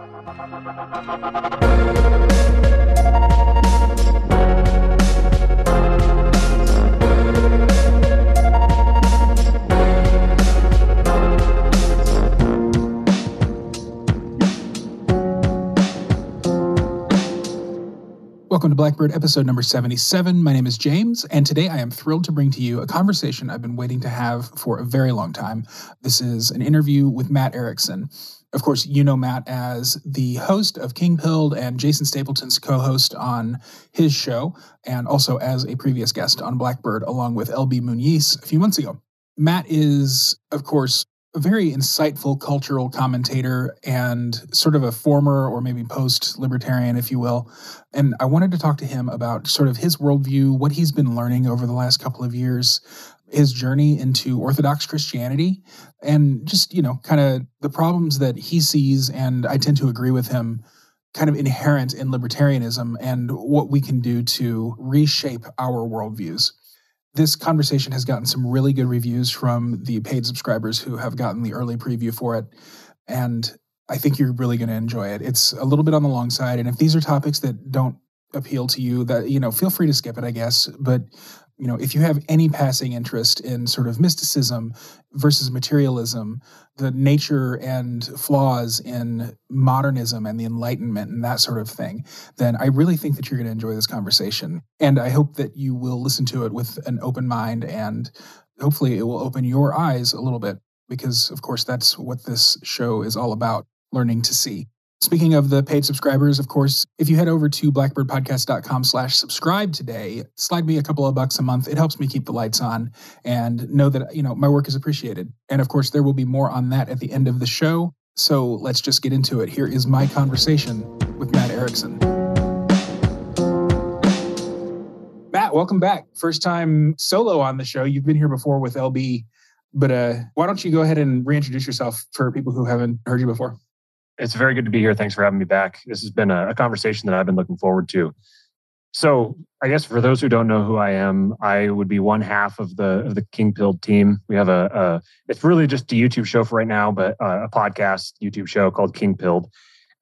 Welcome to Blackbird episode number 77. My name is James, and today I am thrilled to bring to you a conversation I've been waiting to have for a very long time. This is an interview with Matt Erickson. Of course, you know Matt as the host of King Pilled and Jason Stapleton's co host on his show, and also as a previous guest on Blackbird along with LB Muniz a few months ago. Matt is, of course, a very insightful cultural commentator and sort of a former or maybe post libertarian, if you will. And I wanted to talk to him about sort of his worldview, what he's been learning over the last couple of years, his journey into Orthodox Christianity, and just, you know, kind of the problems that he sees. And I tend to agree with him kind of inherent in libertarianism and what we can do to reshape our worldviews this conversation has gotten some really good reviews from the paid subscribers who have gotten the early preview for it. And I think you're really going to enjoy it. It's a little bit on the long side. And if these are topics that don't appeal to you, that, you know, feel free to skip it, I guess. But you know, if you have any passing interest in sort of mysticism versus materialism, the nature and flaws in modernism and the Enlightenment and that sort of thing, then I really think that you're going to enjoy this conversation. And I hope that you will listen to it with an open mind and hopefully it will open your eyes a little bit because, of course, that's what this show is all about learning to see. Speaking of the paid subscribers, of course, if you head over to blackbirdpodcast.com slash subscribe today, slide me a couple of bucks a month. It helps me keep the lights on and know that, you know, my work is appreciated. And of course, there will be more on that at the end of the show. So let's just get into it. Here is my conversation with Matt Erickson. Matt, welcome back. First time solo on the show. You've been here before with LB, but uh, why don't you go ahead and reintroduce yourself for people who haven't heard you before? It's very good to be here. Thanks for having me back. This has been a, a conversation that I've been looking forward to. So, I guess for those who don't know who I am, I would be one half of the of the King Pilled team. We have a, a it's really just a YouTube show for right now, but uh, a podcast YouTube show called King Pilled.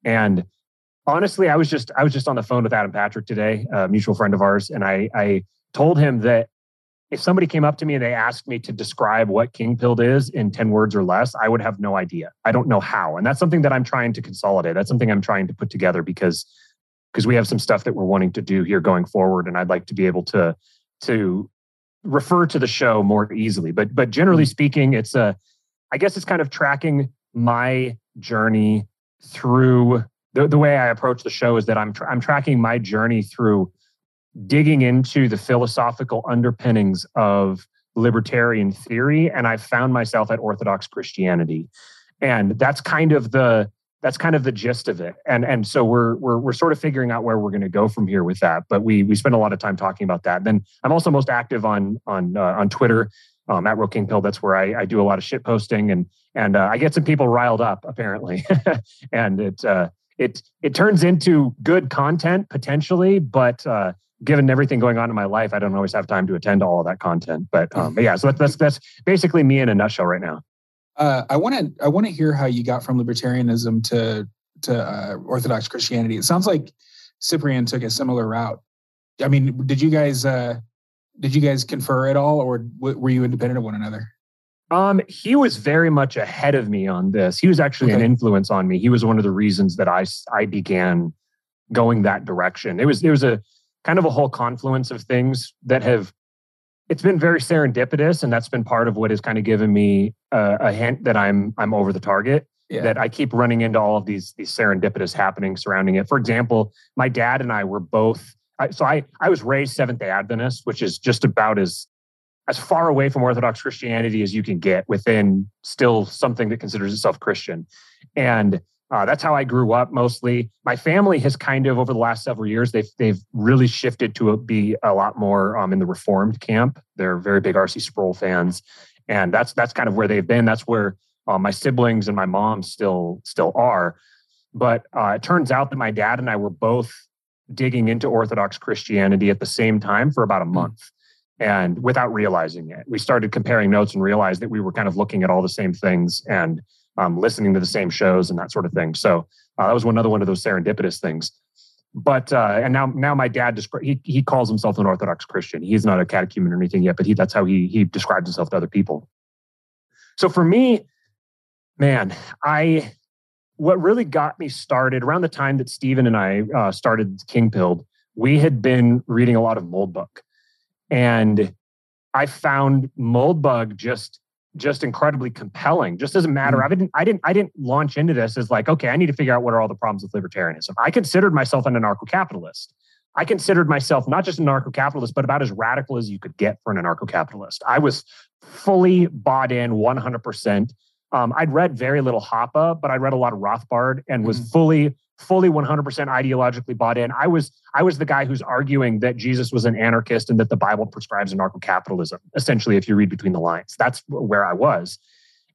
And honestly, I was just I was just on the phone with Adam Patrick today, a mutual friend of ours, and I I told him that if somebody came up to me and they asked me to describe what king pilled is in 10 words or less, I would have no idea. I don't know how. And that's something that I'm trying to consolidate. That's something I'm trying to put together because because we have some stuff that we're wanting to do here going forward and I'd like to be able to to refer to the show more easily. But but generally mm-hmm. speaking, it's a I guess it's kind of tracking my journey through the, the way I approach the show is that I'm tra- I'm tracking my journey through digging into the philosophical underpinnings of libertarian theory and i found myself at orthodox christianity. And that's kind of the that's kind of the gist of it. And and so we're we're, we're sort of figuring out where we're going to go from here with that but we we spend a lot of time talking about that. Then i'm also most active on on uh, on twitter um, at King Pill. That's where I, I, do a lot of shit posting and and uh, I get some people riled up apparently, and it uh, it it turns into good content potentially, but uh, given everything going on in my life, I don't always have time to attend to all of that content. But, um, but yeah, so that's, that's, that's basically me in a nutshell right now. Uh, I want to I want to hear how you got from libertarianism to to uh, Orthodox Christianity. It sounds like Cyprian took a similar route. I mean, did you guys uh, did you guys confer at all, or w- were you independent of one another? Um, he was very much ahead of me on this. He was actually okay. an influence on me. He was one of the reasons that I I began going that direction. It was it was a kind of a whole confluence of things that have it's been very serendipitous and that's been part of what has kind of given me a, a hint that i'm i'm over the target yeah. that i keep running into all of these these serendipitous happenings surrounding it for example my dad and i were both I, so i i was raised seventh day adventist which is just about as as far away from orthodox christianity as you can get within still something that considers itself christian and uh, that's how I grew up mostly. My family has kind of over the last several years they've they've really shifted to a, be a lot more um, in the Reformed camp. They're very big R.C. Sproul fans, and that's that's kind of where they've been. That's where uh, my siblings and my mom still still are. But uh, it turns out that my dad and I were both digging into Orthodox Christianity at the same time for about a hmm. month. And without realizing it, we started comparing notes and realized that we were kind of looking at all the same things. And um, listening to the same shows and that sort of thing. So uh, that was another one of those serendipitous things. But uh, and now now my dad descri- he he calls himself an Orthodox Christian. He's not a catechumen or anything yet, but he that's how he he describes himself to other people. So for me, man, I what really got me started around the time that Stephen and I uh, started King Pilled, we had been reading a lot of Moldbug, and I found Moldbug just just incredibly compelling. Just as a matter, mm. I didn't, I didn't, I didn't launch into this as like, okay, I need to figure out what are all the problems with libertarianism. I considered myself an anarcho-capitalist. I considered myself not just an anarcho-capitalist, but about as radical as you could get for an anarcho-capitalist. I was fully bought in 100%. Um, I'd read very little Hoppe, but I read a lot of Rothbard and was mm. fully fully 100% ideologically bought in. I was I was the guy who's arguing that Jesus was an anarchist and that the Bible prescribes anarcho-capitalism. Essentially, if you read between the lines, that's where I was.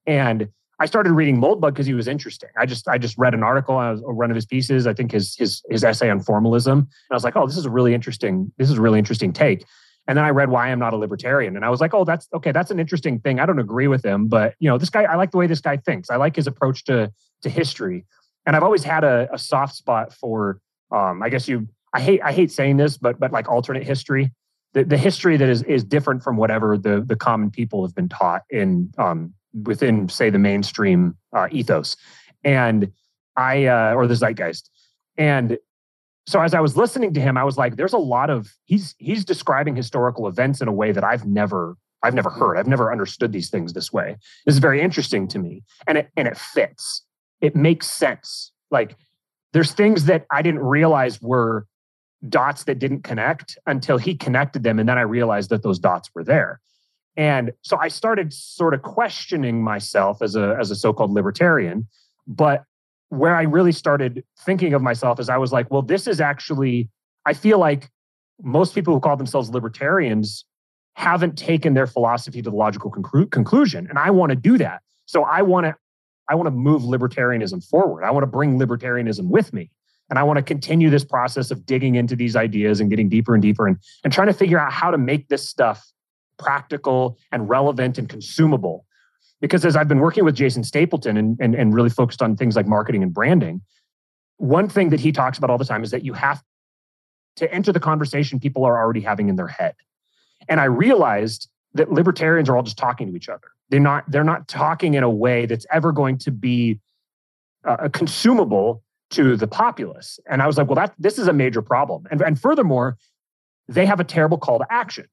And I started reading Moldbug because he was interesting. I just I just read an article, on one of his pieces. I think his his his essay on formalism, and I was like, oh, this is a really interesting. This is a really interesting take. And then I read Why I'm Not a Libertarian, and I was like, oh, that's okay. That's an interesting thing. I don't agree with him, but you know, this guy. I like the way this guy thinks. I like his approach to to history and I've always had a, a soft spot for, um, I guess you, I hate, I hate saying this, but but like alternate history, the, the history that is is different from whatever the the common people have been taught in um, within, say, the mainstream uh, ethos, and I uh, or the zeitgeist, and so as I was listening to him, I was like, "There's a lot of he's he's describing historical events in a way that I've never I've never heard. I've never understood these things this way. This is very interesting to me, and it and it fits it makes sense. Like there's things that I didn't realize were dots that didn't connect until he connected them. And then I realized that those dots were there. And so I started sort of questioning myself as a, as a so-called libertarian. But where I really started thinking of myself is I was like, well, this is actually, I feel like most people who call themselves libertarians haven't taken their philosophy to the logical conclu- conclusion. And I want to do that. So I want to I want to move libertarianism forward. I want to bring libertarianism with me. And I want to continue this process of digging into these ideas and getting deeper and deeper and, and trying to figure out how to make this stuff practical and relevant and consumable. Because as I've been working with Jason Stapleton and, and, and really focused on things like marketing and branding, one thing that he talks about all the time is that you have to enter the conversation people are already having in their head. And I realized that libertarians are all just talking to each other. They're not they're not talking in a way that's ever going to be uh, consumable to the populace. And I was like, well, that this is a major problem. And, and furthermore, they have a terrible call to action.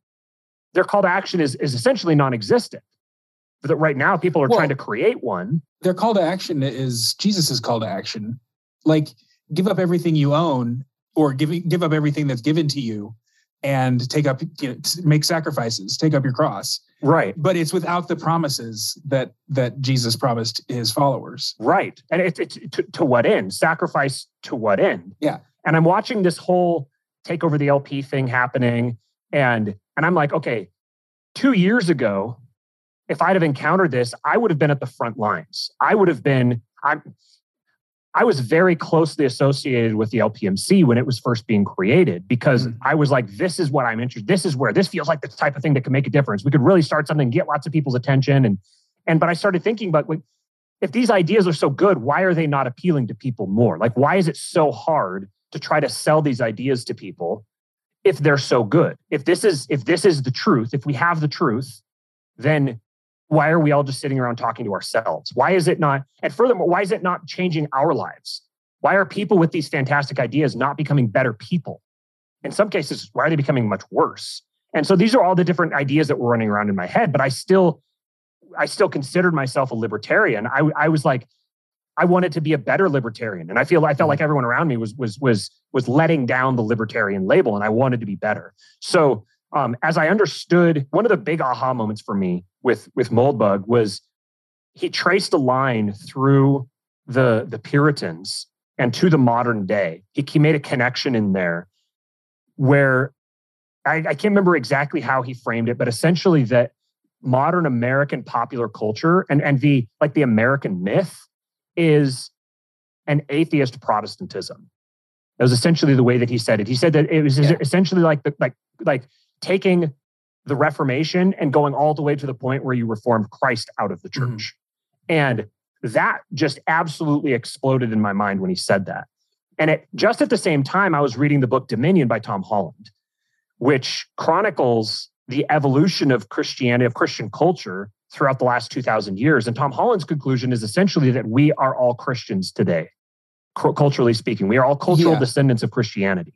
Their call to action is, is essentially non-existent. But that right now people are well, trying to create one. Their call to action is Jesus's call to action. Like give up everything you own or give, give up everything that's given to you and take up you know, make sacrifices take up your cross. Right. But it's without the promises that that jesus promised his followers. Right. And it's, it's to, to what end? Sacrifice to what end? Yeah. And i'm watching this whole take over the lp thing happening and and i'm like okay two years ago if i'd have encountered this i would have been at the front lines i would have been i'm I was very closely associated with the LPMC when it was first being created because mm. I was like, this is what I'm interested. This is where this feels like the type of thing that can make a difference. We could really start something, get lots of people's attention. And and but I started thinking about like, if these ideas are so good, why are they not appealing to people more? Like, why is it so hard to try to sell these ideas to people if they're so good? If this is if this is the truth, if we have the truth, then why are we all just sitting around talking to ourselves? Why is it not? And furthermore, why is it not changing our lives? Why are people with these fantastic ideas not becoming better people? In some cases, why are they becoming much worse? And so these are all the different ideas that were running around in my head, but I still, I still considered myself a libertarian. I, I was like, I wanted to be a better libertarian. And I feel I felt like everyone around me was was was was letting down the libertarian label and I wanted to be better. So um, as I understood, one of the big aha moments for me with with Moldbug was he traced a line through the the Puritans and to the modern day. He, he made a connection in there where I, I can't remember exactly how he framed it, but essentially that modern American popular culture and, and the like the American myth is an atheist Protestantism. That was essentially the way that he said it. He said that it was yeah. essentially like the like like taking the Reformation and going all the way to the point where you reformed Christ out of the mm-hmm. church. Mm-hmm. And that just absolutely exploded in my mind when he said that. And it, just at the same time, I was reading the book Dominion by Tom Holland, which chronicles the evolution of Christianity, of Christian culture throughout the last 2,000 years. And Tom Holland's conclusion is essentially that we are all Christians today, culturally speaking. We are all cultural yeah. descendants of Christianity.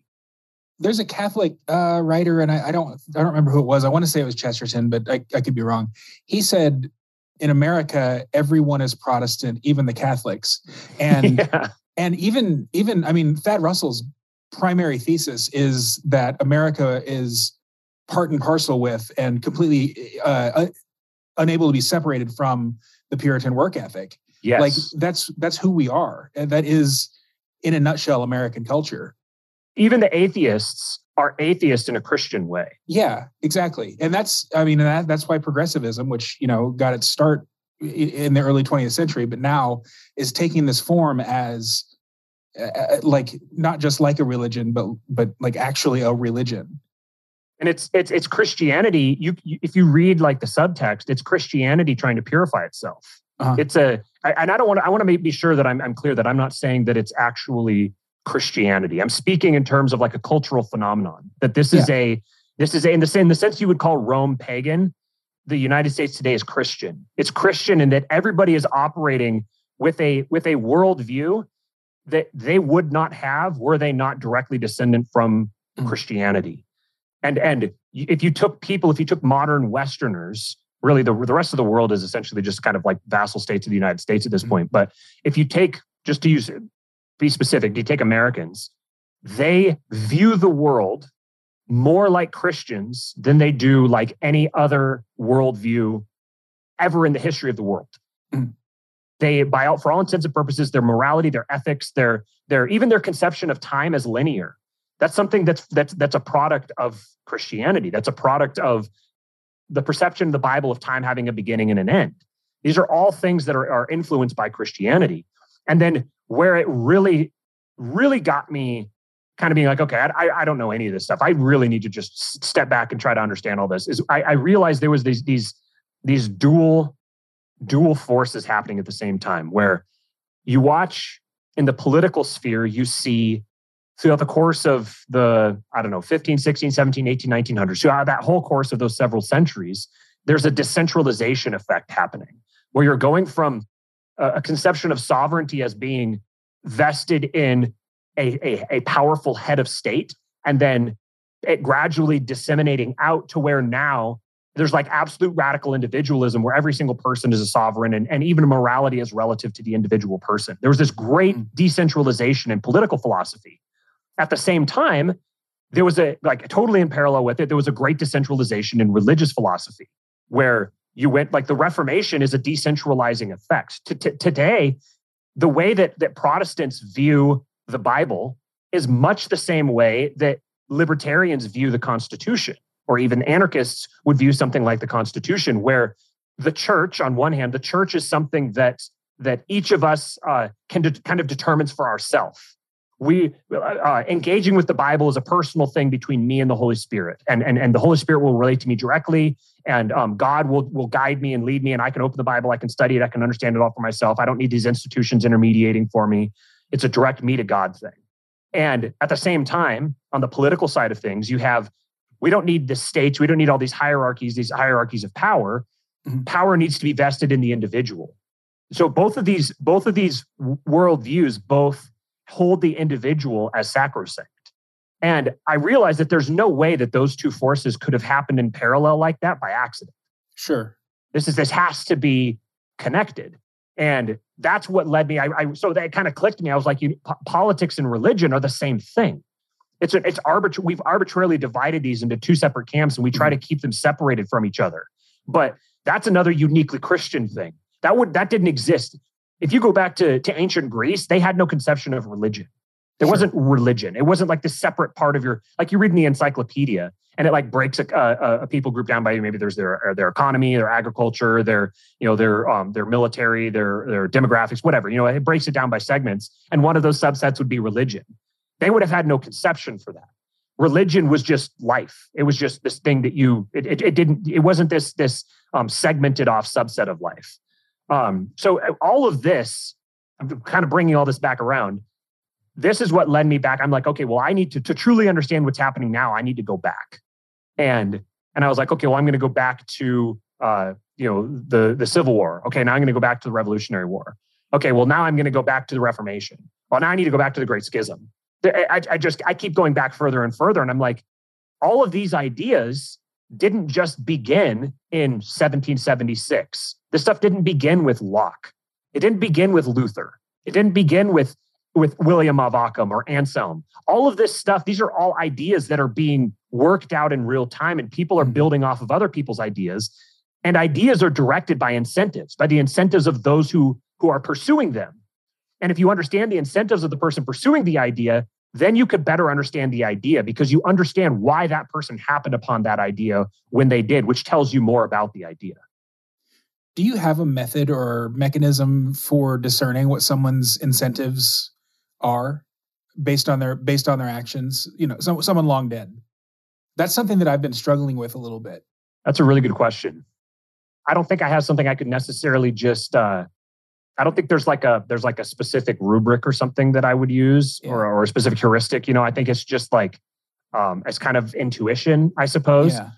There's a Catholic uh, writer, and I, I, don't, I don't remember who it was. I want to say it was Chesterton, but I, I could be wrong. He said in America, everyone is Protestant, even the Catholics, and yeah. and even even I mean, Thad Russell's primary thesis is that America is part and parcel with and completely uh, uh, unable to be separated from the Puritan work ethic. Yes, like that's that's who we are. And that is, in a nutshell, American culture. Even the atheists are atheist in a Christian way. Yeah, exactly. And that's, I mean, that, that's why progressivism, which, you know, got its start in the early 20th century, but now is taking this form as uh, like not just like a religion, but but like actually a religion. And it's it's it's Christianity. You, you if you read like the subtext, it's Christianity trying to purify itself. Uh-huh. It's a I, and I don't want to. I want to be sure that I'm I'm clear that I'm not saying that it's actually Christianity. I'm speaking in terms of like a cultural phenomenon. That this is yeah. a this is a in the in the sense you would call Rome pagan. The United States today is Christian. It's Christian in that everybody is operating with a with a worldview that they would not have were they not directly descendant from mm. Christianity. And and if you took people, if you took modern Westerners, really the, the rest of the world is essentially just kind of like vassal states of the United States at this mm. point. But if you take just to use be specific, do you take Americans? They view the world more like Christians than they do like any other worldview ever in the history of the world. Mm. They, by all, for all intents and purposes, their morality, their ethics, their, their even their conception of time as linear. That's something that's that's that's a product of Christianity. That's a product of the perception of the Bible of time having a beginning and an end. These are all things that are, are influenced by Christianity. And then where it really, really got me kind of being like, okay, I, I don't know any of this stuff. I really need to just step back and try to understand all this. Is I, I realized there was these these these dual dual forces happening at the same time, where you watch in the political sphere, you see throughout the course of the i don't know 15 16 17 18 1900s so that whole course of those several centuries there's a decentralization effect happening where you're going from a conception of sovereignty as being vested in a, a, a powerful head of state and then it gradually disseminating out to where now there's like absolute radical individualism where every single person is a sovereign and, and even morality is relative to the individual person. There was this great mm. decentralization in political philosophy. At the same time, there was a like totally in parallel with it, there was a great decentralization in religious philosophy where you went like the Reformation is a decentralizing effect. T- t- today, the way that, that Protestants view the Bible is much the same way that libertarians view the Constitution, or even anarchists would view something like the Constitution, where the church, on one hand, the church is something that that each of us uh, can de- kind of determines for ourselves we uh, engaging with the bible is a personal thing between me and the holy spirit. And and, and the holy spirit will relate to me directly. And um, god will will guide me and lead me. And i can open the bible i can study it i can understand it all for myself. I don't need these institutions intermediating for me. It's a direct me to god thing. And at the same time on the political side of things you have we don't need the states. We don't need all these hierarchies these hierarchies of power. Mm-hmm. power needs to be vested in the individual. So both of these both of these worldviews both hold the individual as sacrosanct. And I realized that there's no way that those two forces could have happened in parallel like that by accident. Sure. This is this has to be connected. And that's what led me. I, I so that kind of clicked me. I was like, you, politics and religion are the same thing. It's a, it's arbitrary. We've arbitrarily divided these into two separate camps, and we try mm-hmm. to keep them separated from each other. But that's another uniquely Christian thing. That would that didn't exist if you go back to, to ancient Greece, they had no conception of religion. There sure. wasn't religion. It wasn't like the separate part of your, like you read in the encyclopedia and it like breaks a, a, a people group down by maybe there's their, their economy, their agriculture, their, you know, their, um, their military, their, their demographics, whatever, you know, it breaks it down by segments. And one of those subsets would be religion. They would have had no conception for that. Religion was just life. It was just this thing that you, it, it, it didn't, it wasn't this, this um, segmented off subset of life. Um, so uh, all of this, I'm kind of bringing all this back around. This is what led me back. I'm like, okay, well, I need to to truly understand what's happening now. I need to go back, and and I was like, okay, well, I'm going to go back to uh, you know the the Civil War. Okay, now I'm going to go back to the Revolutionary War. Okay, well, now I'm going to go back to the Reformation. Well, now I need to go back to the Great Schism. I, I just I keep going back further and further, and I'm like, all of these ideas didn't just begin in 1776. This stuff didn't begin with Locke. It didn't begin with Luther. It didn't begin with with William of Ockham or Anselm. All of this stuff, these are all ideas that are being worked out in real time, and people are mm-hmm. building off of other people's ideas. And ideas are directed by incentives, by the incentives of those who, who are pursuing them. And if you understand the incentives of the person pursuing the idea, then you could better understand the idea because you understand why that person happened upon that idea when they did, which tells you more about the idea. Do you have a method or mechanism for discerning what someone's incentives are based on their based on their actions? You know, so, someone long dead. That's something that I've been struggling with a little bit. That's a really good question. I don't think I have something I could necessarily just uh, I don't think there's like a there's like a specific rubric or something that I would use yeah. or or a specific heuristic. You know, I think it's just like um, it's kind of intuition, I suppose. Yeah.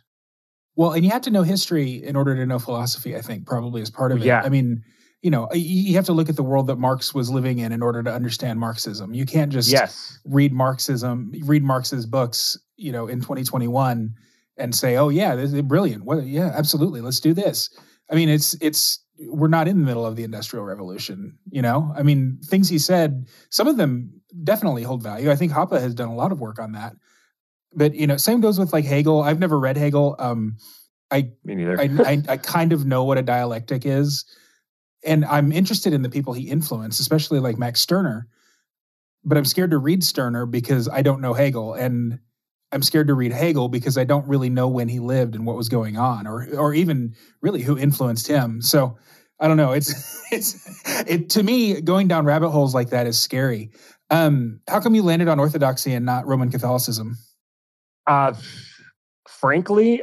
Well, and you have to know history in order to know philosophy. I think probably is part of it. Yeah. I mean, you know, you have to look at the world that Marx was living in in order to understand Marxism. You can't just yes. read Marxism, read Marx's books, you know, in 2021 and say, "Oh yeah, this is brilliant. What? Yeah, absolutely. Let's do this." I mean, it's it's we're not in the middle of the industrial revolution you know? I mean things he said some of them definitely hold value. I think hoppe has done a lot of work on that. But you know same goes with like hegel. I've never read hegel. Um i me neither. I, I, I kind of know what a dialectic is. And i'm interested in the people he influenced especially like max stirner. But i'm scared to read stirner because i don't know hegel. And I'm scared to read Hegel because I don't really know when he lived and what was going on, or or even really who influenced him. So I don't know. It's it's it to me going down rabbit holes like that is scary. Um, how come you landed on Orthodoxy and not Roman Catholicism? Uh, frankly,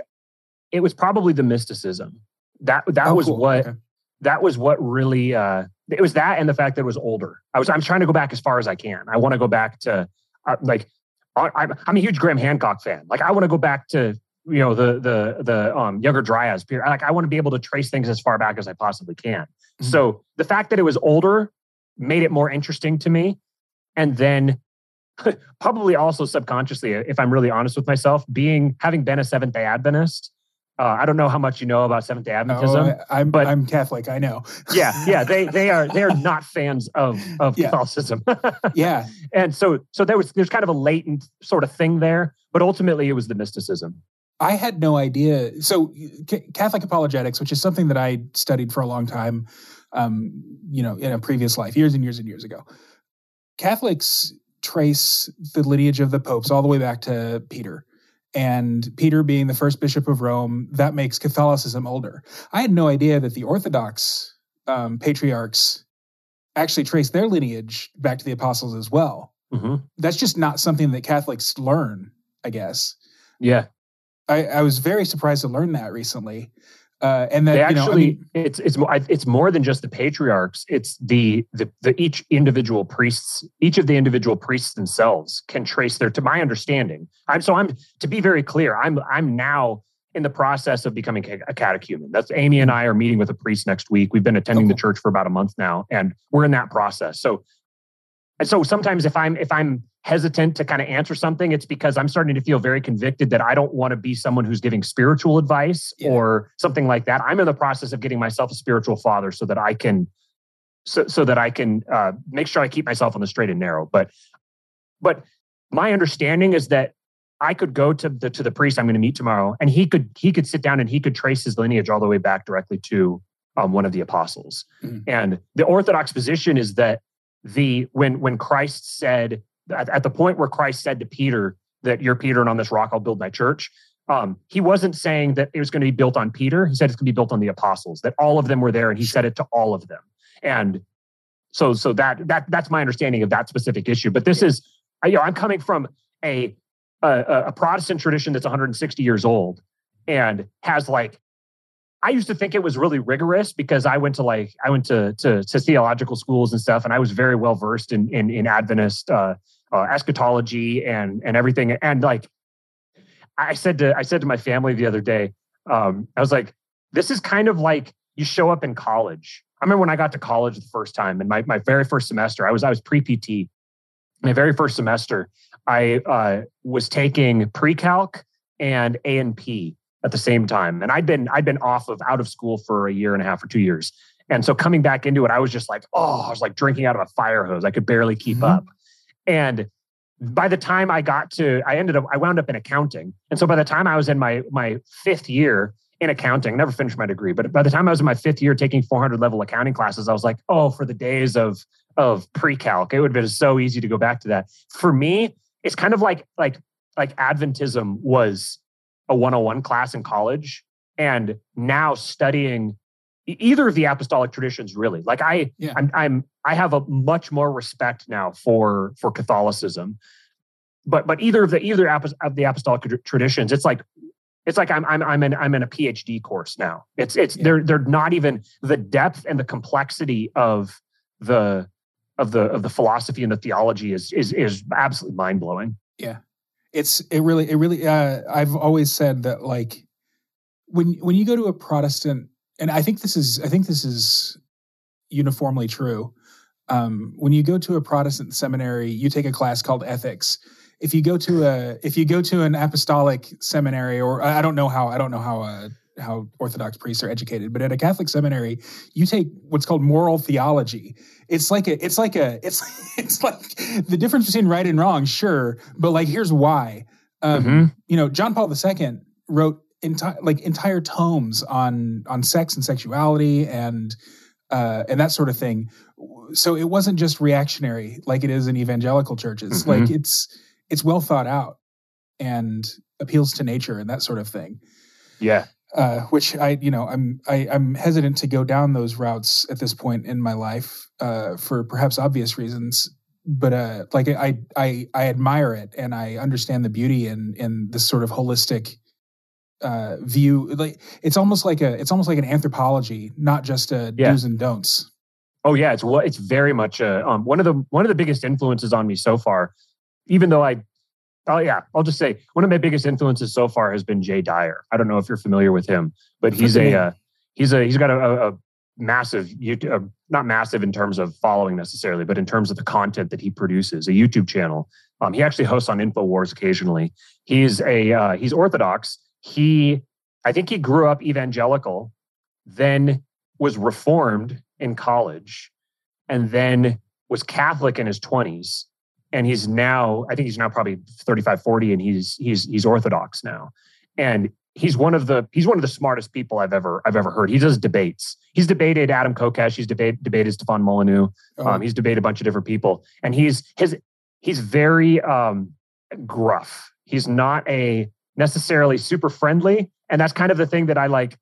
it was probably the mysticism. That that oh, was cool. what okay. that was what really uh, it was that and the fact that it was older. I was I'm trying to go back as far as I can. I want to go back to uh, like I'm, I'm a huge Graham Hancock fan. Like I want to go back to you know the the the um, younger Dryas period. Like I want to be able to trace things as far back as I possibly can. Mm-hmm. So the fact that it was older made it more interesting to me, and then probably also subconsciously, if I'm really honest with myself, being having been a Seventh Day Adventist, uh, I don't know how much you know about Seventh Day Adventism. Oh, I'm, but I'm Catholic. I know. yeah, yeah, they they are they are not fans of of yeah. Catholicism. yeah, and so so there was there's kind of a latent sort of thing there, but ultimately it was the mysticism. I had no idea. So Catholic apologetics, which is something that I studied for a long time, um, you know, in a previous life, years and years and years ago. Catholics trace the lineage of the popes all the way back to Peter and Peter being the first bishop of Rome, that makes Catholicism older. I had no idea that the Orthodox um, patriarchs actually trace their lineage back to the apostles as well. Mm-hmm. That's just not something that Catholics learn, I guess. Yeah. I, I was very surprised to learn that recently. Uh, and that they actually, you know, I mean, it's it's more it's more than just the patriarchs. It's the, the the each individual priests, each of the individual priests themselves can trace their. To my understanding, I'm so I'm to be very clear. I'm I'm now in the process of becoming a catechumen. That's Amy and I are meeting with a priest next week. We've been attending the church for about a month now, and we're in that process. So, and so sometimes if I'm if I'm hesitant to kind of answer something, it's because I'm starting to feel very convicted that I don't want to be someone who's giving spiritual advice yeah. or something like that. I'm in the process of getting myself a spiritual father so that I can so, so that I can uh, make sure I keep myself on the straight and narrow. But but my understanding is that I could go to the to the priest I'm going to meet tomorrow, and he could he could sit down and he could trace his lineage all the way back directly to um, one of the apostles. Mm-hmm. And the Orthodox position is that the when when Christ said at, at the point where Christ said to Peter that you're Peter and on this rock I'll build my church, um, he wasn't saying that it was going to be built on Peter. He said it's going to be built on the apostles, that all of them were there, and he said it to all of them. And so, so that that that's my understanding of that specific issue. But this is, you know, I'm coming from a a, a Protestant tradition that's 160 years old and has like I used to think it was really rigorous because I went to like I went to to, to theological schools and stuff, and I was very well versed in in, in Adventist uh, uh, eschatology and and everything. And like I said to I said to my family the other day, um, I was like, this is kind of like you show up in college. I remember when I got to college the first time, and my my very first semester, I was I was pre PT. My very first semester, I uh, was taking pre-calc and A and P at the same time. And I'd been I'd been off of out of school for a year and a half or two years. And so coming back into it, I was just like, oh, I was like drinking out of a fire hose. I could barely keep mm-hmm. up. And by the time I got to, I ended up, I wound up in accounting. And so by the time I was in my my fifth year in accounting, I never finished my degree, but by the time I was in my fifth year taking 400 level accounting classes, I was like, oh, for the days of of pre-calc, it would have been so easy to go back to that. For me, it's kind of like like like Adventism was a 101 class in college and now studying either of the apostolic traditions really. Like i yeah. I'm, I'm i have a much more respect now for for catholicism. But but either of the either of the apostolic traditions it's like it's like i'm i'm i'm in i'm in a phd course now. It's it's yeah. they're they're not even the depth and the complexity of the of the of the philosophy and the theology is is is absolutely mind-blowing. Yeah it's it really it really uh, I've always said that like when when you go to a Protestant and I think this is I think this is uniformly true. Um, when you go to a Protestant seminary, you take a class called ethics. If you go to a if you go to an apostolic seminary, or I don't know how I don't know how uh, how Orthodox priests are educated, but at a Catholic seminary, you take what's called moral theology. It's like a, it's like a, it's, it's like the difference between right and wrong, sure, but like here's why. Um, mm-hmm. You know, John Paul II wrote entire like entire tomes on on sex and sexuality and uh, and that sort of thing. So it wasn't just reactionary like it is in evangelical churches. Mm-hmm. Like it's it's well thought out and appeals to nature and that sort of thing. Yeah uh, which I, you know, I'm I, I'm hesitant to go down those routes at this point in my life uh, for perhaps obvious reasons. But uh, like I, I, I admire it, and I understand the beauty in in this sort of holistic uh, view. Like it's almost like a it's almost like an anthropology, not just a yeah. do's and don'ts. Oh yeah, it's what it's very much uh, um, one of the one of the biggest influences on me so far. Even though I Oh yeah, I'll just say one of my biggest influences so far has been Jay Dyer. I don't know if you're familiar with him, but he's a uh, he's a he's got a, a massive YouTube, uh, not massive in terms of following necessarily, but in terms of the content that he produces, a YouTube channel. Um, he actually hosts on Infowars occasionally. He's a uh, he's Orthodox. He I think he grew up evangelical, then was reformed in college, and then was Catholic in his twenties and he's now i think he's now probably 35 40 and he's he's he's orthodox now. And he's one of the he's one of the smartest people i've ever i've ever heard. He does debates. He's debated adam kokesh. He's debate, debated stefan molyneux. Oh. um, he's debated a bunch of different people. And he's his he's very um, gruff. He's not a necessarily super friendly. And that's kind of the thing that i like.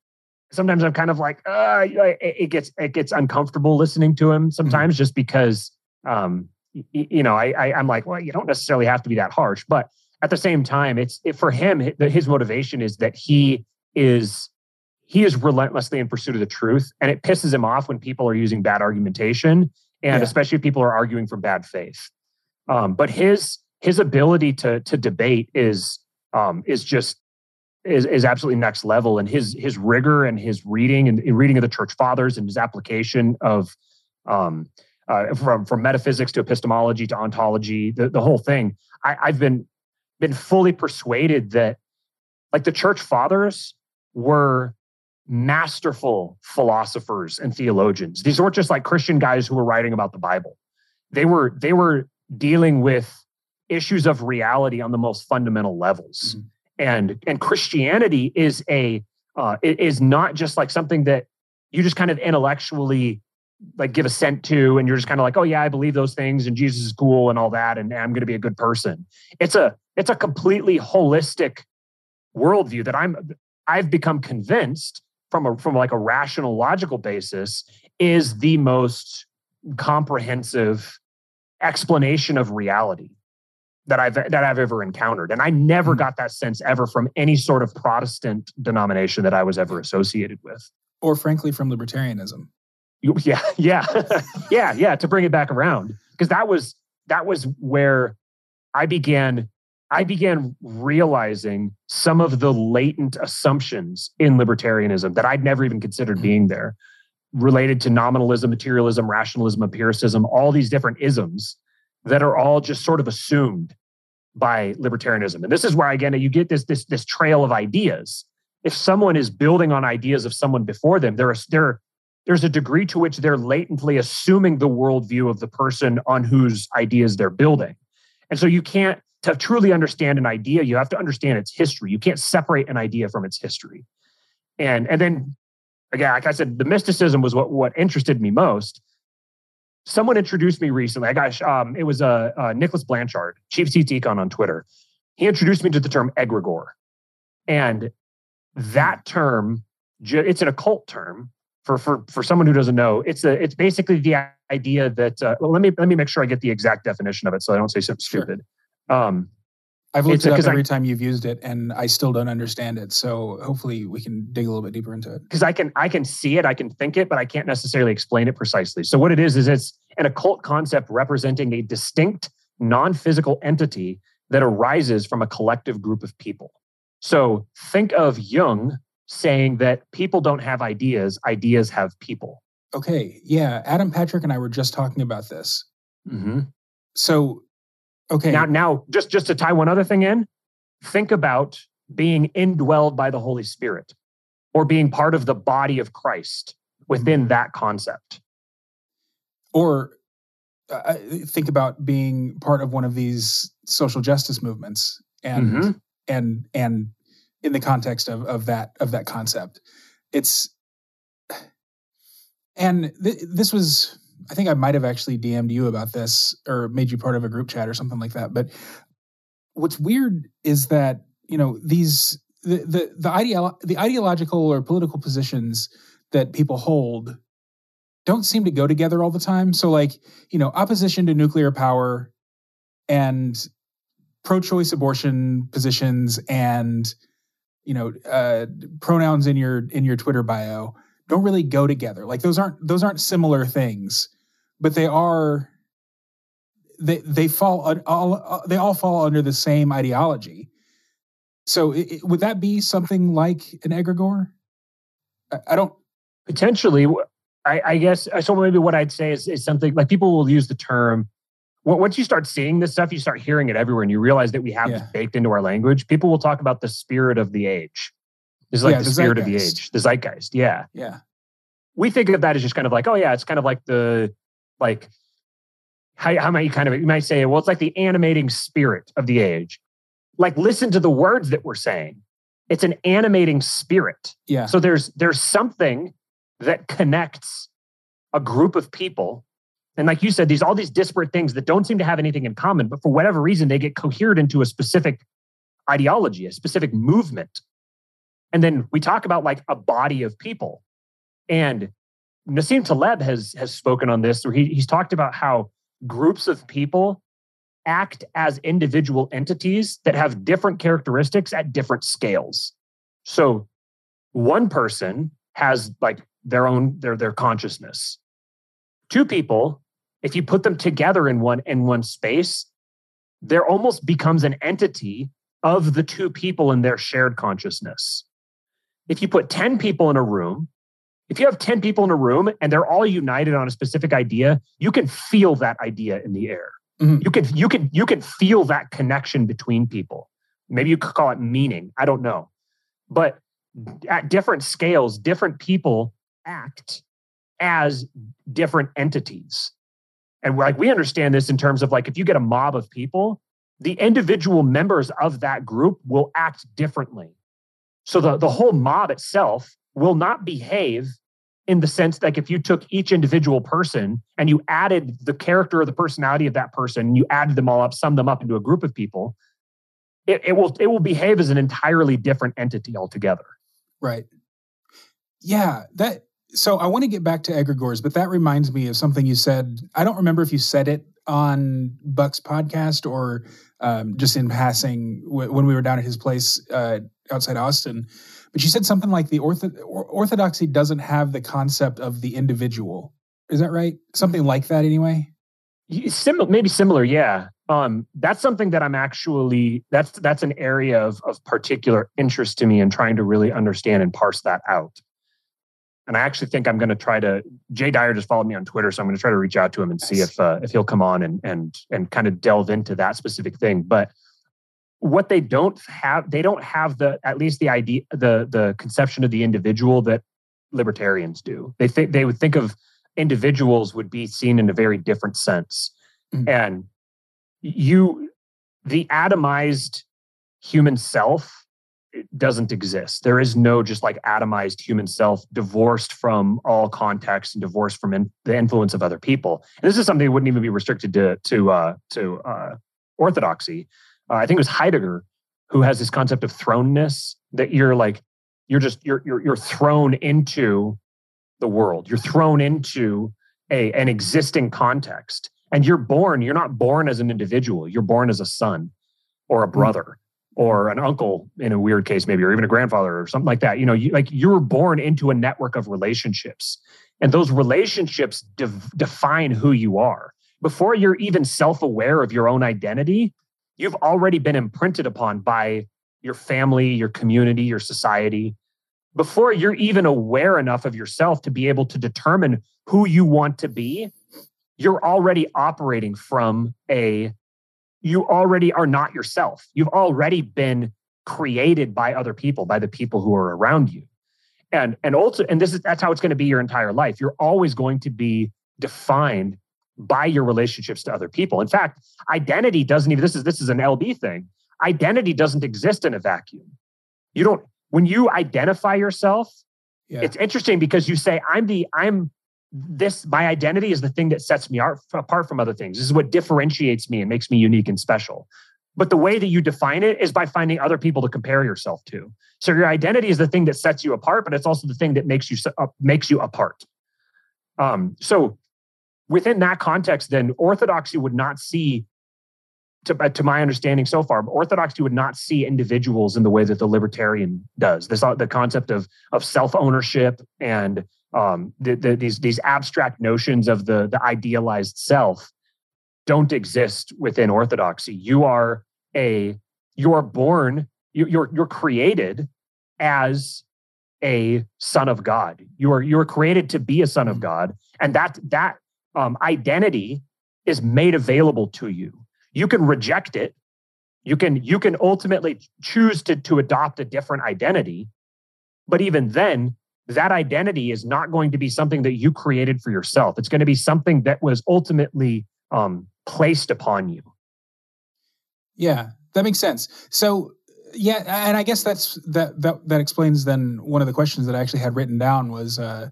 Sometimes i'm kind of like uh, it gets it gets uncomfortable listening to him sometimes mm-hmm. just because um, you know, I, I am like, well, you don't necessarily have to be that harsh, but at the same time, it's it, for him. His motivation is that he is he is relentlessly in pursuit of the truth, and it pisses him off when people are using bad argumentation, and yeah. especially if people are arguing from bad faith. Um, but his his ability to to debate is um, is just is, is absolutely next level and his his rigor and his reading and reading of the church fathers and his application of um, uh, from from metaphysics to epistemology to ontology, the, the whole thing. I, I've been been fully persuaded that like the church fathers were masterful philosophers and theologians. These weren't just like Christian guys who were writing about the Bible. They were they were dealing with issues of reality on the most fundamental levels. Mm-hmm. And and Christianity is a uh, is not just like something that you just kind of intellectually like give assent to and you're just kind of like oh yeah i believe those things and jesus is cool and all that and i'm going to be a good person it's a it's a completely holistic worldview that i'm i've become convinced from a from like a rational logical basis is the most comprehensive explanation of reality that I've that I've ever encountered. And I never mm. got that sense ever from any sort of Protestant denomination that I was ever associated with. Or frankly from libertarianism. Yeah, yeah. yeah, yeah, to bring it back around. Because that was that was where I began I began realizing some of the latent assumptions in libertarianism that I'd never even considered mm. being there related to nominalism, materialism, rationalism, empiricism, all these different isms that are all just sort of assumed by libertarianism. And this is where again you get this this this trail of ideas. If someone is building on ideas of someone before them, there is there there's a degree to which they're latently assuming the worldview of the person on whose ideas they're building. And so you can't to truly understand an idea, you have to understand its history. You can't separate an idea from its history. And and then again, like I said, the mysticism was what what interested me most someone introduced me recently. I got um, it was uh, uh, Nicholas Blanchard, Chief Seats Econ on Twitter. He introduced me to the term egregore, and that term it's an occult term for for for someone who doesn't know. It's a it's basically the idea that uh, well, let me let me make sure I get the exact definition of it so I don't say something sure. stupid. Um, I've looked it up every I, time you've used it, and I still don't understand it. So hopefully, we can dig a little bit deeper into it. Because I can, I can see it, I can think it, but I can't necessarily explain it precisely. So what it is is it's an occult concept representing a distinct, non-physical entity that arises from a collective group of people. So think of Jung saying that people don't have ideas; ideas have people. Okay, yeah. Adam Patrick and I were just talking about this. Mm-hmm. So Okay. Now, now, just just to tie one other thing in, think about being indwelled by the Holy Spirit, or being part of the body of Christ within mm-hmm. that concept. Or uh, think about being part of one of these social justice movements, and mm-hmm. and and in the context of of that of that concept, it's and th- this was I think I might have actually DM'd you about this or made you part of a group chat or something like that. But what's weird is that you know these the the the, ideolo- the ideological or political positions that people hold don't seem to go together all the time. So like you know opposition to nuclear power and pro-choice abortion positions and you know uh, pronouns in your in your Twitter bio don't really go together. Like those aren't those aren't similar things but they are they they fall all they all fall under the same ideology. So it, would that be something like an egregore? I, I don't potentially. I, I, guess so. Maybe what I'd say is, is something like people will use the term. Once you start seeing this stuff, you start hearing it everywhere, and you realize that we have yeah. this baked into our language. People will talk about the spirit of the age. It's like yeah, the, the spirit of the age, the zeitgeist. Yeah, yeah. We think of that as just kind of like, oh yeah, it's kind of like the like how, how might you kind of you might say well it's like the animating spirit of the age like listen to the words that we're saying it's an animating spirit yeah so there's there's something that connects a group of people and like you said these all these disparate things that don't seem to have anything in common but for whatever reason they get cohered into a specific ideology a specific movement and then we talk about like a body of people and Nassim Taleb has has spoken on this, where he, he's talked about how groups of people act as individual entities that have different characteristics at different scales. So one person has like their own their their consciousness. Two people, if you put them together in one in one space, there almost becomes an entity of the two people in their shared consciousness. If you put 10 people in a room, if you have 10 people in a room and they're all united on a specific idea, you can feel that idea in the air. Mm-hmm. You can you can you can feel that connection between people. Maybe you could call it meaning. I don't know. But at different scales, different people act as different entities. And like we understand this in terms of like if you get a mob of people, the individual members of that group will act differently. So the, the whole mob itself will not behave in the sense like if you took each individual person and you added the character or the personality of that person, you added them all up, summed them up into a group of people, it, it will it will behave as an entirely different entity altogether. Right. Yeah. That so I want to get back to egregores, but that reminds me of something you said. I don't remember if you said it on Buck's podcast or um, just in passing when we were down at his place uh, outside Austin. But she said something like the ortho- orthodoxy doesn't have the concept of the individual. Is that right? Something like that, anyway. Similar, maybe similar, yeah. Um, that's something that I'm actually that's that's an area of of particular interest to me in trying to really understand and parse that out. And I actually think I'm going to try to. Jay Dyer just followed me on Twitter, so I'm going to try to reach out to him and see if uh, if he'll come on and and and kind of delve into that specific thing. But what they don't have, they don't have the at least the idea, the the conception of the individual that libertarians do. They think they would think of individuals would be seen in a very different sense. Mm-hmm. And you, the atomized human self doesn't exist. There is no just like atomized human self divorced from all context and divorced from in, the influence of other people. And this is something that wouldn't even be restricted to to uh, to uh, orthodoxy. Uh, I think it was Heidegger who has this concept of thrownness that you're like you're just you're you're, you're thrown into the world. You're thrown into a, an existing context. And you're born, you're not born as an individual. You're born as a son or a hmm. brother or an uncle in a weird case, maybe, or even a grandfather or something like that. You know, you, like you're born into a network of relationships. And those relationships de- define who you are. Before you're even self aware of your own identity, you've already been imprinted upon by your family, your community, your society before you're even aware enough of yourself to be able to determine who you want to be, you're already operating from a, you already are not yourself. You've already been created by other people, by the people who are around you. And, and also, and this is, that's how it's going to be your entire life. You're always going to be defined by your relationships to other people. In fact, identity doesn't even, this is, this is an LB thing. Identity doesn't exist in a vacuum. You don't, when you identify yourself, yeah. it's interesting because you say, I'm the, I'm this, my identity is the thing that sets me apart from other things. This is what differentiates me and makes me unique and special. But the way that you define it is by finding other people to compare yourself to. So your identity is the thing that sets you apart, but it's also the thing that makes you uh, makes you apart. Um, so within that context, then orthodoxy would not see to, uh, to my understanding so far, Orthodoxy would not see individuals in the way that the libertarian does. This uh, the concept of of self ownership and um, the, the, these these abstract notions of the the idealized self don't exist within Orthodoxy. You are a you are born you, you're you're created as a son of God. You are you are created to be a son of mm. God, and that that um, identity is made available to you you can reject it you can you can ultimately choose to to adopt a different identity but even then that identity is not going to be something that you created for yourself. It's going to be something that was ultimately um, placed upon you. Yeah that makes sense. So yeah and i guess that's that that that explains then one of the questions that i actually had written down was uh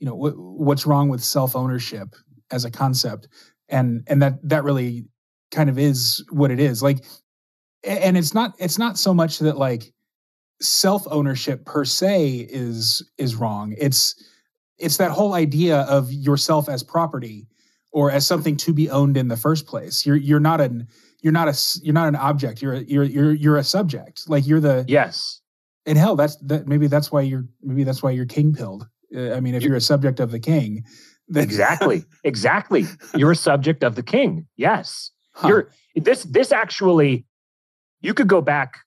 you know what, what's wrong with self ownership as a concept? And and that that really kind of is what it is. Like, and it's not it's not so much that like self ownership per se is is wrong. It's it's that whole idea of yourself as property or as something to be owned in the first place. You're you're not an you're not a you're not an object. You're a, you're you're you're a subject. Like you're the yes. And hell, that's that. Maybe that's why you're maybe that's why you're king pilled. Uh, I mean, if you're, you're a subject of the king, then exactly, exactly, you're a subject of the king. Yes, Huh. You're this this actually you could go back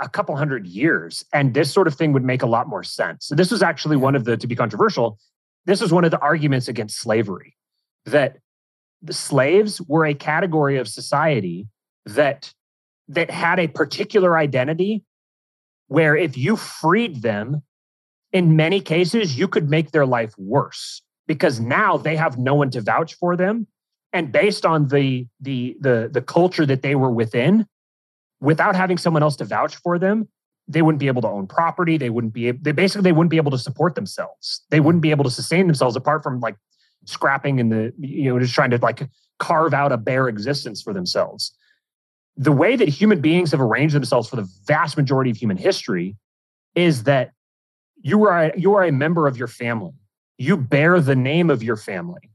a couple hundred years and this sort of thing would make a lot more sense. So this was actually one of the to be controversial, this was one of the arguments against slavery that the slaves were a category of society that that had a particular identity where if you freed them in many cases you could make their life worse because now they have no one to vouch for them and based on the the the the culture that they were within without having someone else to vouch for them they wouldn't be able to own property. They wouldn't be able, they basically they wouldn't be able to support themselves. They wouldn't be able to sustain themselves apart from like scrapping and the you know just trying to like carve out a bare existence for themselves. The way that human beings have arranged themselves for the vast majority of human history is that you are you are a member of your family. You bear the name of your family.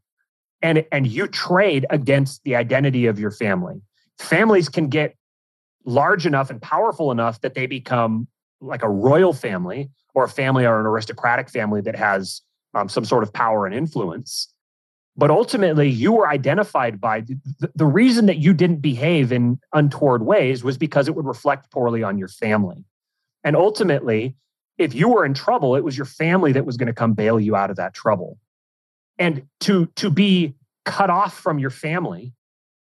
And and you trade against the identity of your family. Families can get large enough and powerful enough that they become like a royal family or a family or an aristocratic family that has um, some sort of power and influence. But ultimately, you were identified by the, reason that you didn't behave in untoward ways was because it would reflect poorly on your family. And ultimately, if you were in trouble, it was your family that was going to come bail you out of that trouble. And to to be cut off from your family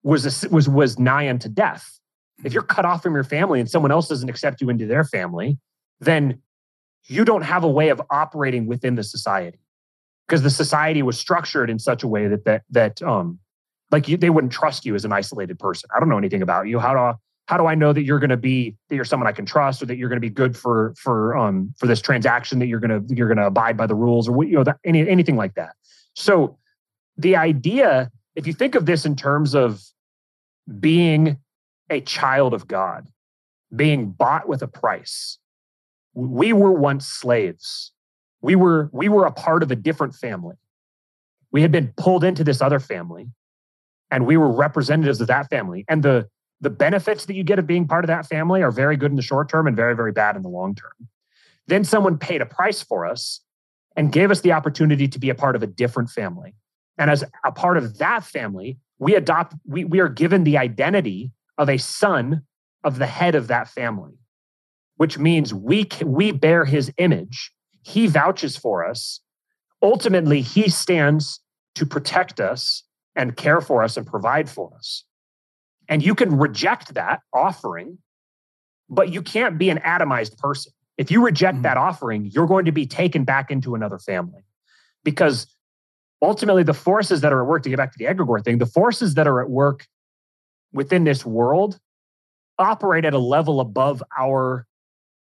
was a, was was nigh unto death. If you're cut off from your family and someone else doesn't accept you into their family, then you don't have a way of operating within the society because the society was structured in such a way that that that um like you, they wouldn't trust you as an isolated person. I don't know anything about you. How do I, how do I know that you're going to be that you're someone I can trust or that you're going to be good for for um for this transaction that you're going to you're going to abide by the rules or what you know that, any anything like that. So the idea, if you think of this in terms of being a child of God, being bought with a price, we were once slaves. We were we were a part of a different family. We had been pulled into this other family, and we were representatives of that family. And the the benefits that you get of being part of that family are very good in the short term and very, very bad in the long term. Then someone paid a price for us and gave us the opportunity to be a part of a different family. And as a part of that family, we adopt, we, we are given the identity of a son of the head of that family, which means we, we bear his image. He vouches for us. Ultimately, he stands to protect us and care for us and provide for us. And you can reject that offering, but you can't be an atomized person. If you reject mm-hmm. that offering, you're going to be taken back into another family because ultimately the forces that are at work, to get back to the egregore thing, the forces that are at work within this world operate at a level above our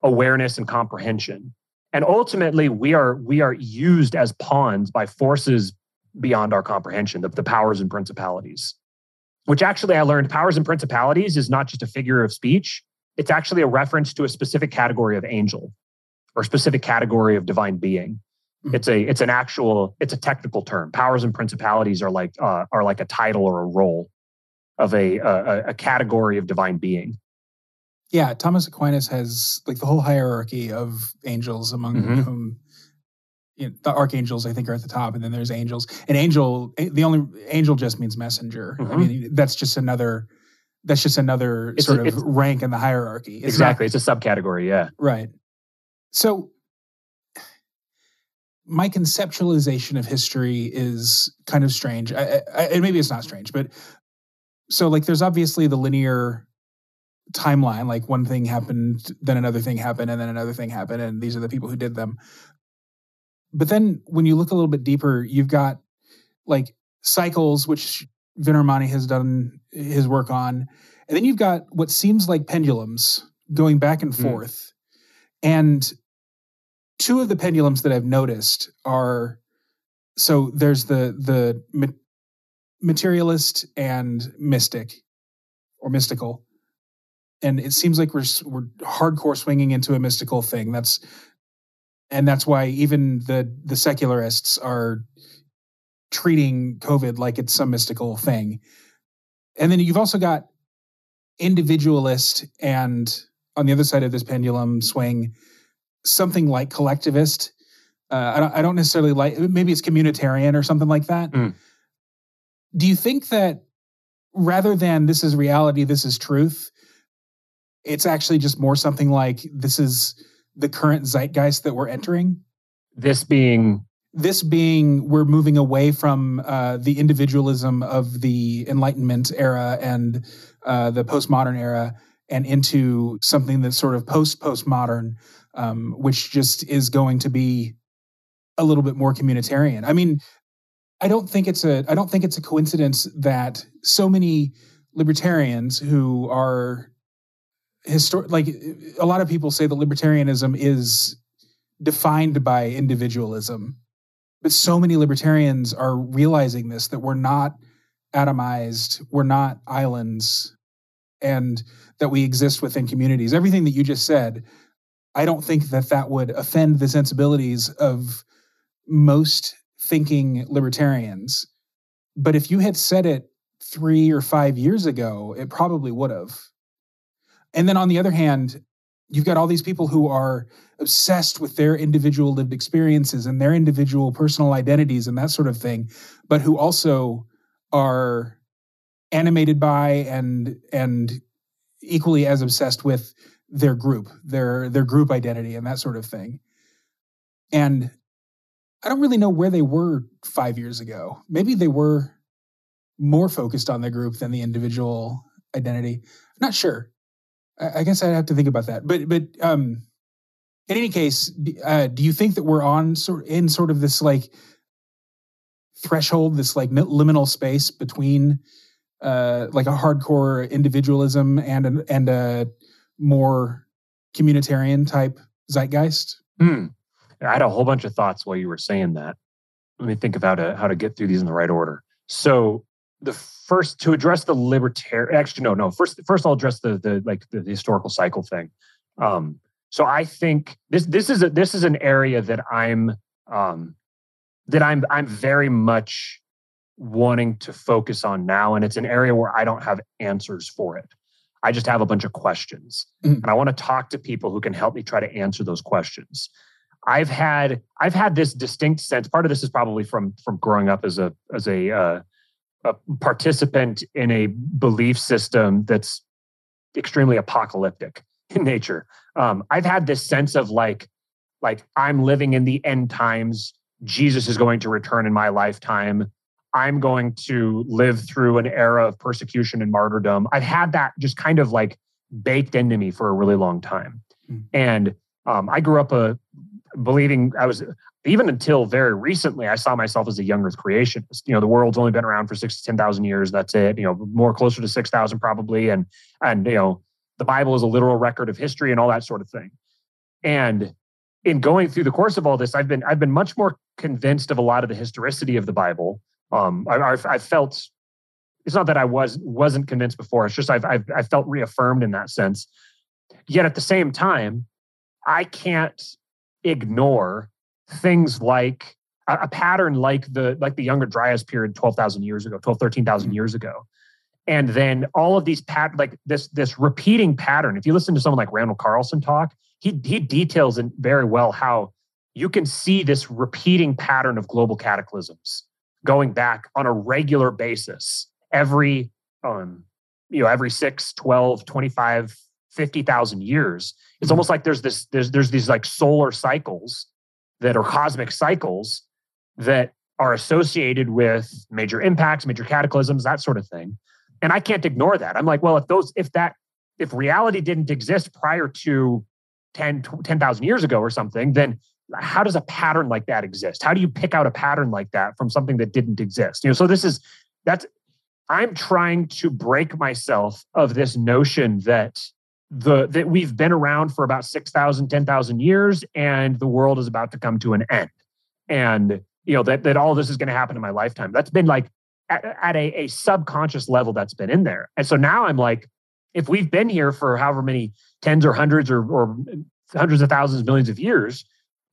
awareness and comprehension. And ultimately, we are we are used as pawns by forces beyond our comprehension, the, the powers and principalities which actually I learned powers and principalities is not just a figure of speech. It's actually a reference to a specific category of angel or specific category of divine being. Mm-hmm. It's a it's an actual it's a technical term. Powers and principalities are like uh, are like a title or a role of a, a a category of divine being. Yeah, Thomas Aquinas has like the whole hierarchy of angels among mm-hmm. whom you know, the archangels I think are at the top, and then there's angels. And angel, the only angel just means messenger. Mm-hmm. I mean, that's just another. That's just another it's sort a, of rank in the hierarchy. It's exactly, not, it's a subcategory. Yeah, right. So, my conceptualization of history is kind of strange. I, I, and maybe it's not strange, but so like, there's obviously the linear timeline like one thing happened then another thing happened and then another thing happened and these are the people who did them but then when you look a little bit deeper, you've got like cycles, which Vin Armani has done his work on. And then you've got what seems like pendulums going back and hmm. forth. Mm. And two of the pendulums that I've noticed are so there's the the materialist and mystic or mystical. And it seems like we're we're hardcore swinging into a mystical thing. That's and that's why even the the secularists are treating COVID like it's some mystical thing. And then you've also got individualist and on the other side of this pendulum swing, something like collectivist. Uh, I, don't, I don't necessarily like, maybe it's communitarian or something like that. Mm. Do you think that rather than this is reality, this is truth, it's actually just more something like this is the current zeitgeist that we're entering? This being this being we're moving away from uh, the individualism of the Enlightenment era and uh, the postmodern era, and into something that's sort of post postmodern, um, which just is going to be a little bit more communitarian. I mean, I don't think it's a I don't think it's a coincidence that so many libertarians who are histor- like a lot of people say that libertarianism is defined by individualism but so many libertarians are realizing this that we're not atomized we're not islands and that we exist within communities. Everything that you just said i don't think that that would offend the sensibilities of most thinking libertarians But if you had said it three or five years ago, it probably would have. And then on the other hand, you've got all these people who are obsessed with their individual lived experiences and their individual personal identities and that sort of thing, but who also are animated by and and equally as obsessed with their group, their their group identity and that sort of thing. And I don't really know where they were 5 years ago. Maybe they were more focused on the group than the individual identity. I'm not sure. I, I guess I'd have to think about that. But but um in any case, uh, do you think that we're on sort in sort of this like threshold, this like liminal space between uh, like a hardcore individualism and an, and a more communitarian type zeitgeist? Hmm. I had a whole bunch of thoughts while you were saying that. Let me think of how to how to get through these in the right order. So the first to address the libertarian actually no no first first I'll address the the like the, the historical cycle thing. Um, so I think this this is a this is an area that I'm um, that I'm I'm very much wanting to focus on now. And it's an area where I don't have answers for it. I just have a bunch of questions. Mm. And I want to talk to people who can help me try to answer those questions. I've had I've had this distinct sense. Part of this is probably from from growing up as a as a, uh, a participant in a belief system that's extremely apocalyptic in nature. Um, I've had this sense of like like I'm living in the end times. Jesus is going to return in my lifetime. I'm going to live through an era of persecution and martyrdom. I've had that just kind of like baked into me for a really long time. Mm-hmm. And um, I grew up a believing I was even until very recently, I saw myself as a young earth creationist. You know, the world's only been around for six to 10,000 years. That's it, you know, more closer to 6,000 probably. And, and, you know, the Bible is a literal record of history and all that sort of thing. And in going through the course of all this, I've been, I've been much more convinced of a lot of the historicity of the Bible um, I, I've felt it's not that I was wasn't convinced before. It's just I've, I've I felt reaffirmed in that sense. Yet at the same time, I can't ignore things like a, a pattern like the like the Younger Dryas period 12,000 years ago, 12, 13,000 mm-hmm. years ago. And then all of these pat like this this repeating pattern. If you listen to someone like Randall Carlson talk, he he details in very well how you can see this repeating pattern of global cataclysms going back on a regular basis every um, you know every 6 12 25 50,000 years it's mm-hmm. almost like there's this there's there's these like solar cycles that are cosmic cycles that are associated with major impacts major cataclysms that sort of thing and i can't ignore that i'm like well if those if that if reality didn't exist prior to 10 10,000 years ago or something then how does a pattern like that exist? How do you pick out a pattern like that from something that didn't exist? You know, so this is that's I'm trying to break myself of this notion that the that we've been around for about 6,000 10,000 years and the world is about to come to an end. And you know that that all this is going to happen in my lifetime. That's been like at, at a, a subconscious level that's been in there. And so now I'm like if we've been here for however many tens or hundreds or, or hundreds of thousands, millions of years,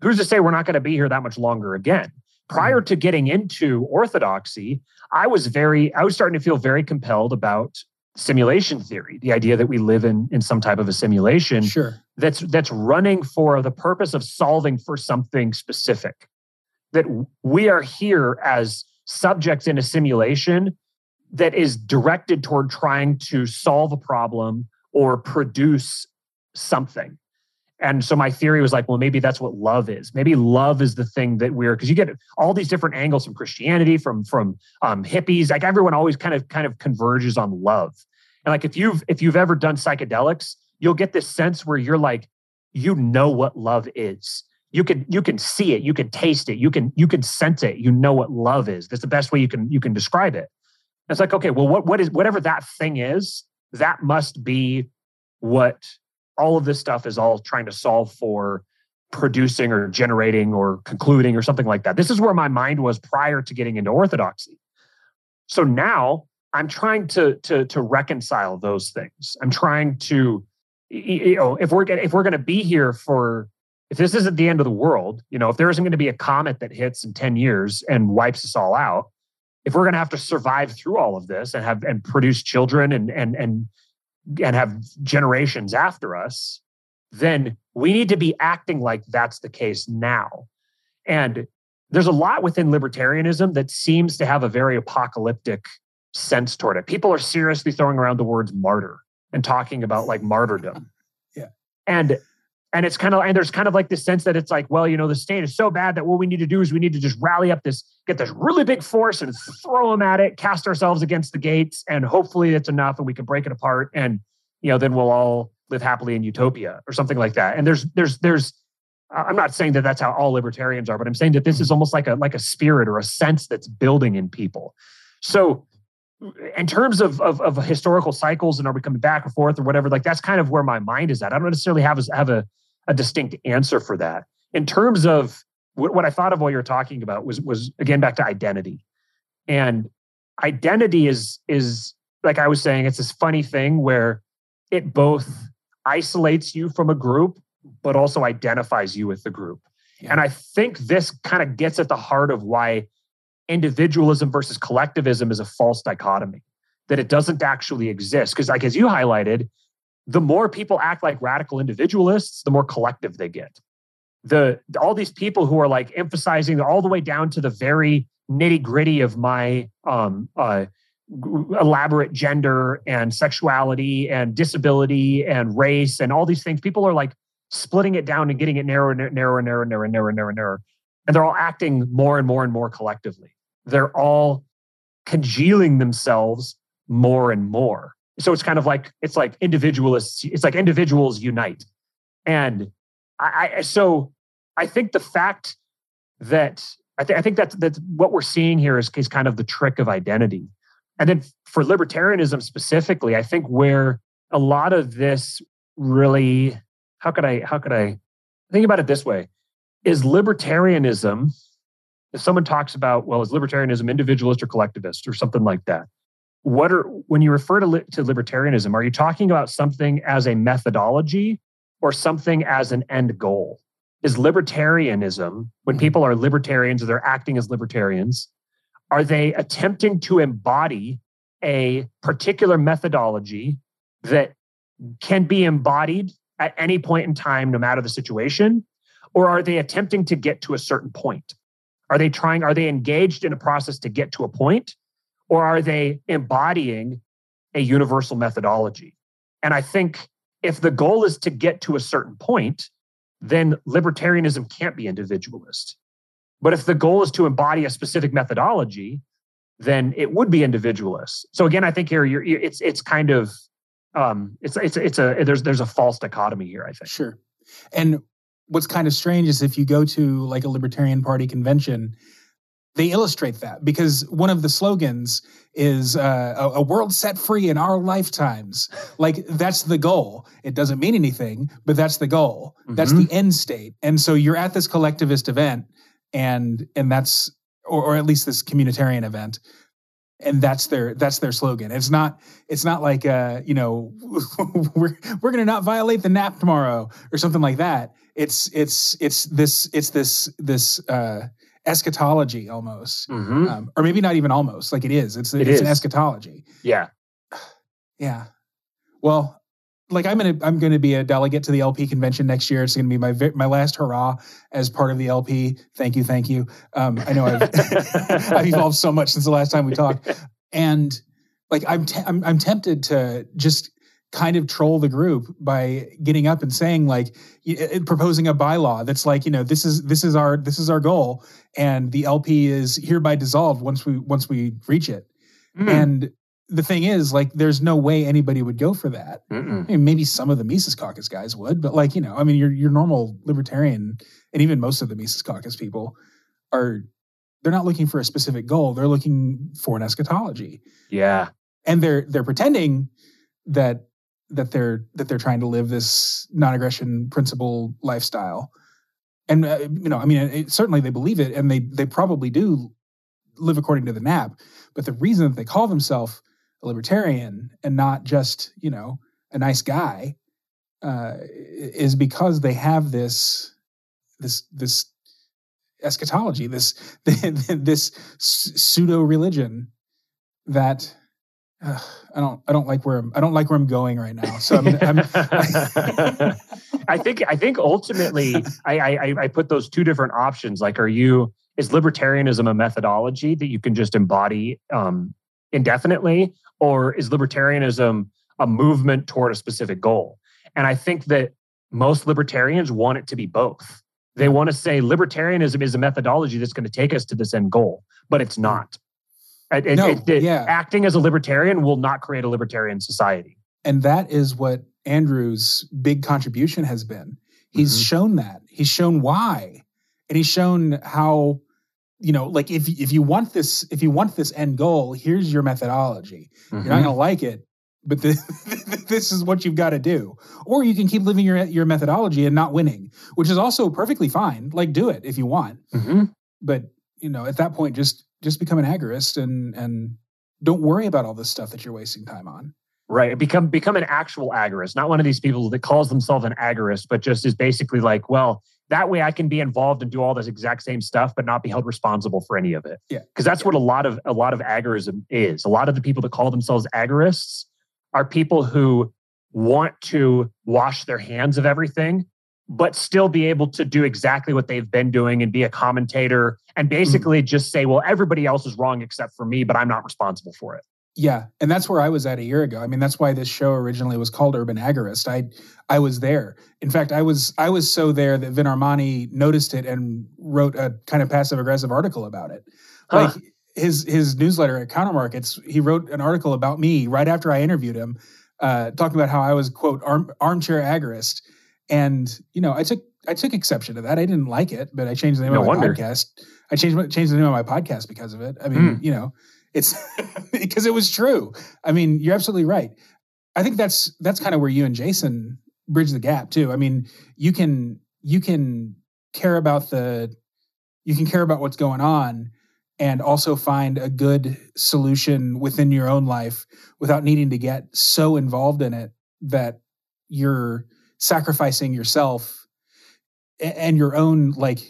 who's to say we're not going to be here that much longer again? Prior mm-hmm. to getting into orthodoxy, I was very, I was starting to feel very compelled about simulation theory, the idea that we live in in some type of a simulation sure. that's that's running for the purpose of solving for something specific. That we are here as subjects in a simulation that is directed toward trying to solve a problem or produce something. And so my theory was like, well, maybe that's what love is. Maybe love is the thing that we're because you get all these different angles from Christianity, from from um, hippies. Like everyone always kind of kind of converges on love. And like if you've if you've ever done psychedelics, you'll get this sense where you're like, you know what love is. You can you can see it, you can taste it, you can you can sense it. You know what love is. That's the best way you can you can describe it. And it's like, okay, well, what what is whatever that thing is, that must be what all of this stuff is all trying to solve for producing or generating or concluding or something like that. This is where my mind was prior to getting into orthodoxy. So now I'm trying to to to reconcile those things. I'm trying to you know if we're if we're going to be here for if this isn't the end of the world, you know, if there isn't going to be a comet that hits in 10 years and wipes us all out, if we're going to have to survive through all of this and have and produce children and and and and have generations after us, then we need to be acting like that's the case now. And there's a lot within libertarianism that seems to have a very apocalyptic sense toward it. People are seriously throwing around the words martyr and talking about like martyrdom. Yeah. And and it's kind of and there's kind of like this sense that it's like well you know the state is so bad that what we need to do is we need to just rally up this get this really big force and throw them at it cast ourselves against the gates and hopefully it's enough and we can break it apart and you know then we'll all live happily in utopia or something like that. And there's there's there's i'm not saying that that's how all libertarians are but i'm saying that this is mm-hmm. almost like a like a spirit or a sense that's building in people. So in terms of, of, of historical cycles and are we coming back and forth or whatever like that's kind of where my mind is at. I don't necessarily have a, have a a distinct answer for that. In terms of what, what I thought of while you were talking about was was again back to identity, and identity is is like I was saying, it's this funny thing where it both isolates you from a group, but also identifies you with the group. Yeah. And I think this kind of gets at the heart of why individualism versus collectivism is a false dichotomy, that it doesn't actually exist. Because, like as you highlighted, the more people act like radical individualists, the more collective they get. The all these people who are like emphasizing all the way down to the very nitty gritty of my um, uh, elaborate gender and sexuality and disability and race and all these things. People are like splitting it down and getting it narrower, and narrower, and narrower, narrower, narrower, narrower, narrower, and they're all acting more and more and more collectively. They're all congealing themselves more and more so it's kind of like it's like individualists it's like individuals unite. And i, I so i think the fact that I, th- I think that's that's what we're seeing here is, is kind of the trick of identity. And then for libertarianism specifically i think where a lot of this really how could i how could i think about it this way? Is libertarianism if someone talks about well is libertarianism individualist or collectivist or something like that what are when you refer to, li- to libertarianism are you talking about something as a methodology or something as an end goal? Is libertarianism when mm-hmm. people are libertarians or they're acting as libertarians are they attempting to embody a particular methodology that can be embodied at any point in time no matter the situation? Or are they attempting to get to a certain point? Are they trying are they engaged in a process to get to a point or are they embodying a universal methodology? And I think if the goal is to get to a certain point, then libertarianism can't be individualist. But if the goal is to embody a specific methodology, then it would be individualist. So again, I think here you're, it's it's kind of um, it's it's it's a there's there's a false dichotomy here. I think. Sure. And what's kind of strange is if you go to like a Libertarian Party convention, they illustrate that because one of the slogans is uh, a, a, world set free in our lifetimes. Like that's the goal. It doesn't mean anything, but that's the goal. Mm-hmm. That's the end state. And so you're at this collectivist event, and and that's or, or at least this communitarian event, and that's their that's their slogan. It's not it's not like uh, you know we're we're gonna not violate the nap tomorrow or something like that. It's it's it's this it's this this. Uh, eschatology almost, mm-hmm. um, or maybe not even almost. Like it is. It's it it's is. an eschatology. Yeah, yeah. Well, like I'm gonna I'm gonna be a delegate to the LP convention next year. It's gonna be my my last hurrah as part of the LP. Thank you, thank you. Um, I know I've I've evolved so much since the last time we talked, and like I'm te- I'm, I'm tempted to just kind of troll the group by getting up and saying like proposing a bylaw that's like you know this is this is our this is our goal and the LP is hereby dissolved once we once we reach it. Mm. and the thing is like there's no way anybody would go for that. I mean, maybe some of the Mises caucus guys would but like you know I mean your your normal libertarian and even most of the Mises caucus people are they're not looking for a specific goal they're looking for an eschatology. Yeah. And they're they're pretending that that they're that they're trying to live this non-aggression principle lifestyle. And uh, you know i mean it, certainly they believe it and they they probably do live according to the nap. But the reason that they call themselves a libertarian and not just you know a nice guy uh, is because they have this this this eschatology, this this pseudo religion that uh, I don't I don't like where I'm I don't like where I'm going right now. So I'm, I'm I think I think ultimately I, I I put those two different options. Like, are you is libertarianism a methodology that you can just embody um, indefinitely, or is libertarianism a movement toward a specific goal? And I think that most libertarians want it to be both. They want to say libertarianism is a methodology that's going to take us to this end goal, but it's hmm. not. It, no, it, yeah. Acting as a libertarian will not create a libertarian society. And that is what Andrew's big contribution has been. He's mm-hmm. shown that. He's shown why. And he's shown how you know like if if you want this if you want this end goal here's your methodology mm-hmm. you're not mm-hmm. going to like it but the, this is what you've got to do or you can keep living your your methodology and not winning which is also perfectly fine like do it if you want mm-hmm. but you know at that point just just become an agorist and and don't worry about all this stuff that you're wasting time on right become become an actual agorist not one of these people that calls themselves an agorist but just is basically like well that way I can be involved and do all this exact same stuff, but not be held responsible for any of it. Yeah. Because that's yeah. what a lot of a lot of agorism is. A lot of the people that call themselves agorists are people who want to wash their hands of everything, but still be able to do exactly what they've been doing and be a commentator and mm-hmm. basically mm-hmm. just say, well, everybody else is wrong except for me, but I'm not responsible for it. Yeah, and that's where I was at a year ago. I mean, that's why this show originally was called Urban Agorist. I I was there. In fact, I was I was so there that Vin Armani noticed it and wrote a kind of passive aggressive article about it. Huh. Like his his newsletter at Counter Markets, he wrote an article about me right after I interviewed him, uh, talking about how I was quote arm, armchair agorist, and you know I took I took exception to that. I didn't like it, but I changed the name no of my wonder. podcast. I changed changed the name of my podcast because of it. I mean, mm. you know it's because it was true. I mean, you're absolutely right. I think that's that's kind of where you and Jason bridge the gap too. I mean, you can you can care about the you can care about what's going on and also find a good solution within your own life without needing to get so involved in it that you're sacrificing yourself and your own like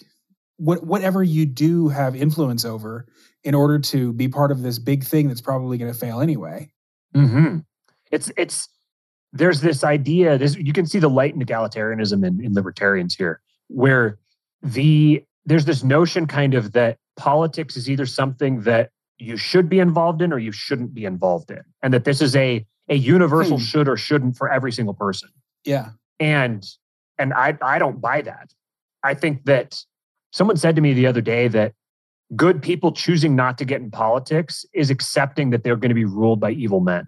what whatever you do have influence over in order to be part of this big thing that's probably going to fail anyway. Mm-hmm. It's it's there's this idea. This you can see the light in egalitarianism in, in libertarians here, where the there's this notion kind of that politics is either something that you should be involved in or you shouldn't be involved in, and that this is a a universal hmm. should or shouldn't for every single person. Yeah, and and I I don't buy that. I think that someone said to me the other day that good people choosing not to get in politics is accepting that they're going to be ruled by evil men.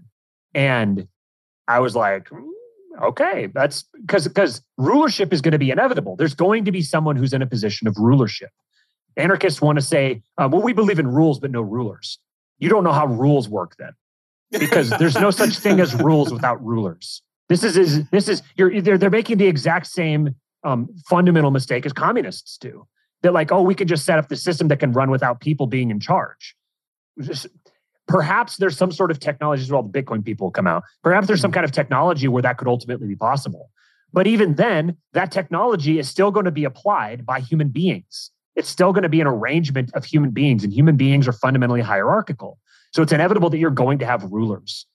And I was like, mm, okay, that's because because rulership is going to be inevitable. There's going to be someone who's in a position of rulership. Anarchists want to say, uh, well, we believe in rules, but no rulers. You don't know how rules work then, because there's no such thing as rules without rulers. This is, is this is you're they're, they're making the exact same um, fundamental mistake as communists do that like, oh, we could just set up the system that can run without people being in charge. Just, perhaps there's some sort of technology as well. The Bitcoin people come out. Perhaps there's some mm-hmm. kind of technology where that could ultimately be possible. But even then, that technology is still going to be applied by human beings. It's still going to be an arrangement of human beings, and human beings are fundamentally hierarchical. So it's inevitable that you're going to have rulers.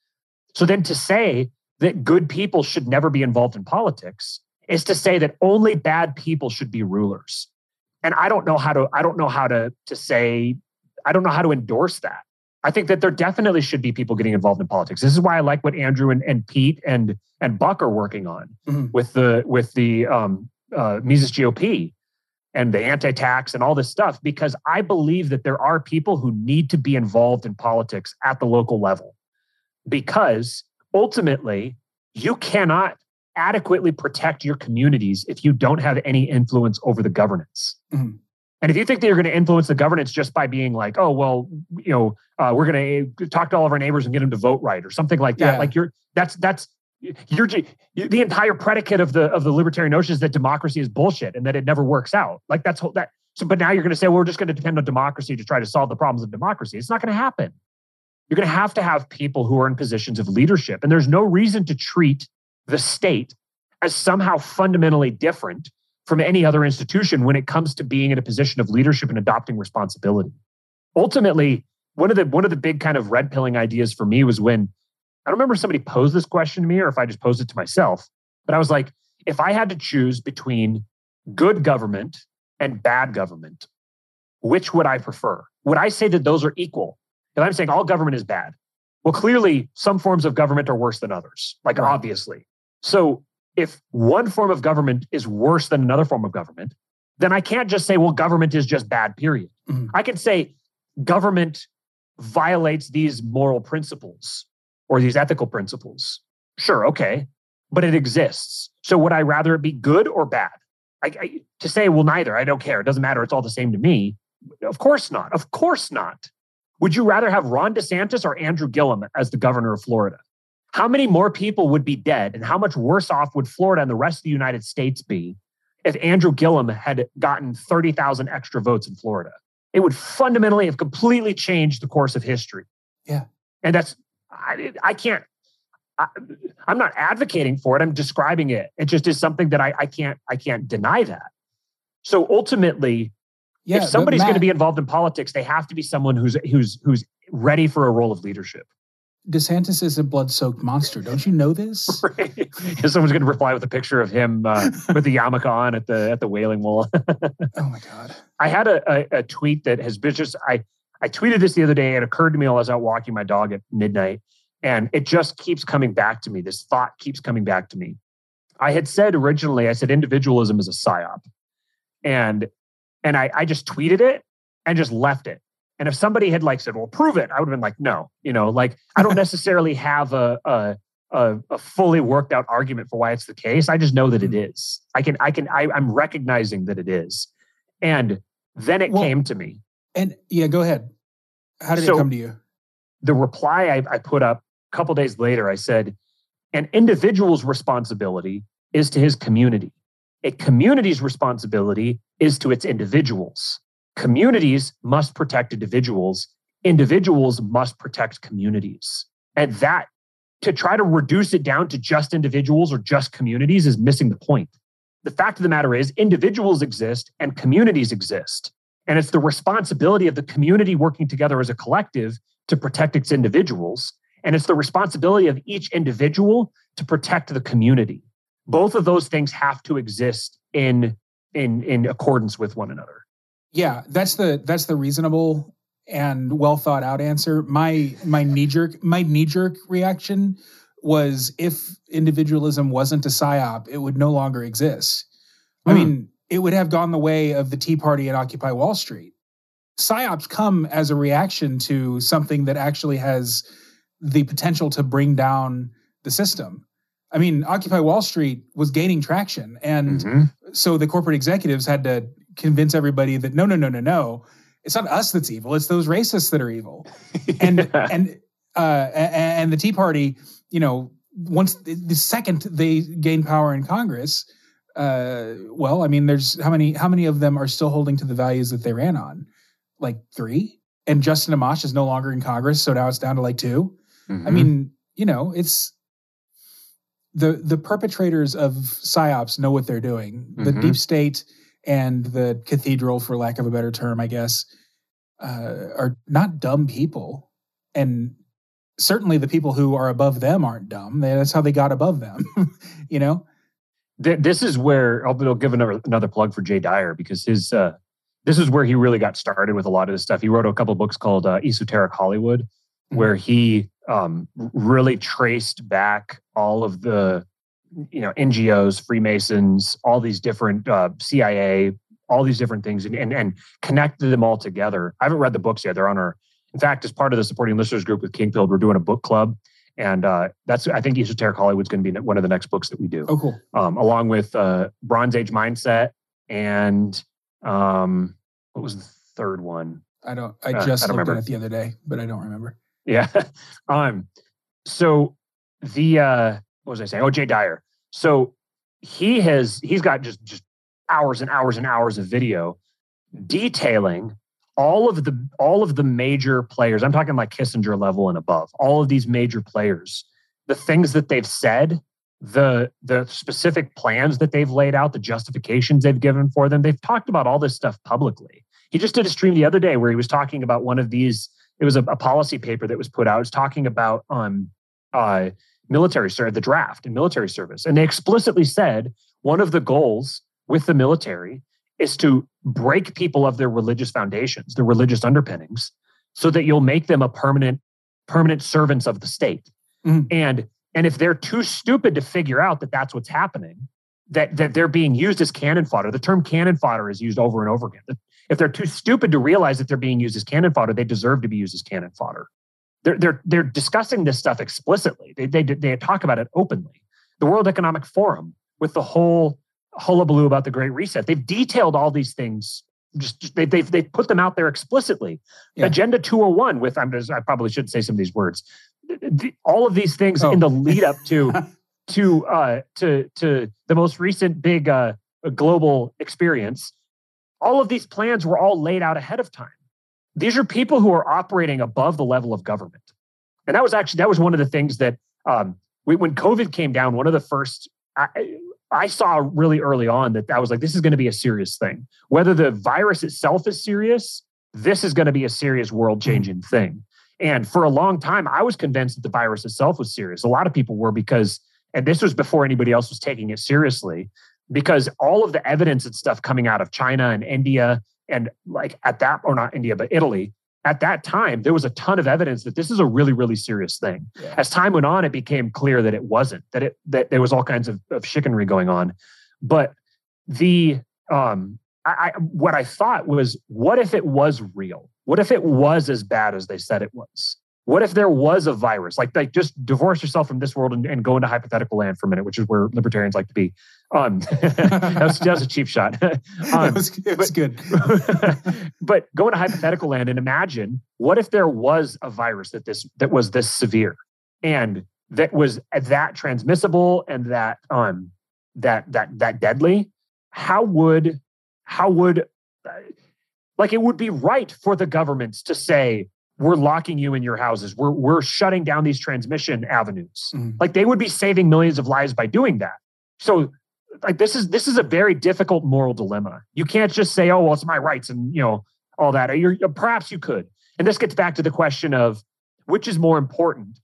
So then to say that good people should never be involved in politics is to say that only bad people should be rulers and I don't know how to I don't know how to to say I don't know how to endorse that. I think that there definitely should be people getting involved in politics. This is why I like what Andrew and, and Pete and and Buck are working on mm-hmm. with the with the um, uh, Mises GOP and the anti-tax and all this stuff because I believe that there are people who need to be involved in politics at the local level because ultimately you cannot adequately protect your communities if you don't have any influence over the governance. Mm-hmm. And if you think that you're going to influence the governance just by being like, oh, well, you know, uh, we're going to talk to all of our neighbors and get them to vote right or something like that, yeah. like you're that's that's you're the entire predicate of the of the libertarian notion is that democracy is bullshit and that it never works out. Like that's that. So, but now you're going to say well, we're just going to depend on democracy to try to solve the problems of democracy. It's not going to happen. You're going to have to have people who are in positions of leadership, and there's no reason to treat the state as somehow fundamentally different from any other institution when it comes to being in a position of leadership and adopting responsibility. Ultimately, one of the one of the big kind of red pilling ideas for me was when I don't remember if somebody posed this question to me or if I just posed it to myself, but I was like, if I had to choose between good government and bad government, which would I prefer? Would I say that those are equal? And I'm saying all government is bad. Well, clearly, some forms of government are worse than others, like right. obviously. So if one form of government is worse than another form of government, then I can't just say, well, government is just bad, period. Mm-hmm. I can say government violates these moral principles or these ethical principles. Sure, okay, but it exists. So would I rather it be good or bad? I, I, to say, well, neither, I don't care. It doesn't matter. It's all the same to me. Of course not. Of course not. Would you rather have Ron DeSantis or Andrew Gillum as the governor of Florida? How many more people would be dead and how much worse off would Florida and the rest of the United States be if Andrew Gillum had gotten 30,000 extra votes in Florida? It would fundamentally have completely changed the course of history. Yeah. And that's, I, I can't, I, am not advocating for it. I'm describing it. It just is something that I, I can't, I can't deny that. So ultimately, yeah, if somebody's Matt, going to be involved in politics, they have to be someone who's who's who's ready for a role of leadership. DeSantis is a blood-soaked monster. Don't you know this? right. Someone's going to reply with a picture of him uh, with the yarmulke on at the at the Wailing Wall. oh my god! I had a, a, a tweet that has been just I I tweeted this the other day. It occurred to me while I was out walking my dog at midnight, and it just keeps coming back to me. This thought keeps coming back to me. I had said originally, I said individualism is a psyop, and and I, I just tweeted it and just left it. And if somebody had like said, "Well, prove it," I would have been like, "No," you know, like I don't necessarily have a, a a, a, fully worked out argument for why it's the case. I just know that it mm-hmm. I can, I can, I, am recognizing that it is. And then it well, came to me. And yeah, go ahead. How did so, it come to you? The reply I, I put up a couple days later, I said, an individual's responsibility is to his community. A community's responsibility is to its individuals. Communities must protect individuals. Individuals must protect communities. And that, to try to reduce it down to just individuals or just communities, is missing the point. The fact of the matter is, individuals exist and communities exist. And it's the responsibility of the community working together as a collective to protect its individuals. And it's the responsibility of each individual to protect the community both of those things have to exist in in in accordance with one another yeah that's the that's the reasonable and well thought out answer my my knee jerk my knee jerk reaction was if individualism wasn't a psyop it would no longer exist mm. i hmm. mean it would have gone the way of the tea party and occupy wall street psyops come as a reaction to something that actually has the potential to bring down the system I mean, Occupy Wall Street was gaining traction. And mm-hmm. so the corporate executives had to convince everybody that no, no, no, no, no. It's not us that's evil. It's those racists that are evil. And yeah. and uh, and the Tea Party, you know, once the second they gain power in Congress, uh, well, I mean, there's how many how many of them are still holding to the values that they ran on? Like three. And Justin Amash is no longer in Congress, so now it's down to like 2 mm-hmm. I mean, you know, it's the the perpetrators of psyops know what they're doing. Mm-hmm. The deep state and the cathedral, for lack of a better term, I guess, uh, are not dumb people, and certainly the people who are above them aren't dumb. That's how they got above them. you know. This is where I'll, I'll give another another plug for Jay Dyer because his uh, this is where he really got started with a lot of this stuff. He wrote a couple books called uh, Esoteric Hollywood, mm-hmm. Where he um, really traced back all of the you know ngos freemasons all these different uh, cia all these different things and, and, and connected them all together. I haven't read the books yet. They're on our in fact as part of the supporting listeners group with king pilled we're doing a book club and uh, that's i think esoteric hollywood's going to be one of the next books that we do. Oh cool. Um, along with uh, bronze age mindset and um, what was the third one? I don't i uh, just I don't looked remember. at it the other day but i don't remember yeah. um, so the uh what was I saying? Oh, Jay Dyer. So he has he's got just just hours and hours and hours of video detailing all of the all of the major players. I'm talking like Kissinger level and above. All of these major players, the things that they've said the the specific plans that they've laid out, the justifications they've given for them. They've talked about all this stuff publicly. He just did a stream the other day where he was talking about one of these. It was a, a policy paper that was put out. It was talking about um, uh, military service, the draft and military service, and they explicitly said one of the goals with the military is to break people of their religious foundations, their religious underpinnings, so that you'll make them a permanent permanent servants of the state. Mm-hmm. And and if they're too stupid to figure out that that's what's happening, that that they're being used as cannon fodder. The term cannon fodder is used over and over again. If they're too stupid to realize that they're being used as cannon fodder, they deserve to be used as cannon fodder. They're they're they're discussing this stuff explicitly. They they they talk about it openly. The World Economic Forum with the whole hullabaloo about the Great Reset. They've detailed all these things. Just, just they, they've they've put them out there explicitly. Yeah. Agenda 201 with I'm just I probably shouldn't say some of these words. The, all of these things oh. in the lead up to to uh to to the most recent big uh global experience. All of these plans were all laid out ahead of time. These are people who are operating above the level of government. And that was actually that was one of the things that um, we, when COVID came down, one of the first I, I saw really early on that I was like, this is going to be a serious thing. Whether the virus itself is serious, this is going to be a serious world changing mm-hmm. thing. And for a long time, I was convinced that the virus itself was serious. A lot of people were because, and this was before anybody else was taking it seriously, because all of the evidence and stuff coming out of China and India and like at that, or not India, but Italy, at that time, there was a ton of evidence that this is a really, really serious thing. Yeah. As time went on, it became clear that it wasn't, that it that there was all kinds of, of chicanery going on. But the um I, I what I thought was, what if it was real? What if it was as bad as they said it was? What if there was a virus? Like, like just divorce yourself from this world and, and go into hypothetical land for a minute, which is where libertarians like to be. Um, that, was, that was a cheap shot. um, it was, it was but, good. but go into hypothetical land and imagine what if there was a virus that this that was this severe and that was that transmissible and that um that that that deadly. How would how would uh, like it would be right for the governments to say we're locking you in your houses. We're we're shutting down these transmission avenues. Mm. Like they would be saving millions of lives by doing that. So like this is this is a very difficult moral dilemma. You can't just say, "Oh, well, it's my rights," and you know all that. Or You're, perhaps you could. And this gets back to the question of which is more important,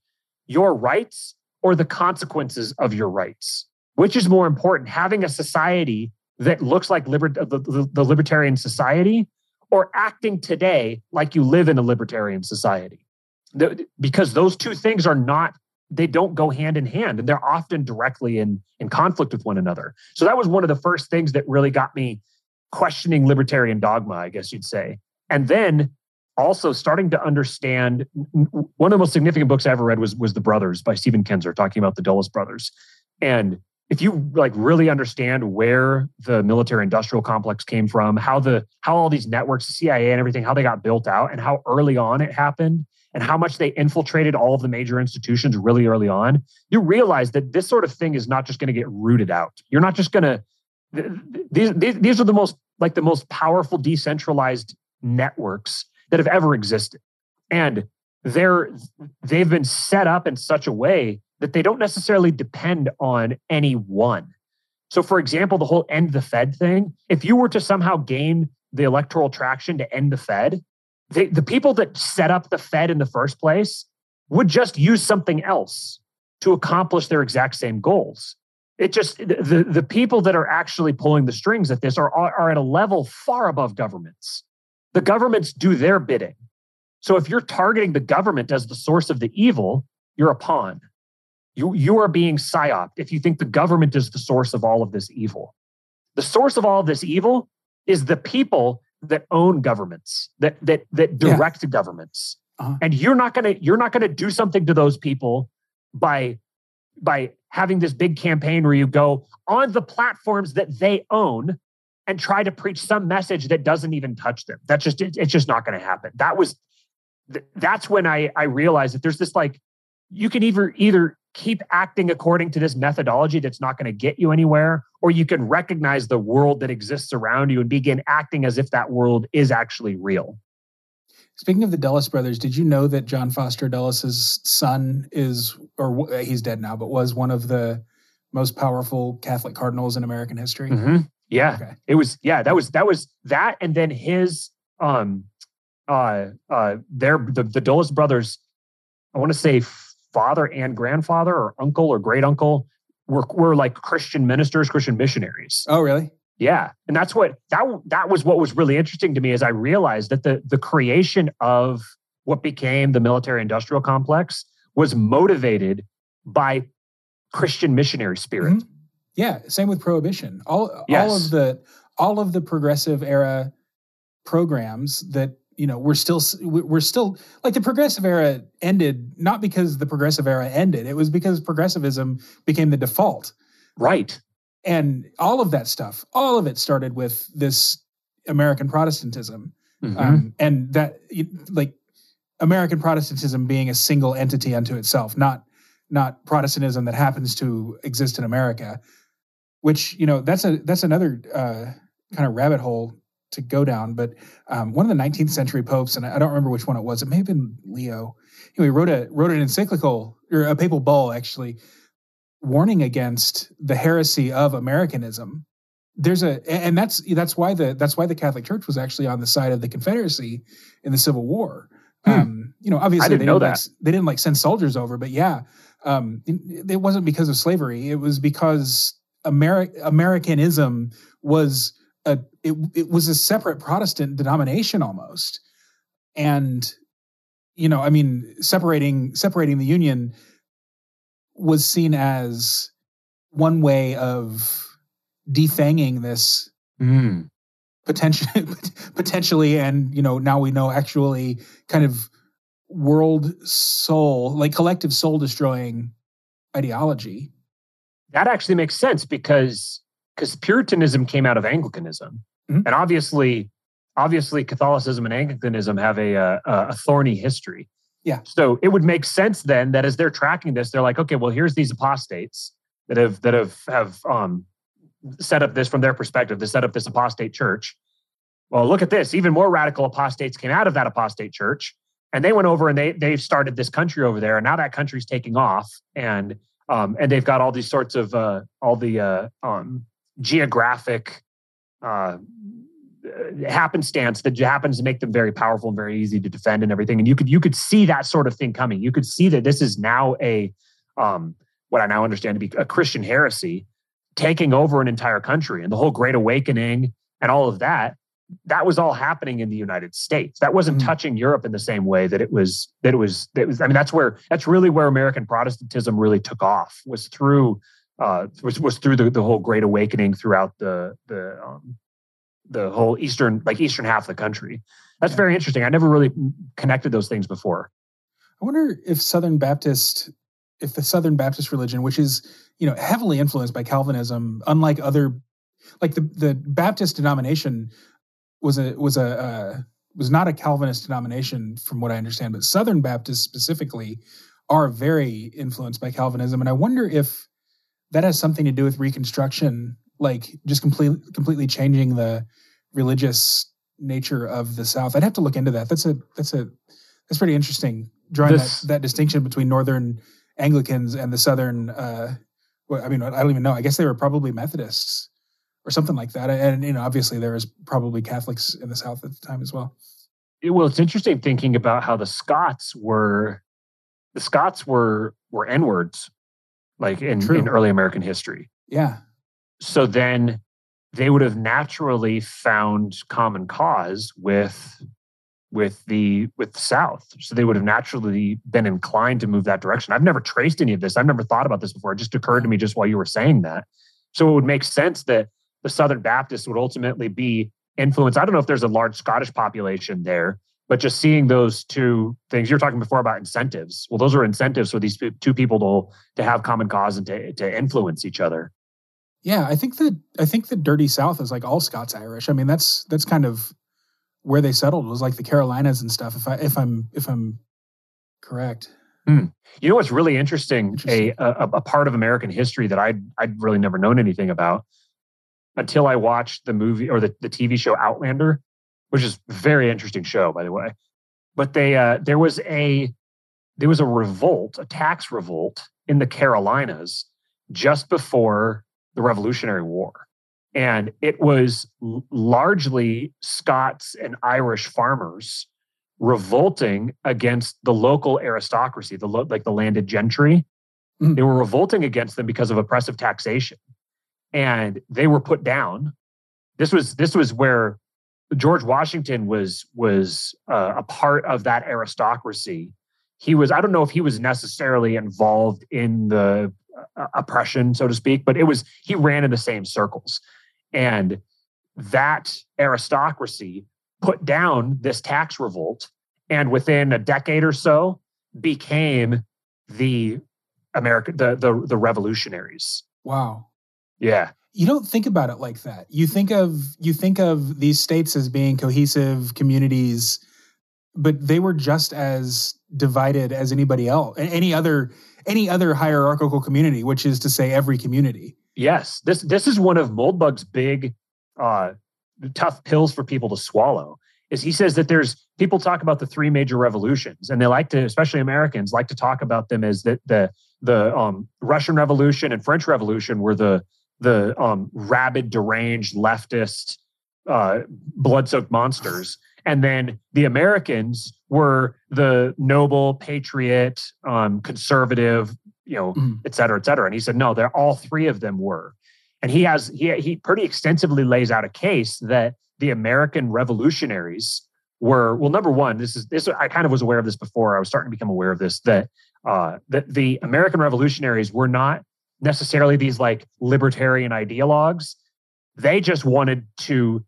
your rights or the consequences of your rights? Which is more important, having a society that looks like liber- the, the, the libertarian society or acting today like you live in a libertarian society. The, because those two things are not they don't go hand in hand and they're often directly in in conflict with one another. So that was one of the first things that really got me questioning libertarian dogma i guess you'd say. And then also starting to understand one of the most significant books i ever read was was the brothers by stephen kinzer talking about the dulles brothers. And if you like really understand where the military industrial complex came from how the how all these networks the cia and everything how they got built out and how early on it happened and how much they infiltrated all of the major institutions really early on you realize that this sort of thing is not just going to get rooted out. You're not just going to these, these these are the most like the most powerful decentralized networks that have ever existed. And they're they've been set up in such a way that they don't necessarily depend on any one. So, for example, the whole end the Fed thing, if you were to somehow gain the electoral traction to end the Fed, they, the people that set up the Fed in the first place would just use something else to accomplish their exact same goals. It just the the people that are actually pulling the strings at this are are at a level far above governments. The governments do their bidding. So if you're targeting the government as the source of the evil, you're a pawn. You, you are being psyoped if you think the government is the source of all of this evil. The source of all of this evil is the people that own governments, that that that direct yeah. governments. Uh-huh. And you're not gonna you're not gonna do something to those people by by having this big campaign where you go on the platforms that they own and try to preach some message that doesn't even touch them. That's just it's just not going to happen. That was that's when I I realized that there's this like you can either either keep acting according to this methodology that's not going to get you anywhere, or you can recognize the world that exists around you and begin acting as if that world is actually real. Speaking of the Dulles brothers, did you know that John Foster Dulles's son is, or he's dead now, but was one of the most powerful Catholic cardinals in American history. Mm-hmm. Yeah, okay. it was. Yeah, that was that was that, and then his um uh uh their the the Dulles brothers. I want to say father and grandfather, or uncle or great uncle, were were like Christian ministers, Christian missionaries. Oh, really? Yeah, and that's what that that was what was really interesting to me as I realized that the the creation of what became the military industrial complex was motivated by Christian missionary spirit. Mm-hmm. Yeah, same with prohibition. All yes. all of the all of the progressive era programs that you know we're still we're still like the progressive era ended not because the progressive era ended it was because progressivism became the default. Right. And all of that stuff all of it started with this american protestantism. Mm-hmm. um, and that like american protestantism being a single entity unto itself not not protestantism that happens to exist in america which you know that's a that's another uh, kind of rabbit hole to go down. But um, one of the 19th century popes, and I don't remember which one it was. It may have been Leo. Anyway, wrote a wrote an encyclical or a papal bull actually warning against the heresy of Americanism. There's a and that's that's why the that's why the Catholic Church was actually on the side of the Confederacy in the Civil War. Hmm. Um, you know, obviously didn't they didn't like, they didn't like send soldiers over, but yeah, um, it, it wasn't because of slavery. It was because Ameri- Americanism was a it, it was a separate Protestant denomination almost, and you know, I mean, separating separating the Union was seen as one way of defanging this mm. potentially potentially and you know now we know actually kind of world soul like collective soul destroying ideology that actually makes sense because because Puritanism came out of Anglicanism, mm-hmm. and obviously, obviously, Catholicism and Anglicanism have a, a, a thorny history. Yeah. So it would make sense then that as they're tracking this, they're like, okay, well, here's these apostates that have that have have um, set up this from their perspective to set up this apostate church. Well, look at this. Even more radical apostates came out of that apostate church, and they went over and they they started this country over there, and now that country's taking off, and um, and they've got all these sorts of uh, all the uh, um, geographic uh, happenstance that happens to make them very powerful and very easy to defend and everything. And you could you could see that sort of thing coming. You could see that this is now a um, what I now understand to be a Christian heresy taking over an entire country and the whole Great Awakening and all of that. That was all happening in the United States. That wasn't mm-hmm. touching Europe in the same way that it was. That it was. That was. I mean, that's where. That's really where American Protestantism really took off. Was through uh, was was through the, the whole Great Awakening throughout the the um, the whole eastern like eastern half of the country. That's yeah. very interesting. I never really connected those things before. I wonder if Southern Baptist, if the Southern Baptist religion, which is you know heavily influenced by Calvinism, unlike other, like the the Baptist denomination was a was a uh, was not a Calvinist denomination from what I understand, but Southern Baptists specifically are very influenced by Calvinism, and I wonder if that has something to do with Reconstruction, like just completely completely changing the religious nature of the South. I'd have to look into that. That's a that's a that's pretty interesting. Drawing this, that, that distinction between Northern Anglicans and the Southern. Uh, well, I mean, I don't even know. I guess they were probably Methodists or something like that. And you know, obviously there was probably Catholics in the South at the time as well. Well, it's interesting thinking about how the Scots were the Scots were were N words like in, in early American history. Yeah. So then they would have naturally found common cause with with the with the South. So they would have naturally been inclined to move that direction. I've never traced any of this. I've never thought about this before. It just occurred to me just while you were saying that. So it would make sense that the Southern Baptists would ultimately be influenced. I don't know if there's a large Scottish population there, but just seeing those two things you're talking before about incentives. Well those are incentives for these two people to to have common cause and to, to influence each other. Yeah i think that i think the dirty south is like all scots irish. I mean that's that's kind of where they settled was like the carolinas and stuff if i if i'm if i'm correct. Hmm. you know what's really interesting, interesting. A, a, a part of american history that i'd i'd really never known anything about until i watched the movie or the, the tv show outlander which is a very interesting show, by the way. But they uh, there was a there was a revolt, a tax revolt in the Carolinas just before the Revolutionary War. And it was largely Scots and Irish farmers revolting against the local aristocracy, the lo- like the landed gentry. Mm-hmm. They were revolting against them because of oppressive taxation, and they were put down. This was this was where George Washington was was uh, a part of that aristocracy. He was I don't know if he was necessarily involved in the uh, oppression, so to speak, but it was he ran in the same circles, and that aristocracy put down this tax revolt and within a decade or so became the America the the the revolutionaries. Wow. Yeah. You don't think about it like that. You think of you think of these states as being cohesive communities, but they were just as divided as anybody else, any other any other hierarchical community, which is to say every community. Yes. This this is one of Moldbug's big uh tough pills for people to swallow is he says that there's people talk about the three major revolutions and they like to especially americans like to talk about them as that the the um, russian revolution and french revolution were the the um, rabid deranged leftist uh, blood-soaked monsters. And then the americans were the noble patriot um, conservative you know mm. et cetera et cetera. And he said no they're all three of them were. And he has he he pretty extensively lays out a case that the American revolutionaries were well number one this is this i kind of was aware of this before. I was starting to become aware of this that uh that the american revolutionaries were not necessarily these like libertarian ideologues. They just wanted to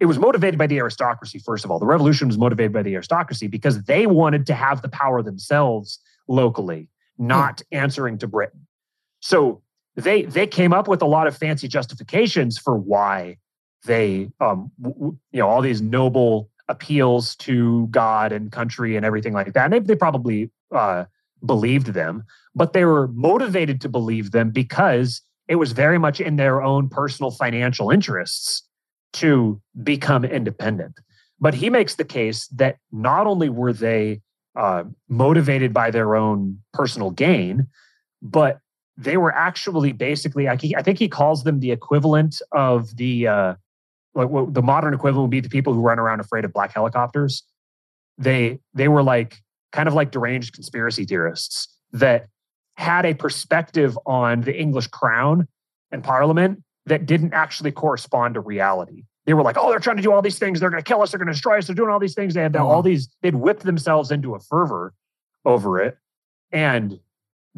it was motivated by the aristocracy first of all. The revolution was motivated by the aristocracy because they wanted to have the power themselves locally not hmm. answering to britain. So they they came up with a lot of fancy justifications for why they um w- you know all these noble appeals to god and country and everything like that. And they, they probably uh believed them but they were motivated to believe them because it was very much in their own personal financial interests to become independent but he makes the case that not only were they uh, motivated by their own personal gain but they were actually basically, I, think he calls them the equivalent of the uh, like the modern equivalent would be the people who run around afraid of black helicopters. They they were like kind of like deranged conspiracy theorists that had a perspective on the English crown and parliament that didn't actually correspond to reality. They were like, oh, they're trying to do all these things. They're going to kill us. They're going to destroy us. They're doing all these things. They had all mm-hmm. these, they'd whipped themselves into a fervor over it. And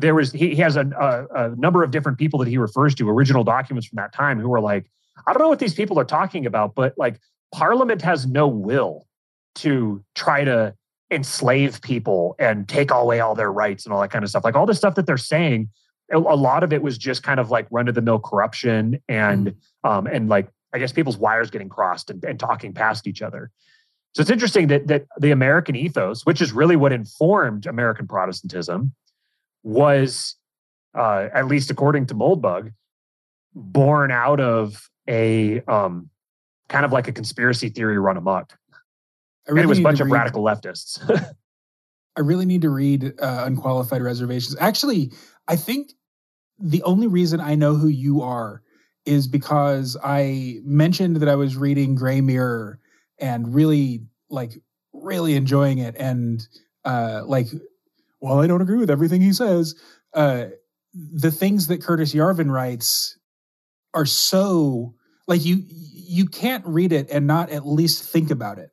there was he, he has a, a, a, number of different people that he refers to original documents from that time who were like i don't know what these people are talking about but like parliament has no will to try to enslave people and take away all their rights and all that kind of stuff like all the stuff that they're saying a, lot of it was just kind of like run of the mill corruption and mm-hmm. um and like i guess people's wires getting crossed and, and talking past each other so it's interesting that that the american ethos which is really what informed american protestantism was, uh, at least according to Moldbug, born out of a um, kind of like a conspiracy theory run amok. Really it was a bunch of read, radical leftists. I really need to read uh, Unqualified Reservations. Actually, I think the only reason I know who you are is because I mentioned that I was reading Gray Mirror and really like really enjoying it and uh like while I don't agree with everything he says, uh, the things that Curtis Yarvin writes are so like you you can't read it and not at least think about it.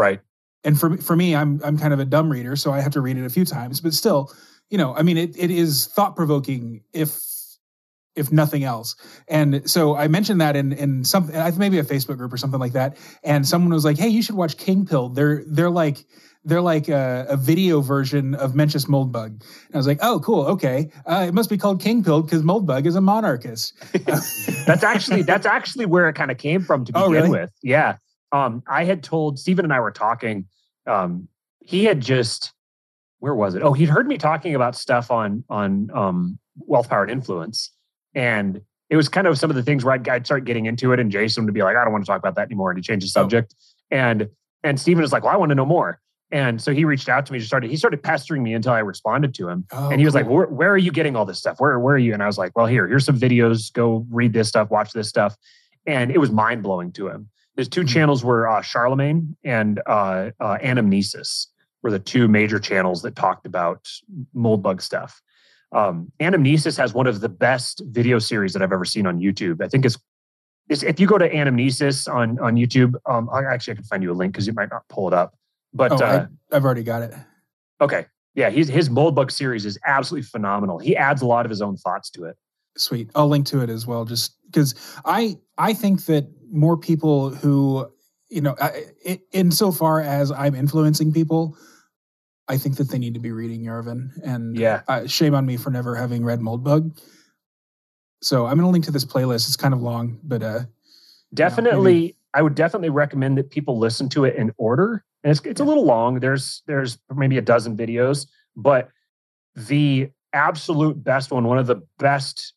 Right. And for for me, I'm I'm kind of a dumb reader, so I have to read it a few times. But still, you know, I mean, it it is thought provoking if if nothing else. And so I mentioned that in in something, maybe a Facebook group or something like that. And someone was like, "Hey, you should watch King Pill." They're they're like they're like a, a, video version of Mencius Moldbug. And I was like, oh, cool, okay. Uh, it must be called King Pill because Moldbug is a monarchist. that's actually that's actually where it kind of came from to oh, begin oh, really? with. Yeah. Um, I had told Stephen and I were talking. Um, he had just where was it? Oh, he'd heard me talking about stuff on on um, wealth, power, and influence, and it was kind of some of the things where I'd, I'd start getting into it, and Jason would be like, "I don't want to talk about that anymore," and he changed the oh. subject. Oh. And and Stephen is like, "Well, I want to know more." And so he reached out to me, just started, he started pestering me until I responded to him. Oh, and he was cool. like, where, where are you getting all this stuff? Where, where are you? And I was like, well, here, here's some videos. Go read this stuff, watch this stuff. And it was mind blowing to him. His 2 Mhm. channels were uh, Charlemagne and uh, uh, Anamnesis were the two major channels that talked about Moldbug stuff. Um, Anamnesis has one of the best video series that I've ever seen on YouTube. I think it's, it's if you go to Anamnesis on on YouTube. Um, I, actually I can find you a link because you might not pull it up. But Oh, uh, I, I've already got it. okay, yeah, he's, his Moldbug series is absolutely phenomenal. He adds a lot of his own thoughts to it. Sweet. I'll link to it as well, just because I I think that more people who you know, I, i- insofar as I'm influencing people, I think that they need to be reading Yarvin. And Yeah. uh, shame on me for never having read Moldbug. So I'm going to link to this playlist. It's kind of long, but uh, definitely i would definitely recommend that people listen to it in order and it's, it's a little long there's there's maybe a dozen videos but the absolute best one one of the best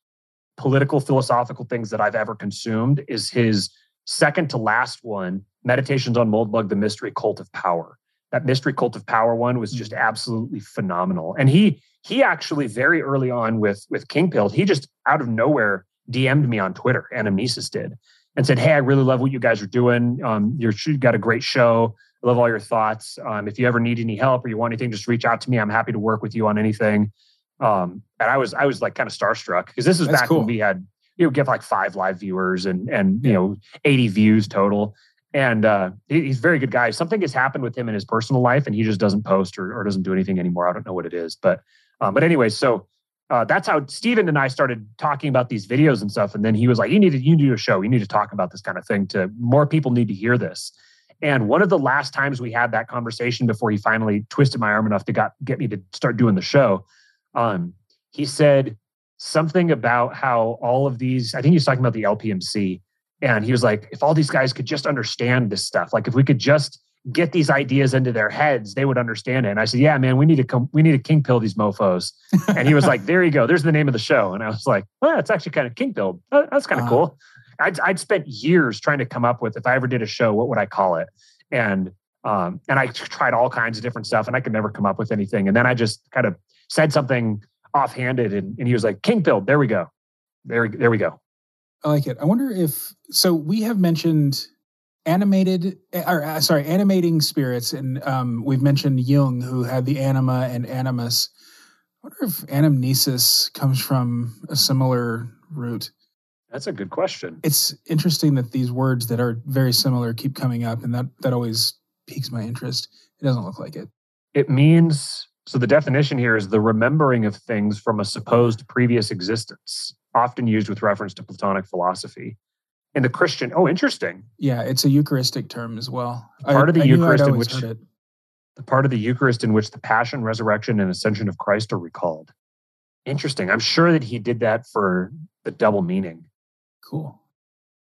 political philosophical things that i've ever consumed is his second to last one meditations on moldbug the mystery cult of power that mystery cult of power one was just absolutely phenomenal and he he actually very early on with with king pilled he just out of nowhere dm'd me on twitter anamnesis did and said, "Hey, I really love what you guys are doing. Um, you're you got a great show. I love all your thoughts. Um, if you ever need any help or you want anything, just reach out to me. I'm happy to work with you on anything." Um, and I was I was like kind of starstruck because this was That's back cool. when we had you know get like five live viewers and and you know 80 views total. And uh, he- he's a very good guy. Something has happened with him in his personal life, and he just doesn't post or, or doesn't do anything anymore. I don't know what it is, but um, but anyway, so uh, that's how Steven and I started talking about these videos and stuff. And then he was like, "You need to you need a show. You need to talk about this kind of thing. To more people need to hear this." And one of the last times we had that conversation before he finally twisted my arm enough to got get me to start doing the show, um, he said something about how all of these. I think he was talking about the LPMC, and he was like, "If all these guys could just understand this stuff, like if we could just." get these ideas into their heads, they would understand it. And I said, "Yeah, man, we need to come. We need to king pill these mofo's." and he was like, "There you go. There's the name of the show." And I was like, "Well, it's actually kind of king pill. That's kind of Uh. cool." I'd, I'd spent years trying to come up with if I ever did a show, what would I call it? And um, and I tried all kinds of different stuff, and I could never come up with anything. And then I just kind of said something offhanded, and, and he was like, "King pill. There we go. There, there we go." I like it. I wonder if so. We have mentioned animated, or uh, sorry, animating spirits, and um, we've mentioned Jung, who had the anima and animus. I wonder if anamnesis comes from a similar root. That's a good question. It's interesting that these words that are very similar keep coming up, and that that always piques my interest. It doesn't look like it. It means so. The definition here is the remembering of things from a supposed previous existence, often used with reference to Platonic philosophy. In the Christian, oh, interesting. Yeah, it's a Eucharistic term as well. Part of the I'd Eucharist in which- the part of the Eucharist in which the passion, resurrection, and ascension of Christ are recalled. Interesting. I'm sure that he did that for the double meaning. Cool,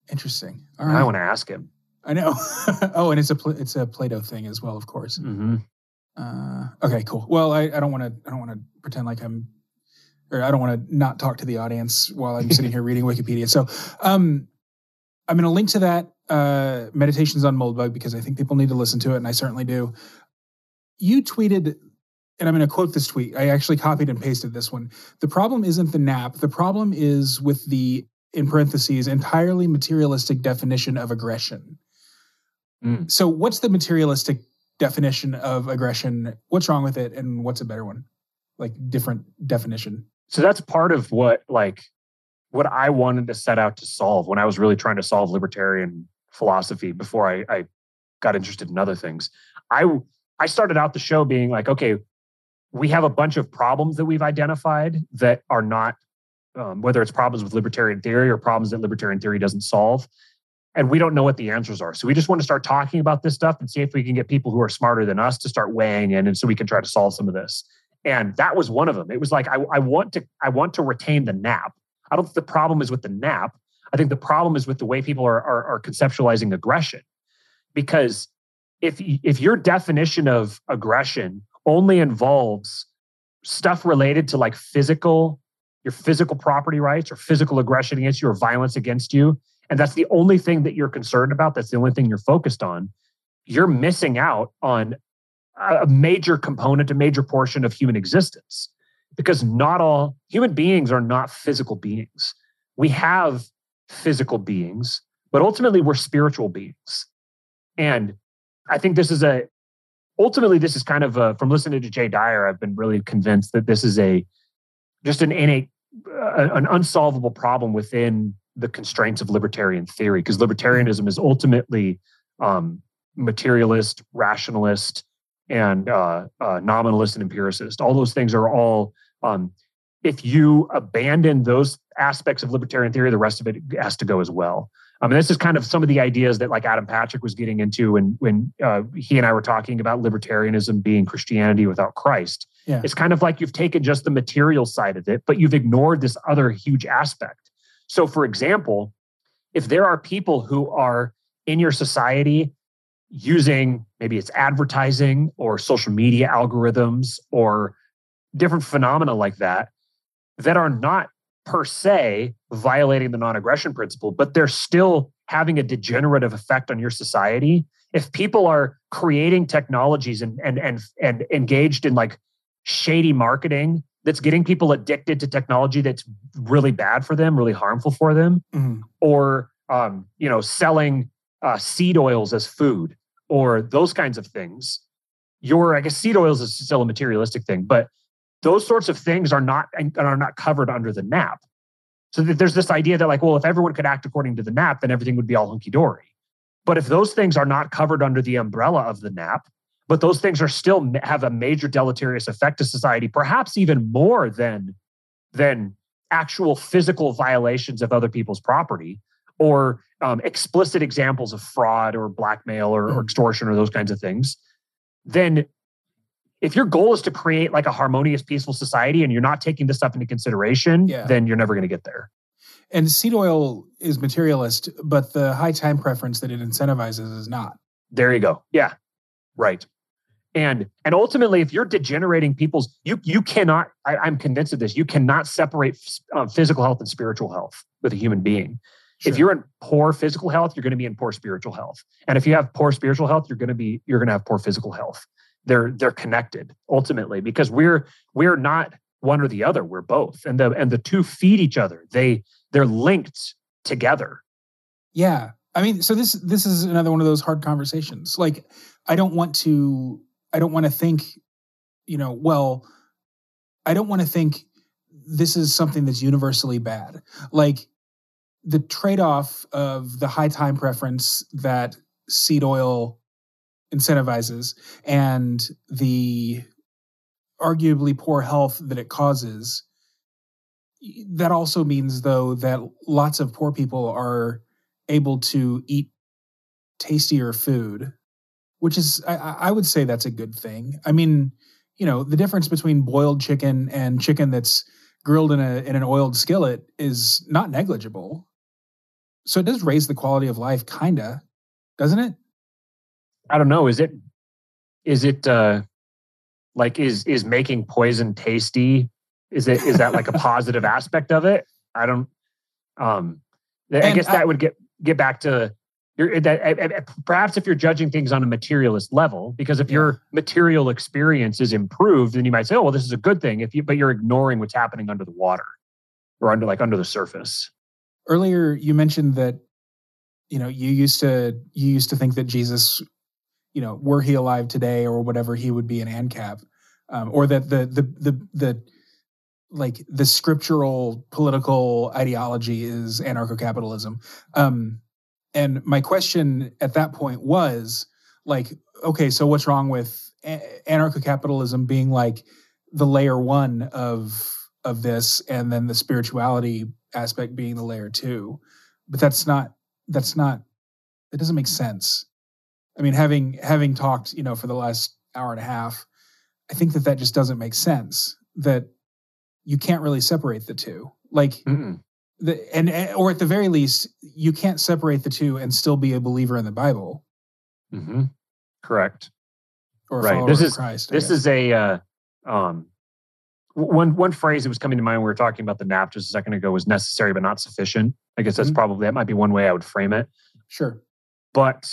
interesting. All I want to ask him. I know. oh, and it's a it's a Plato thing as well, of course. hmm Uh, okay, cool. Well, I, I don't want to I don't want to pretend like I'm, or I don't want to not talk to the audience while I'm sitting here reading Wikipedia. So, um, I'm going to link to that uh, meditations on Moldbug because I think people need to listen to it, and I certainly do. You tweeted, and I'm going to quote this tweet. I actually copied and pasted this one. The problem isn't the nap. The problem is with the in parentheses entirely materialistic definition of aggression. Mm. So, what's the materialistic definition of aggression? What's wrong with it, and what's a better one? Like different definition. So that's part of what like what I wanted to set out to solve when I was really trying to solve libertarian philosophy before I, I got interested in other things. I I started out the show being like, okay, we have a bunch of problems that we've identified that are not um, whether it's problems with libertarian theory or problems that libertarian theory doesn't solve. And we don't know what the answers are. So we just want to start talking about this stuff and see if we can get people who are smarter than us to start weighing in and so we can try to solve some of this. And that was one of them. It was like I, I want to I want to retain the nap. I don't think the problem is with the nap. I think the problem is with the way people are are, are conceptualizing aggression. Because if if your definition of aggression only involves stuff related to like physical your physical property rights or physical aggression against you or violence against you and that's the only thing that you're concerned about that's the only thing you're focused on you're missing out on a major component, a major portion of human existence, because not all human beings are not physical beings. We have physical beings, but ultimately we're spiritual beings. And I think this is a, ultimately, this is kind of a, from listening to Jay Dyer, I've been really convinced that this is a, just an innate, uh, an unsolvable problem within the constraints of libertarian theory, because libertarianism is ultimately um, materialist, rationalist, and uh, uh, nominalist and empiricist. All those things are all. Um, if you abandon those aspects of libertarian theory, the rest of it has to go as well. I mean, this is kind of some of the ideas that like Adam Patrick was getting into when when uh, he and I were talking about libertarianism being Christianity without Christ. Yeah. It's kind of like you've taken just the material side of it, but you've ignored this other huge aspect. So, for example, if there are people who are in your society using maybe it's advertising or social media algorithms or different phenomena like that that are not per se violating the non-aggression principle but they're still having a degenerative effect on your society if people are creating technologies and and and, and engaged in like shady marketing that's getting people addicted to technology that's really bad for them really harmful for them mm-hmm. or um, you know selling uh, seed oils as food or those kinds of things, your I guess seed oils is still a materialistic thing, but those sorts of things are not are not covered under the NAP. So there's this idea that like, well, if everyone could act according to the NAP, then everything would be all hunky dory. But if those things are not covered under the umbrella of the NAP, but those things are still have a major deleterious effect to society, perhaps even more than than actual physical violations of other people's property, or um, explicit examples of fraud or blackmail or, or hmm. extortion or those kinds of things, then if your goal is to create like a harmonious, peaceful society and you're not taking this stuff into consideration, yeah. then you're never going to get there. And seed oil is materialist, but the high time preference that it incentivizes is not. There you go. Yeah. Right. And and ultimately, if you're degenerating people's, you you cannot. I, am convinced of this. You cannot separate uh, physical health and spiritual health with a human being. Sure. If you're in poor physical health, you're going to be in poor spiritual health. And if you have poor spiritual health, you're going to be you're going to have poor physical health. They're they're connected ultimately because we're we're not one or the other. We're both. And the and the two feed each other. They they're linked together. Yeah. I mean, so this this is another one of those hard conversations. Like I don't want to I don't want to think, you know, well, I don't want to think this is something that's universally bad. Like the trade-off of the high time preference that seed oil incentivizes and the arguably poor health that it causes that also means though that lots of poor people are able to eat tastier food which is I, I, would say that's a good thing i mean you know the difference between boiled chicken and chicken that's grilled in a in an oiled skillet is not negligible so it does raise the quality of life, kinda, doesn't it? I don't know. Is it is it uh like is is making poison tasty? Is it is that like a positive aspect of it? I don't um I and guess that I, would get get back to your that perhaps if you're judging things on a materialist level, because if yeah. your material experience is improved, then you might say, "Oh, well, this is a good thing." If you, but you're ignoring what's happening under the water or under like under the surface earlier you mentioned that you know you used to you used to think that jesus you know were he alive today or whatever he would be an ancap um, or that the the the the like the scriptural political ideology is anarcho-capitalism um, and my question at that point was like okay so what's wrong with anarcho-capitalism being like the layer one of of this and then the spirituality aspect being the layer two? But that's not that's not that doesn't make sense. I mean having having talked you know for the last hour and a half i think that that just doesn't make sense that you can't really separate the two. Like Mm-mm. The and or at the very least you can't separate the two and still be a believer in the bible mm-hmm. correct or right this is Christ, this is a uh, um one one phrase that was coming to mind when we were talking about the nap just a second ago was necessary but not sufficient. I guess that's mm-hmm. probably that might be one way I would frame it. Sure. But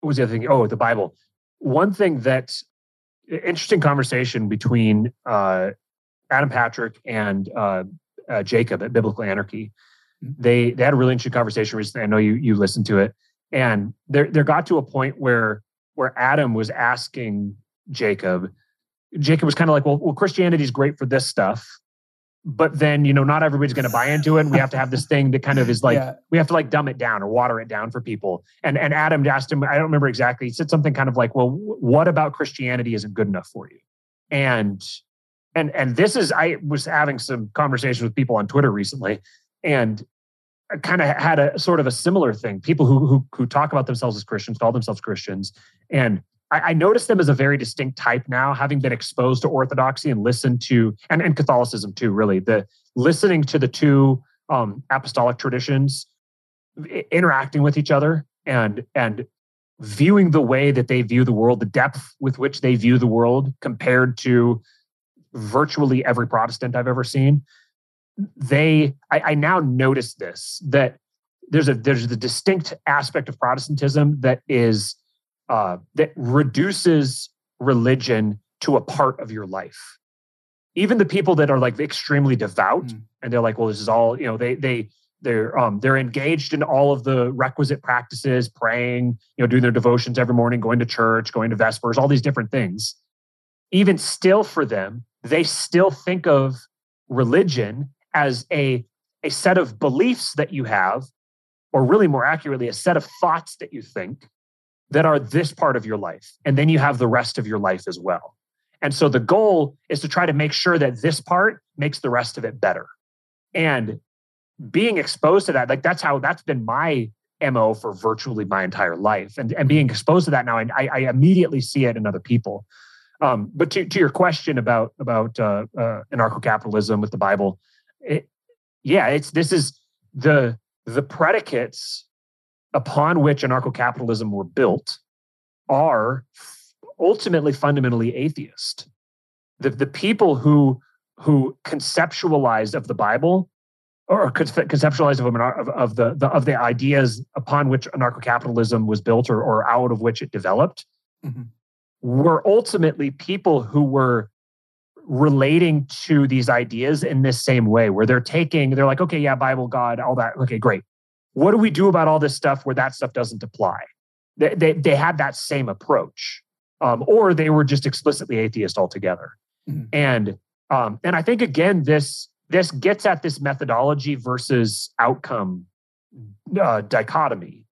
what was the other thing? Oh, the Bible. One thing that interesting conversation between uh, Adam Patrick and uh, uh, Jacob at Biblical Anarchy. Mm-hmm. They they had a really interesting conversation recently. I know you you listened to it, and there there got to a point where where Adam was asking Jacob. Jacob was kind of like, well, well, Christianity is great for this stuff, but then you know not everybody's going to buy into it and we have to have this thing that kind of is like yeah. we have to like dumb it down or water it down for people and and adam asked him i don't remember exactly he said something kind of like well what about christianity isn't good enough for you and and and this is i was having some conversations with people on twitter recently and kind of had a sort of a similar thing people who who who talk about themselves as christians call themselves christians and I, I notice them as a very distinct type now, having been exposed to Orthodoxy and listened to and, and Catholicism too. Really, the listening to the two um, apostolic traditions, interacting with each other, and and viewing the way that they view the world, the depth with which they view the world compared to virtually every Protestant I've ever seen. They, I, I now notice this that there's a there's the distinct aspect of Protestantism that is uh, that reduces religion to a part of your life. Even the people that are like extremely devout mm. and they're like, well, this is all, you know, they, they, they're um, they're engaged in all of the requisite practices praying you know doing their devotions every morning going to church going to vespers all these different things even still for them they still think of religion as a a set of beliefs that you have or really more accurately a set of thoughts that you think that are this part of your life. And then you have the rest of your life as well. And so the goal is to try to make sure that this part makes the rest of it better. And being exposed to that, like that's how that's been my MO for virtually my entire life. And, and being exposed to that now, I, I immediately see it in other people. Um, but to, to your question about about uh, uh, anarcho-capitalism with the Bible, it, yeah, it's this is the the predicates upon which anarcho capitalism were built are ultimately fundamentally atheist. The, the people who, who conceptualized of the Bible or conceptualized of, of, of the, the, of the ideas upon which anarcho capitalism was built or, or out of which it developed mm-hmm. Were ultimately people who were relating to these ideas in this same way where they're taking they're like okay yeah bible god all that okay great what do we do about all this stuff where that stuff doesn't apply? They, they, they had that same approach, um, or they were just explicitly atheist altogether. Mm-hmm. And um, and I think again this this gets at this methodology versus outcome uh, dichotomy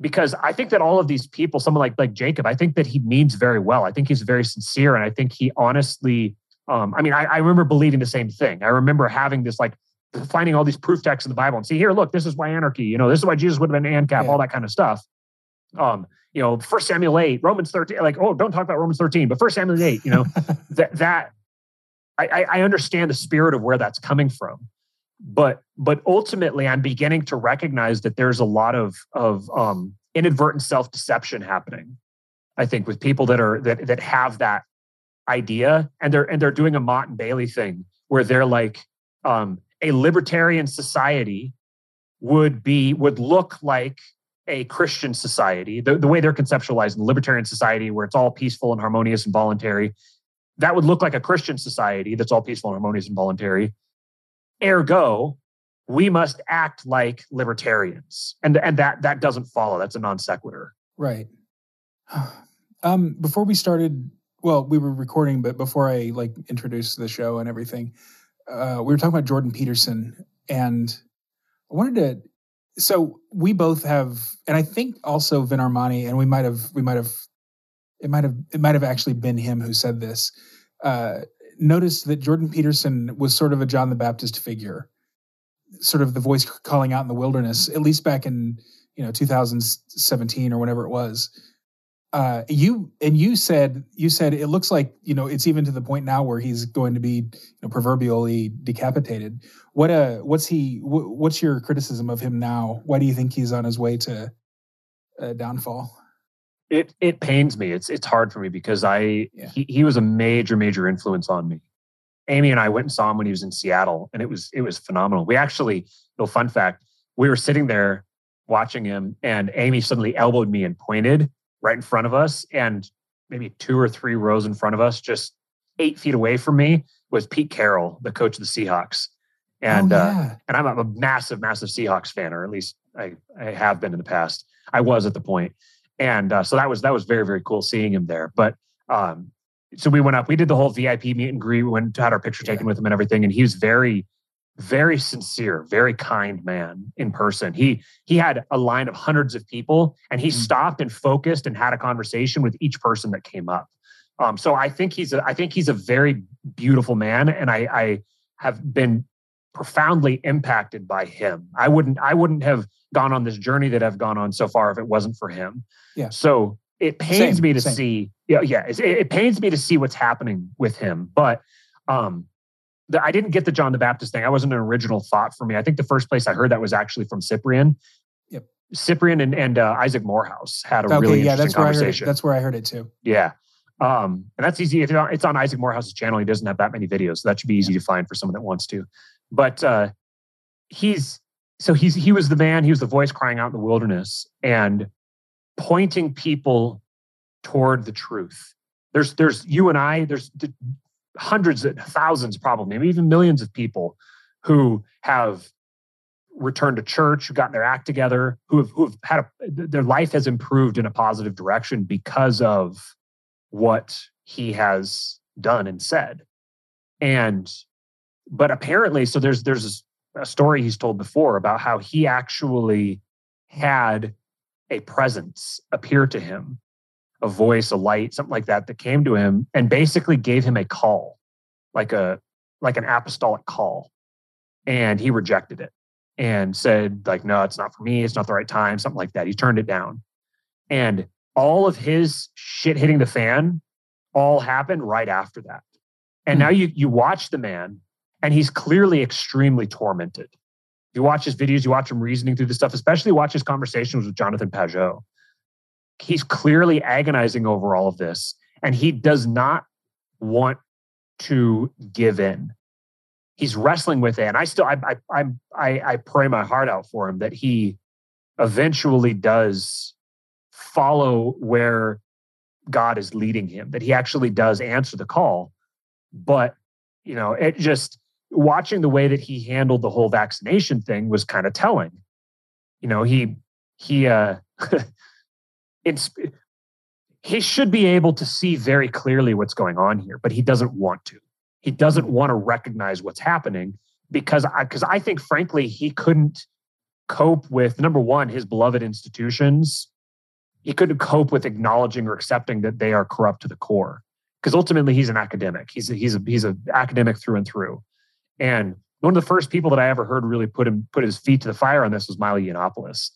because I think that all of these people, someone like like Jacob, I think that he means very well. I think he's very sincere, and I think he honestly. Um, I mean, I, I remember believing the same thing. I remember having this like finding all these proof texts in the Bible and see here, look, this is why anarchy, you know, this is why Jesus would have been ANCAP, yeah. all that kind of stuff. Um, you know, First Samuel 8, Romans 13, like, oh, don't talk about Romans 13, but First Samuel 8, you know, that that I, I understand the spirit of where that's coming from. But but ultimately I'm beginning to recognize that there's a lot of of um inadvertent self-deception happening. I think with people that are that that have that idea and they're and they're doing a Motte and Bailey thing where they're like, um, a libertarian society would be would look like a Christian society, the, the way they're conceptualized in libertarian society, where it's all peaceful and harmonious and voluntary, that would look like a Christian society that's all peaceful and harmonious and voluntary. Ergo, we must act like libertarians, and and that that doesn't follow. That's a non sequitur. Right. Um, before we started, well, we were recording, but before I like introduced the show and everything, uh, we were talking about Jordan Peterson, and I wanted to. So we both have, and I think also Vin Armani, and we might have, we might have, it might have, it might have actually been him who said this. Uh, noticed that Jordan Peterson was sort of a John the Baptist figure, sort of the voice calling out in the wilderness, at least back in you know 2017 or whenever it was uh, you and you said you said it looks like you know it's even to the point now where he's going to be you know, proverbially decapitated. What uh what's he wh- what's your criticism of him now? Why do you think he's on his way to uh, downfall? It it pains me. It's it's hard for me because I yeah. he, he was a major major influence on me. Amy and I went and saw him when he was in Seattle, and it was it was phenomenal. We actually, little fun fact, we were sitting there watching him, and Amy suddenly elbowed me and pointed right in front of us. And maybe two or three rows in front of us, just eight feet away from me, was Pete Carroll, the coach of the Seahawks. And oh, uh, and I'm a massive, massive Seahawks fan, or at least I, I have been in the past. I was at the point, and uh, so that was that was very very cool seeing him there. But um, so we went up, we did the whole VIP meet and greet, we went had our picture taken Yeah. with him and everything, and he was very very sincere, very kind man in person. He he had a line of hundreds of people, and he Mhm. stopped and focused and had a conversation with each person that came up. Um, so I think he's a, I think he's a very beautiful man, and I, I have been profoundly impacted by him. I wouldn't I wouldn't have gone on this journey that I've gone on so far if it wasn't for him. Yeah. So it pains Same, me to same. see. Yeah, yeah. It, it pains me to see what's happening with him, but um, the, I didn't get the John the Baptist thing. I wasn't an original thought for me. I think the first place I heard that was actually from Cyprian. Yep. Cyprian and, and uh, Isaac Morehouse had a Okay, really yeah, interesting that's where I heard it. conversation. That's where I heard it too. Yeah. Um, and that's easy. If it's on, it's on Isaac Morehouse's channel, he doesn't have that many videos. So that should be easy to find for someone that wants to. But uh, he's so he's he was the man, he was the voice crying out in the wilderness and pointing people toward the truth. There's there's you and I, there's hundreds and thousands, probably, maybe even millions of people who have returned to church, who gotten their act together, who have who have had a their life has improved in a positive direction because of what he has done and said. And but apparently, so there's there's a story he's told before about how he actually had a presence appear to him, a voice, a light, something like that that came to him and basically gave him a call, like a like an apostolic call. And he rejected it and said, like, no, it's not for me, it's not the right time, something like that. He turned it down. And all of his shit hitting the fan all happened right after that. And Hmm. now you you watch the man and he's clearly extremely tormented. You watch his videos, you watch him reasoning through this stuff, especially watch his conversations with Jonathan Pageau. He's clearly agonizing over all of this, and he does not want to give in. He's wrestling with it, and I still, I, I, I, I, I pray my heart out for him that he eventually does follow where God is leading him, that he actually does answer the call. But, you know, it just watching the way that he handled the whole vaccination thing was kind of telling. You know, he, he, uh, it's, he should be able to see very clearly what's going on here, but he doesn't want to. He doesn't want to recognize what's happening because I, because I think, frankly, he couldn't cope with number one, his beloved institutions he couldn't cope with acknowledging or accepting that they are corrupt to the core because ultimately he's an academic he's a, he's a, he's an academic through and through and one of the first people that i ever heard really put him put his feet to the fire on this was milo yiannopoulos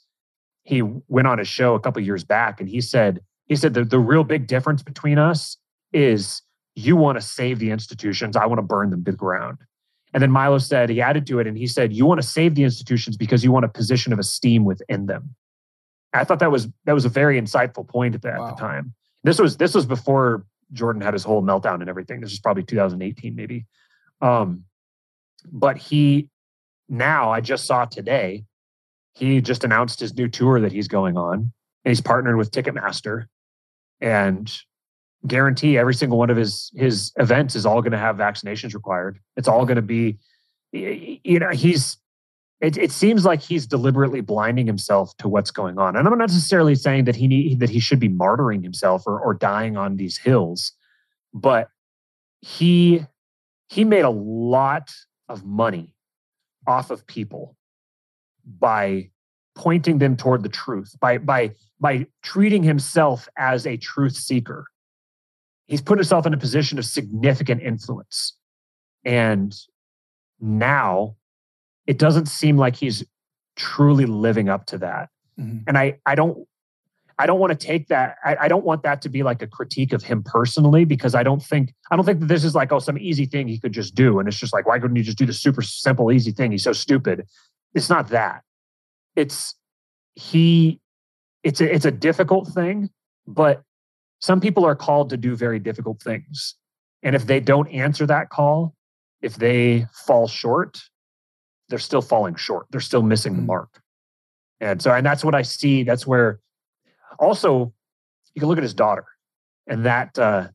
he went on his show a couple years back and he said he said the, the real big difference between us is you want to save the institutions i want to burn them to the ground and then milo said he added to it and he said you want to save the institutions because you want a position of esteem within them I thought that was that was a very insightful point at the, Wow. at the time. This was this was before Jordan had his whole meltdown and everything. This was probably 2018 maybe. Um, but he now I just saw today he just announced his new tour that he's going on and he's partnered with Ticketmaster and guarantee every single one of his his events is all going to have vaccinations required. It's all going to be you know he's it, it seems like he's deliberately blinding himself to what's going on. And I'm not necessarily saying that he need, that he should be martyring himself or, or dying on these hills, but he he made a lot of money off of people by pointing them toward the truth, by by by treating himself as a truth seeker. He's put himself in a position of significant influence. And now it doesn't seem like he's truly living up to that. Mhm. And I, I don't, I don't want to take that. I, I don't want that to be like a critique of him personally, because I don't think, I don't think that this is like, oh, some easy thing he could just do. And it's just like, why couldn't he just do the super simple, easy thing? He's so stupid. It's not that. It's he, it's a, it's a difficult thing, but some people are called to do very difficult things. And if they don't answer that call, if they fall short, they're still falling short. They're still missing the Mm. mark. And so, and that's what I see. That's where also you can look at his daughter. and that uh,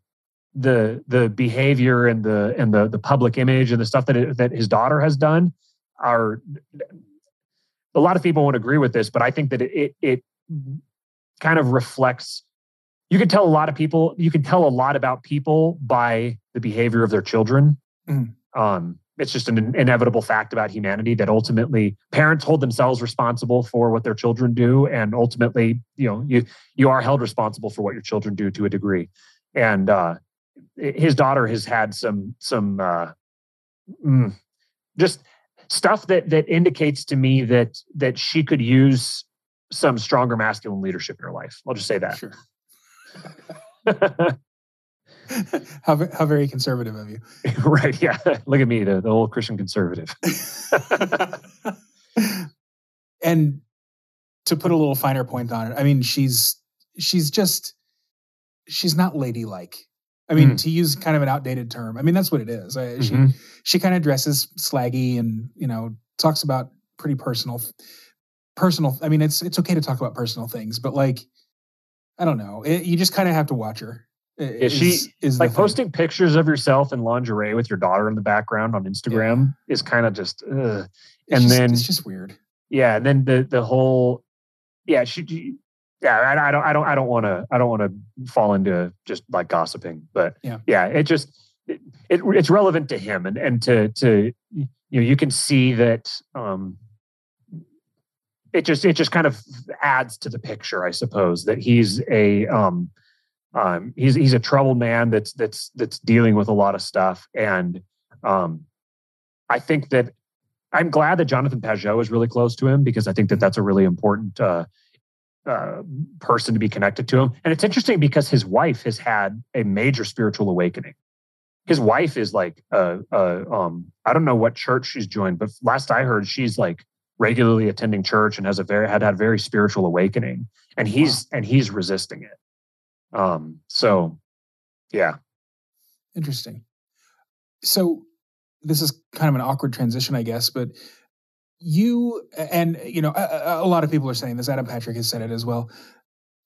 the the behavior and the and the the public image and the stuff that it, that his daughter has done are a lot of people won't agree with this, but I think that it it, it kind of reflects. You can tell a lot of people. You can tell a lot about people by the behavior of their children. Mm. Um, it's just an inevitable fact about humanity that ultimately parents hold themselves responsible for what their children do. And ultimately you know you you are held responsible for what your children do to a degree. And uh his daughter has had some some uh mm, just stuff that that indicates to me that that she could use some stronger masculine leadership in her life. I'll just say that. Sure how, how very conservative of you. right. Yeah. Look at me, the, the old Christian conservative. and to put a little finer point on it, I mean, she's she's just she's not ladylike. I mean, mm. to use kind of an outdated term, I mean that's what it is. I, she mm-hmm. she kind of dresses slaggy and you know talks about pretty personal personal. I mean, it's it's okay to talk about personal things, but like I don't know, it, you just kind of have to watch her. Is, she is like posting pictures of yourself in lingerie with your daughter in the background on Instagram yeah. is kind of just, and just, then it's just weird. Yeah, and then the the whole, yeah, she, yeah, I, I don't, I don't, I don't want to, I don't want to fall into just like gossiping, but yeah, yeah, it just, it, it it's relevant to him, and and to to you know you can see that um it just it just kind of adds to the picture, I suppose, that he's a um um, he's he's a troubled man that's that's that's dealing with a lot of stuff, and um, I think that I'm glad that Jonathan Pageau is really close to him because I think that that's a really important uh, uh, person to be connected to him. And it's interesting because his wife has had a major spiritual awakening. His wife is like, uh, um, I don't know what church she's joined, but last I heard, she's like regularly attending church and has a very had had a very spiritual awakening, and he's wow. and he's resisting it. Um, so, yeah. Interesting. So, this is kind of an awkward transition, I guess, but you and you know a, a, lot of people are saying this adam patrick has said it as well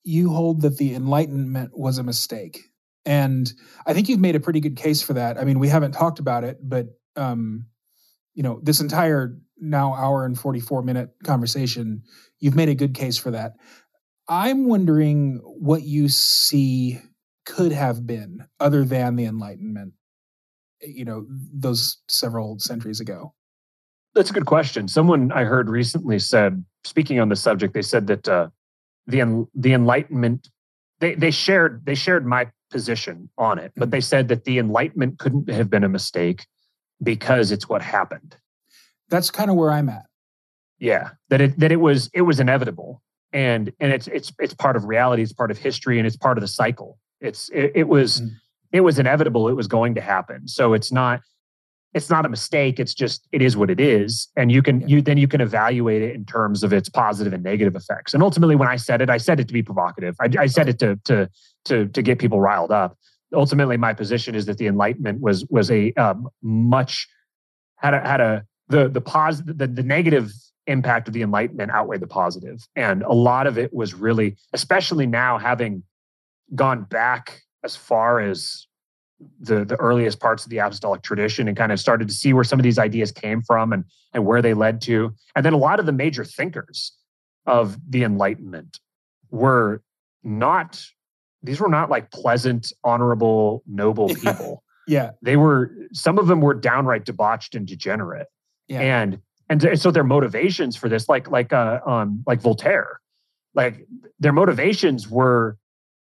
you hold that the enlightenment was a mistake and i think you've made a pretty good case for that i mean we haven't talked about it but um you know this entire now hour and 44 minute conversation you've made a good case for that I'm wondering what you see could have been other than the Enlightenment, you know, those several centuries ago. That's a good question. Someone I heard recently said, speaking on the subject, they said that uh, the the Enlightenment they they shared they shared my position on it, but mm-hmm. they said that the Enlightenment couldn't have been a mistake because it's what happened. That's kind of where I'm at. Yeah, that it that it was it was inevitable and and it's it's it's part of reality it's part of history and it's part of the cycle. It's it, it was mm. it was inevitable it was going to happen. So it's not it's not a mistake it's just it is what it is and you can yeah. you then you can evaluate it in terms of its positive and negative effects. And ultimately when i said it i said it to be provocative. I, I said it to to to to get people riled up. Ultimately my position is that the enlightenment was was a um, much had a had a the the positive the, the negative impact of the enlightenment outweighed the positive. And a lot of it was really especially now having gone back as far as the the earliest parts of the apostolic tradition and kind of started to see where some of these ideas came from and and where they led to. And then a lot of the major thinkers of the enlightenment were not these were not like pleasant honorable noble people. Yeah they were some of them were downright debauched and degenerate. Yeah. and and so their motivations for this like like uh um like voltaire like their motivations were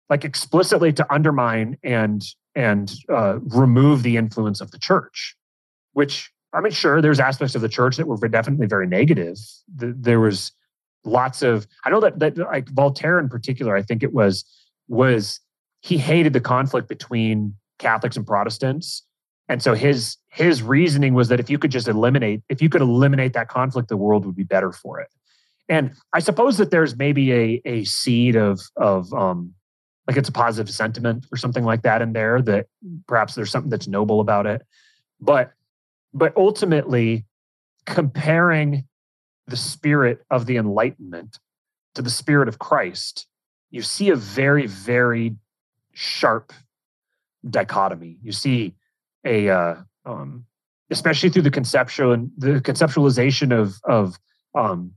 like explicitly to undermine and and uh, remove the influence of the church which i mean sure there's aspects of the church that were definitely very negative. There was lots of i know that that like voltaire in particular i think it was was he hated the conflict between catholics and protestants and so his his reasoning was that if you could just eliminate if you could eliminate that conflict, the world would be better for it. And I suppose that there's maybe a a seed of of um like it's a positive sentiment or something like that in there that perhaps there's something that's noble about it. But but ultimately comparing the spirit of the enlightenment to the spirit of Christ, you see a very, very sharp dichotomy. You see a uh, um, especially through the conceptual the conceptualization of of um,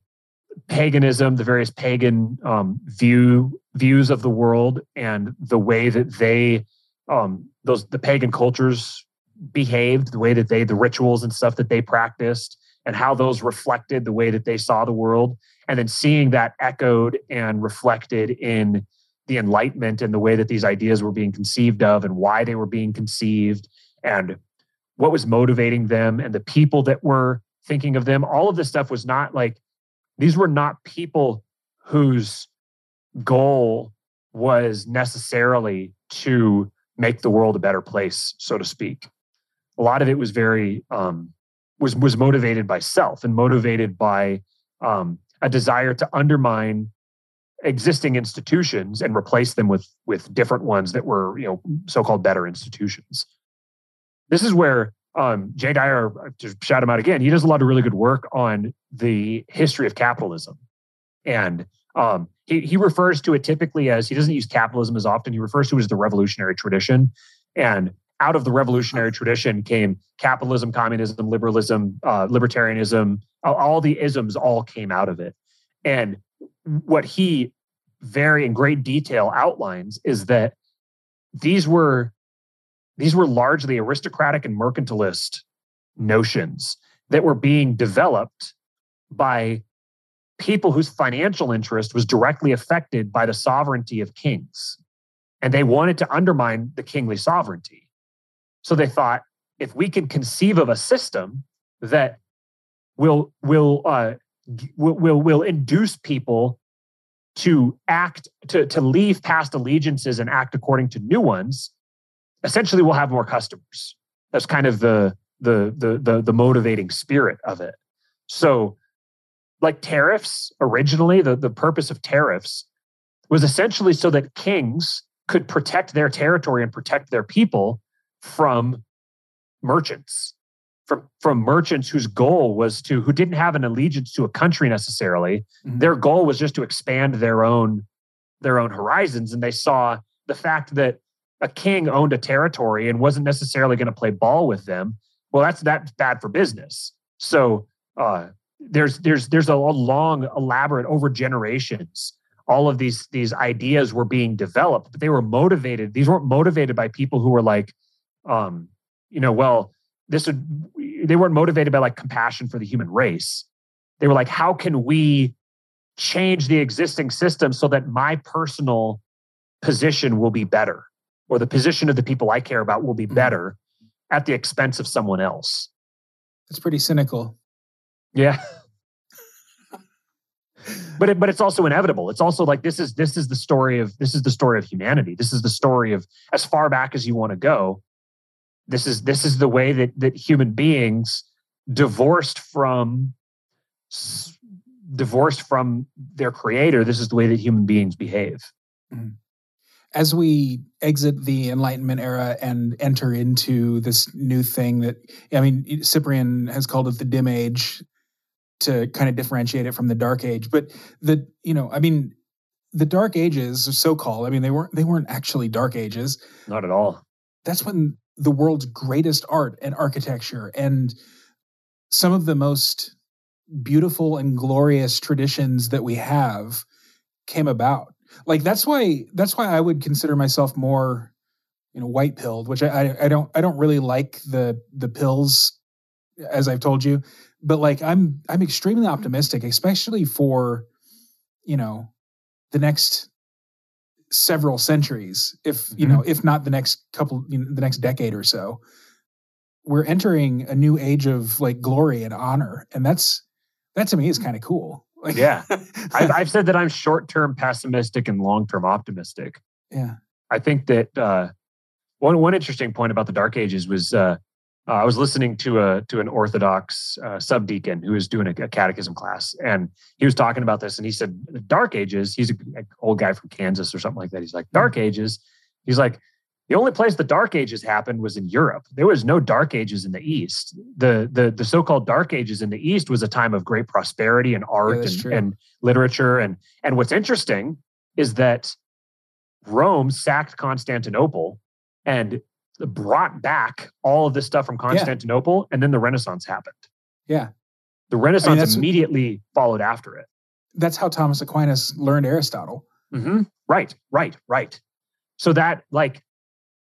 paganism, the various pagan um, view views of the world, and the way that they um, those the pagan cultures behaved, the way that they the rituals and stuff that they practiced, and how those reflected the way that they saw the world, and then seeing that echoed and reflected in the enlightenment and the way that these ideas were being conceived of and why they were being conceived and what was motivating them and the people that were thinking of them. All of this stuff was not like these were not people whose goal was necessarily to make the world a better place so to speak. A lot of it was very um, was was motivated by self and motivated by um, a desire to undermine existing institutions and replace them with with different ones that were you know so-called better institutions this is where um, jay dyer to shout him out again. He does a lot of really good work on the history of capitalism. And um, he, he refers to it typically as he doesn't use capitalism as often. He refers to it as the revolutionary tradition. And out of the revolutionary tradition came capitalism communism liberalism uh, libertarianism. All the isms all came out of it. And what he very in great detail outlines is that these were these were largely aristocratic and mercantilist notions that were being developed by people whose financial interest was directly affected by the sovereignty of kings. And they wanted to undermine the kingly sovereignty. So they thought if we can conceive of a system that will will uh, will, will will induce people to act to to leave past allegiances and act according to new ones essentially we'll have more customers. That's kind of the the the the, the motivating spirit of it. So like tariffs originally the, the purpose of tariffs was essentially so that kings could protect their territory and protect their people from merchants from from merchants whose goal was to who didn't have an allegiance to a country necessarily. Mm-hmm. their goal was just to expand their own their own horizons. And they saw the fact that a king owned a territory and wasn't necessarily going to play ball with them well that's that's bad for business. So uh, there's there's there's a long elaborate over generations all of these these ideas were being developed but they were motivated these weren't motivated by people who were like um you know well this would they weren't motivated by like compassion for the human race. They were like how can we change the existing system so that my personal position will be better or the position of the people i care about will be mm-hmm. better at the expense of someone else. That's pretty cynical. Yeah. But it, but it's also inevitable. It's also like this is this is the story of this is the story of humanity. This is the story of as far back as you want to go this is this is the way that that human beings divorced from divorced from their creator this is the way that human beings behave. Mm-hmm. As we exit the enlightenment era and enter into this new thing that i mean cyprian has called it the dim age to kind of differentiate it from the dark age. But the you know i mean the dark ages are so called i mean they weren't they weren't actually dark ages. Not at all. That's when the world's greatest art and architecture and some of the most beautiful and glorious traditions that we have came about like that's why that's why i would consider myself more you know white pilled which I, I, I don't i don't really like the the pills as i've told you but like i'm i'm extremely optimistic especially for you know the next several centuries, if you mm-hmm. know, if not the next couple, you know, the next decade or so. We're entering a new age of like glory and honor, and that's that to me is kind of cool. Like, yeah, I've, I've said that I'm short term pessimistic and long term optimistic. Yeah, I think that uh, one one interesting point about the Dark Ages was uh, uh, I was listening to a to an Orthodox uh, subdeacon who was doing a, a, catechism class, and he was talking about this, and he said, "Dark Ages." He's an old guy from Kansas or something like that. He's like, "Dark hmm. Ages." He's like, "The only place the Dark Ages happened was in Europe. There was no Dark Ages in the East. The the the so-called Dark Ages in the East was a time of great prosperity and art yeah, and, and literature. And and what's interesting is that Rome sacked Constantinople and brought back all of this stuff from Constantinople, yeah. and then the Renaissance happened. Yeah. The Renaissance I mean, immediately followed after it. That's how Thomas Aquinas learned Aristotle. Mm-hmm. Right, right, right. So that like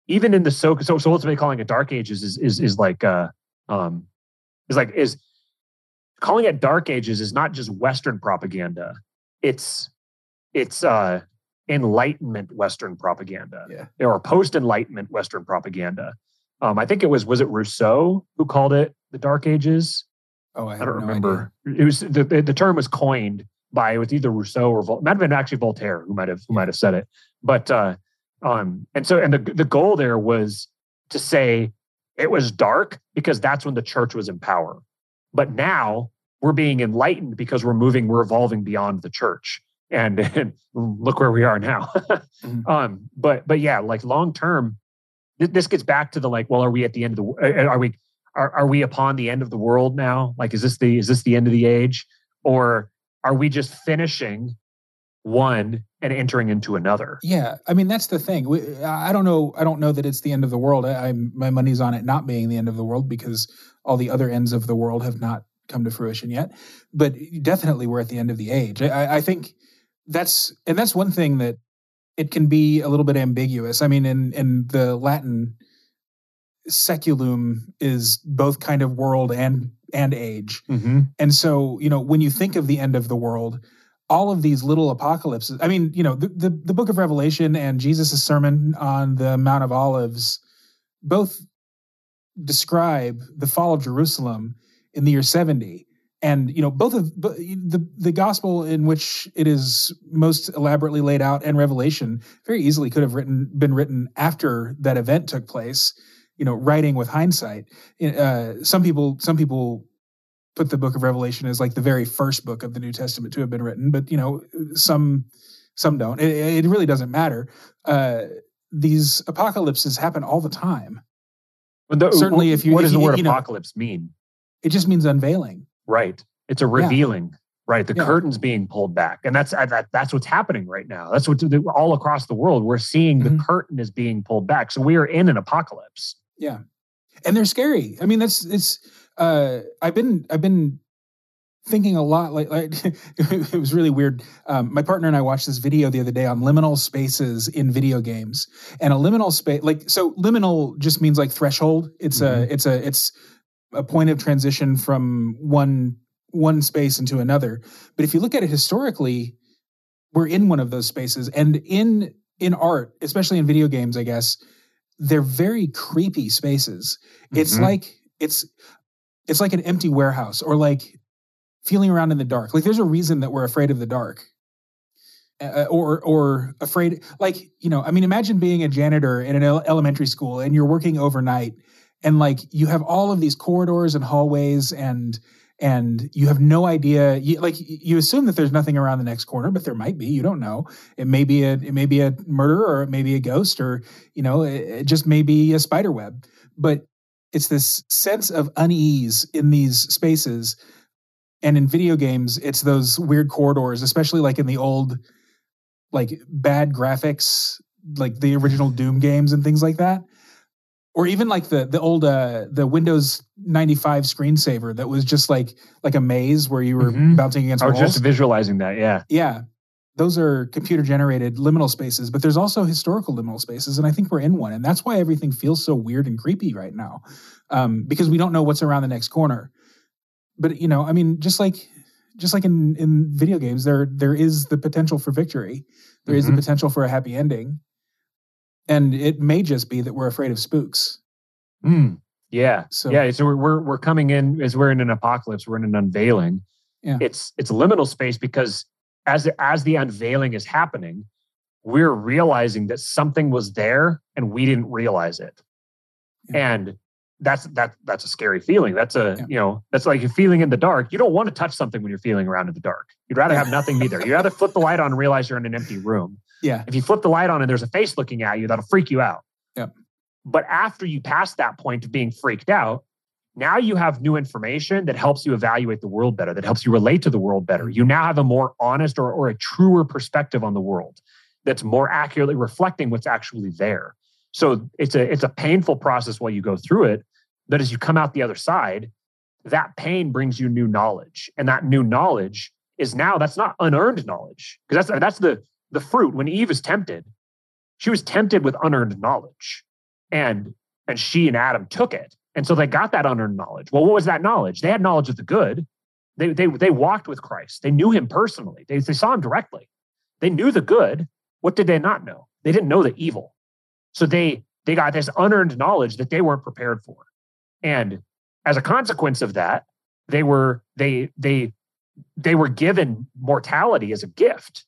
even in the so so so ultimately calling it dark ages is is is like uh um is like is calling it dark ages is not just western propaganda. It's it's uh enlightenment western propaganda. Yeah. or post enlightenment western propaganda. Um i think it was was it rousseau who called it the dark ages? Oh i, I don't no remember. idea. it was the, the, term was coined by it was either rousseau or Vol- might have been actually voltaire who might have who might have said it. But uh um, and so, and the, the goal there was to say it was dark because that's when the church was in power. But now we're being enlightened because we're moving, we're evolving beyond the church. And, and look where we are now. mm-hmm. um, but, but yeah, like long term, th- this gets back to the like, well, are we at the end of the, uh, uh, are we, are, are we upon the end of the world now? Like, is this the, is this the end of the age? Or are we just finishing one and entering into another. Yeah, I mean that's the thing. We, I don't know. I don't know that it's the end of the world. I, I, my money's on it not being the end of the world because all the other ends of the world have not come to fruition yet. But definitely, we're at the end of the age. I, I think that's and that's one thing that it can be a little bit ambiguous. I mean, in in the Latin, saeculum is both kind of world and and age. Mm-hmm. And so, you know, when you think of the end of the world, all of these little apocalypses. I mean, you know, the, the, the book of Revelation and Jesus' sermon on the Mount of Olives both describe the fall of Jerusalem in the year 70. And, you know, both of the, the gospel in which it is most elaborately laid out and Revelation very easily could have written, been written after that event took place, you know, writing with hindsight. Uh, some people, some people put the book of Revelation as like the very first book of the New Testament to have been written, but you know, some some don't. It, it really doesn't matter. Uh, these apocalypses happen all the time. The, Certainly, if you what does the word you know, apocalypse mean? It just means unveiling. Right. It's a revealing. Yeah. Right. The yeah. curtain's being pulled back, and that's that, that's what's happening right now. That's what all across the world we're seeing. Mm-hmm. The curtain is being pulled back. So we are in an apocalypse. Yeah, and they're scary. I mean, that's it's uh, I've been I've been thinking a lot like, like it was really weird um, my partner and i watched this video the other day on liminal spaces in video games and a liminal space like so liminal just means like threshold it's mm-hmm. a it's a it's a point of transition from one one space into another but if you look at it historically we're in one of those spaces and in in art especially in video games i guess they're very creepy spaces mm-hmm. it's like it's it's like an empty warehouse or like feeling around in the dark. Like there's a reason that we're afraid of the dark. Uh, or or afraid like you know i mean imagine being a janitor in an elementary school and you're working overnight and like you have all of these corridors and hallways and and you have no idea you, like you assume that there's nothing around the next corner but there might be you don't know it may be a it may be a murder or it may be a ghost or you know it, it just may be a spider web but it's this sense of unease in these spaces and in video games it's those weird corridors especially like in the old like bad graphics like the original doom games and things like that or even like the the old uh the windows 95 screensaver that was just like like a maze where you were mm-hmm. bouncing against I was walls. just visualizing that yeah yeah those are computer generated liminal spaces, but there's also historical liminal spaces, and I think we're in one, and that's why everything feels so weird and creepy right now, um, because we don't know what's around the next corner. But you know, I mean, just like just like in in video games, there there is the potential for victory, There mm-hmm. is the mm-hmm. potential for a happy ending, and it may just be that we're afraid of spooks. Mm, yeah, so, yeah. So we're, we're we're coming in as we're in an apocalypse, we're in an unveiling. Yeah. It's it's liminal space because as as the unveiling is happening, we're realizing that something was there and we didn't realize it. Yeah. And that's that that's a scary feeling. That's a yeah. you know that's like you're feeling in the dark. You don't want to touch something when you're feeling around in the dark. You'd rather have nothing be there. You'd rather flip the light on and realize you're in an empty room. Yeah. If you flip the light on and there's a face looking at you, that'll freak you out. Yeah. But after you pass that point of being freaked out, now you have new information that helps you evaluate the world better, that helps you relate to the world better. You now have a more honest or, or a truer perspective on the world. that's more accurately reflecting what's actually there. So it's a it's a painful process while you go through it, but as you come out the other side, that pain brings you new knowledge, and that new knowledge is now that's not unearned knowledge because that's that's the the fruit when Eve is tempted, she was tempted with unearned knowledge, and and she and Adam took it, and so they got that unearned knowledge. Well, what was that knowledge? They had knowledge of the good. They they they walked with Christ. They knew him personally. They they saw him directly. They knew the good. What did they not know? They didn't know the evil. So they they got this unearned knowledge that they weren't prepared for. And as a consequence of that, they were they they they were given mortality as a gift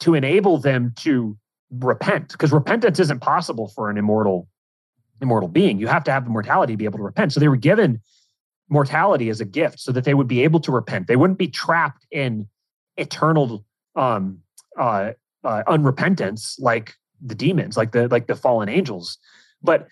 to enable them to repent because repentance isn't possible for an immortal immortal being. You have to have the mortality to be able to repent. So they were given mortality as a gift so that they would be able to repent. They wouldn't be trapped in eternal um uh, uh unrepentance like the demons like the like the fallen angels. But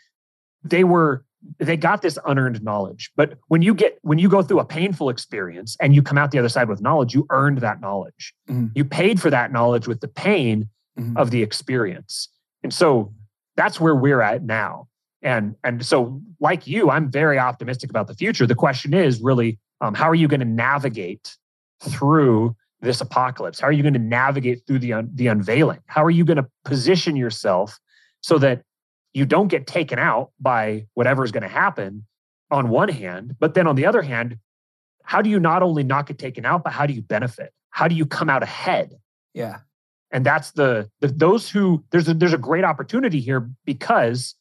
they were they got this unearned knowledge. But when you get when you go through a painful experience and you come out the other side with knowledge you earned that knowledge. Mm-hmm. you paid for that knowledge with the pain mm-hmm. of the experience. And so that's where we're at now and and so like you i'm very optimistic about the future. The question is really um, how are you going to navigate through this apocalypse? How are you going to navigate through the un- the unveiling? How are you going to position yourself so that you don't get taken out by whatever is going to happen on one hand but then on the other hand how do you not only not get taken out but how do you benefit? How do you come out ahead? Yeah. And that's the, the those who there's a, there's a great opportunity here because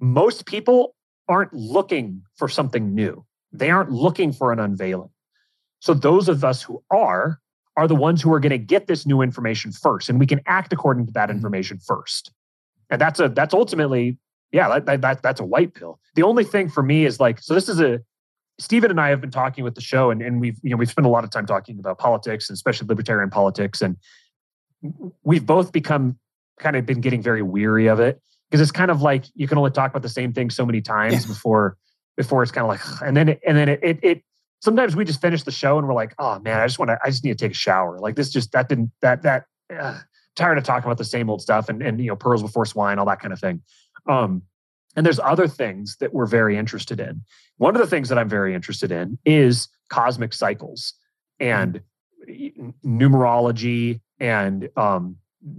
most people aren't looking for something new. They aren't looking for an unveiling. So those of us who are are the ones who are going to get this new information first and we can act according to that mm-hmm. information first. And that's a that's ultimately yeah that, that, that's a white pill. The only thing for me is like so this is a Stephen and I have been talking with the show and, and we've you know we've spent a lot of time talking about politics and especially libertarian politics and we've both become kind of been getting very weary of it because it's kind of like you can only talk about the same thing so many times yeah. before before it's kind of like and then it, and then it, it, it sometimes we just finish the show and we're like oh man I just want to I just need to take a shower. Like this just that didn't that that uh, tired of talking about the same old stuff and, and you know pearls before swine all that kind of thing. Um, and there's other things that we're very interested in. One of the things that i'm very interested in is cosmic cycles and numerology and um,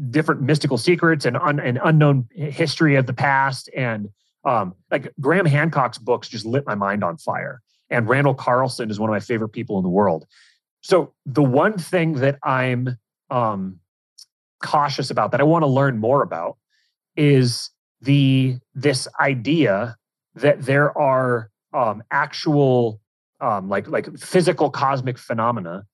different mystical secrets and, un, unknown history of the past. And um, like graham hancock's books just lit my mind on fire. And randall carlson is one of my favorite people in the world. So the one thing that i'm um, cautious about that I want to learn more about is the this idea that there are um, actual um, like like physical cosmic phenomena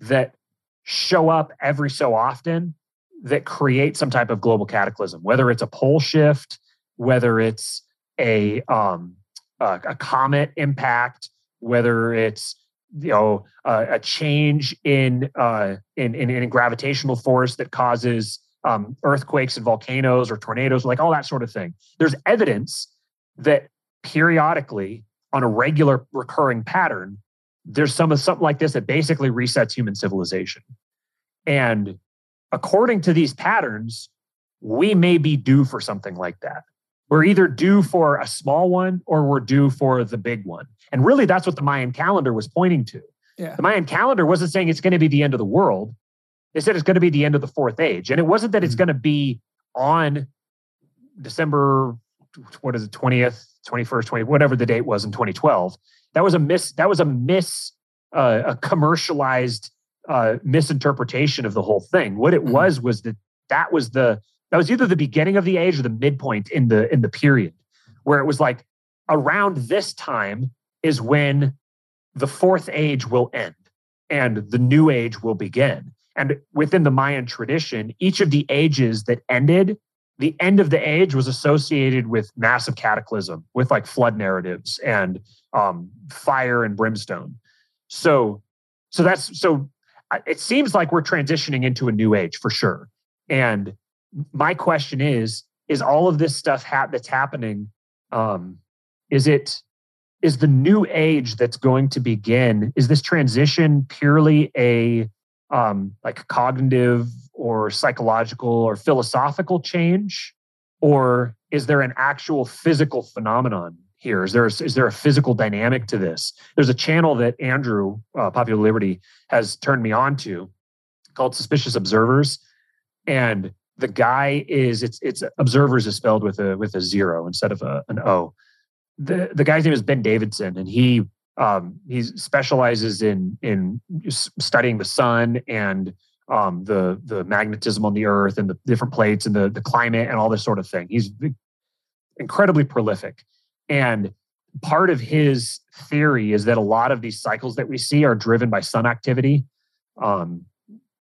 that show up every so often that create some type of global cataclysm, whether it's a pole shift, whether it's a um, a, a comet impact, whether it's you know uh, a change in, uh, in, in in gravitational force that causes um, earthquakes and volcanoes or tornadoes, like all that sort of thing. There's evidence that periodically, on a regular recurring pattern, there's some of something like this that basically resets human civilization. And according to these patterns, we may be due for something like that. We're either due for a small one or we're due for the big one. And really, that's what the Mayan calendar was pointing to. Yeah. The Mayan calendar wasn't saying it's going to be the end of the world. They said it's going to be the end of the fourth age. And it wasn't that it's mm-hmm. going to be on December, what is it, 20th, 21st, 20, whatever the date was in 2012. That was a miss, that was a miss, uh, a commercialized uh, misinterpretation of the whole thing. What it mm-hmm. was was that that was the that was either the beginning of the age or the midpoint in the in the period where it was like around this time is when the fourth age will end and the new age will begin. And within the Mayan tradition, each of the ages that ended, the end of the age was associated with massive cataclysm, with like flood narratives and um, fire and brimstone. So, so that's so. It seems like we're transitioning into a new age for sure. And my question is: Is all of this stuff ha- that's happening? Um, is it is the new age that's going to begin? Is this transition purely a um, like cognitive or psychological or philosophical change, or is there an actual physical phenomenon here? Is there is there a physical dynamic to this? There's a channel that Andrew uh, Popular Liberty has turned me on to called Suspicious Observers, and the guy is it's it's observers is spelled with a with a zero instead of a, an O. The the guy's name is Ben Davidson, and he um, he specializes in in studying the sun and um, the the magnetism on the earth and the different plates and the the climate and all this sort of thing. He's incredibly prolific, and part of his theory is that a lot of these cycles that we see are driven by sun activity, um,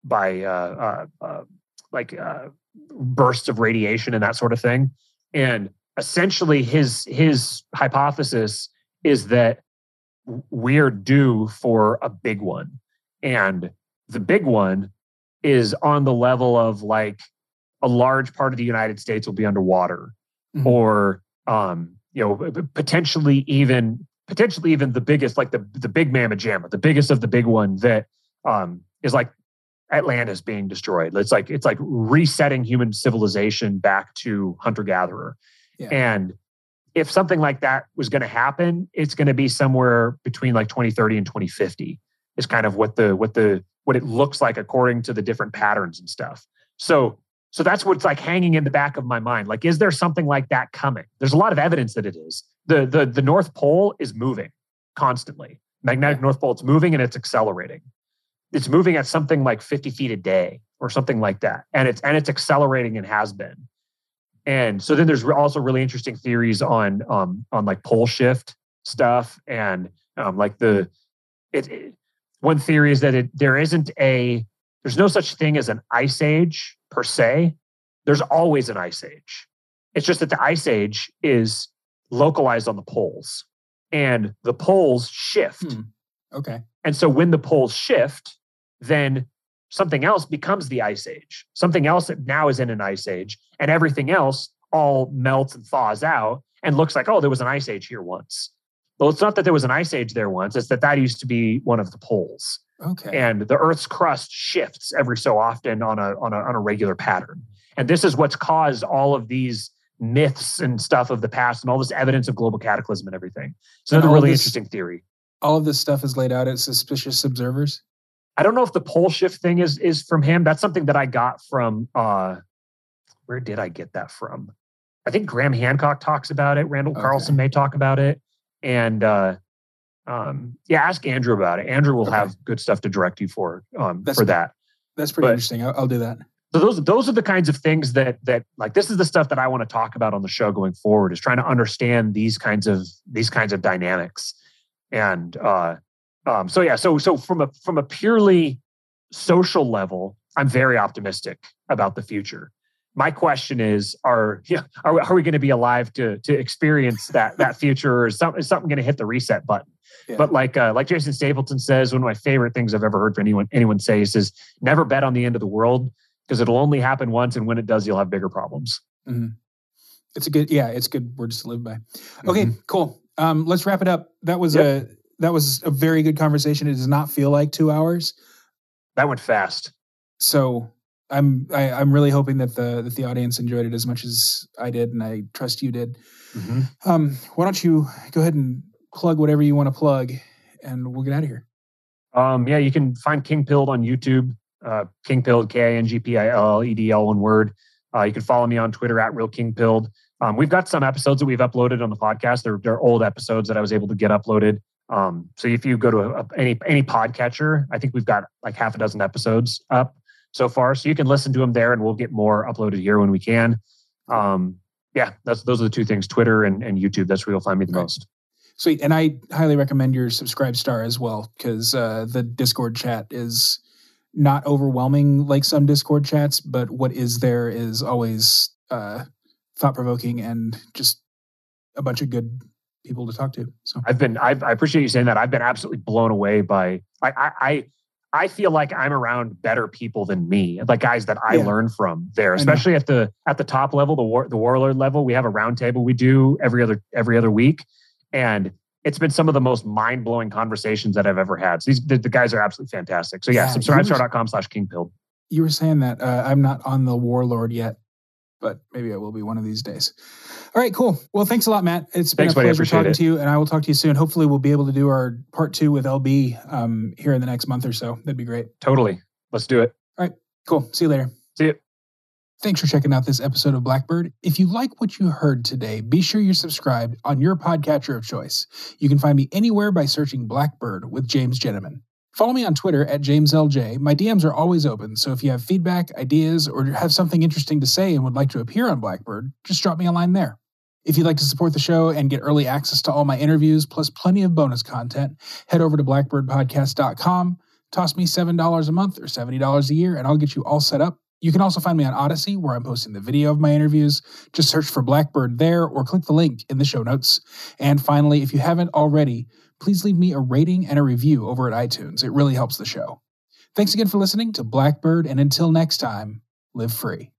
by uh, uh, uh, like uh, bursts of radiation and that sort of thing. And essentially, his his hypothesis is that we're due for a big one, and the big one is on the level of like a large part of the United States will be underwater, mm-hmm. or um, you know, potentially even potentially even the biggest, like the the big mamma jamma, the biggest of the big one that um, is like Atlantis being destroyed. It's like it's like resetting human civilization back to hunter gatherer, yeah. and if something like that was going to happen, it's going to be somewhere between like 2030 and 2050 is kind of what the what the what it looks like according to the different patterns and stuff. So so that's what's like hanging in the back of my mind. Like, is there something like that coming? There's a lot of evidence that it is. The the the North Pole is moving constantly. Magnetic North Pole, it's moving and it's accelerating. It's moving at something like 50 feet a day or something like that. And it's and it's accelerating and has been. And so then there's also really interesting theories on um, on like pole shift stuff and um, like the it, it, one theory is that it, there isn't a there's no such thing as an ice age per se. There's always an ice age. It's just that the ice age is localized on the poles and the poles shift. Hmm. Okay. And so when the poles shift, then something else becomes the ice age. Something else that now is in an ice age, and everything else all melts and thaws out and looks like, oh, there was an ice age here once. Well, it's not that there was an ice age there once, it's that that used to be one of the poles. Okay. And the Earth's crust shifts every so often on a, on a, on a regular pattern. And this is what's caused all of these myths and stuff of the past and all this evidence of global cataclysm and everything. So that's a really this, interesting theory. All of this stuff is laid out at suspicious observers. I don't know if the pole shift thing is is from him. That's something that I got from uh where did I get that from? I think Graham Hancock talks about it. Randall okay. Carlson may talk about it. And uh um yeah, ask Andrew about it. Andrew will okay. have good stuff to direct you for um that's, for that. That's pretty but, interesting. I'll, I'll do that. So those those are the kinds of things that that like this is the stuff that I want to talk about on the show going forward is trying to understand these kinds of these kinds of dynamics. And uh um, so yeah, so so from a from a purely social level, I'm very optimistic about the future. My question is, are yeah, are, are we going to be alive to to experience that that future, or is, some, is something going to hit the reset button? Yeah. But like uh, like Jason Stapleton says, one of my favorite things I've ever heard from anyone anyone say is, is never bet on the end of the world because it'll only happen once, and when it does, you'll have bigger problems. Mm-hmm. It's a good yeah, it's good words to live by. Okay, mm-hmm. cool. Um, let's wrap it up. That was yep. a that was a very good conversation. It does not feel like two hours. That went fast. So I'm I, am i am really hoping that the that the audience enjoyed it as much as I did, and I trust you did. Mm-hmm. Um, why don't you go ahead and plug whatever you want to plug, and we'll get out of here. Um, yeah, you can find King Pilled on YouTube. Uh, King Pilled, K I N G P I L L E D L, one word. Uh, you can follow me on Twitter at Real King Pilled. Um, we've got some episodes that we've uploaded on the podcast. They're, they're old episodes that I was able to get uploaded. Um, so if you go to a, any any podcatcher, I think we've got like half a dozen episodes up so far. So you can listen to them there, and we'll get more uploaded here when we can. Um, yeah, that's those are the two things: Twitter and, and YouTube. That's where you'll find me the right. most. Sweet, and I highly recommend your subscribe star as well because uh, the Discord chat is not overwhelming like some Discord chats, but what is there is always uh, thought provoking and just a bunch of good people to talk to. So I've been I've, i appreciate you saying that. I've been absolutely blown away by I I I feel like I'm around better people than me, like guys that I yeah. learn from there, especially at the at the top level, the war, the warlord level. We have a roundtable we do every other every other week, and it's been some of the most mind blowing conversations that I've ever had. So these the, the guys are absolutely fantastic. So yeah, Yeah, subscribestar.com slash kingpilled. You were saying that uh, I'm not on the warlord yet, but maybe I will be one of these days. All right, cool. Well, thanks a lot, Matt. It's been Thanks, a buddy. Pleasure talking it. to you, and I will talk to you soon. Hopefully, we'll be able to do our part two with LB um, here in the next month or so. That'd be great. Totally. Let's do it. All right, cool. See you later. See you. Thanks for checking out this episode of Blackbird. If you like what you heard today, be sure you're subscribed on your podcatcher of choice. You can find me anywhere by searching Blackbird with James Gentleman. Follow me on Twitter at JamesLJ. My DMs are always open, so if you have feedback, ideas, or have something interesting to say and would like to appear on Blackbird, just drop me a line there. If you'd like to support the show and get early access to all my interviews, plus plenty of bonus content, head over to blackbirdpodcast.com, toss me $7 a month or $70 a year, and I'll get you all set up. You can also find me on Odysee, where I'm posting the video of my interviews. Just search for Blackbird there or click the link in the show notes. And finally, if you haven't already, please leave me a rating and a review over at iTunes. It really helps the show. Thanks again for listening to Blackbird, and until next time, live free.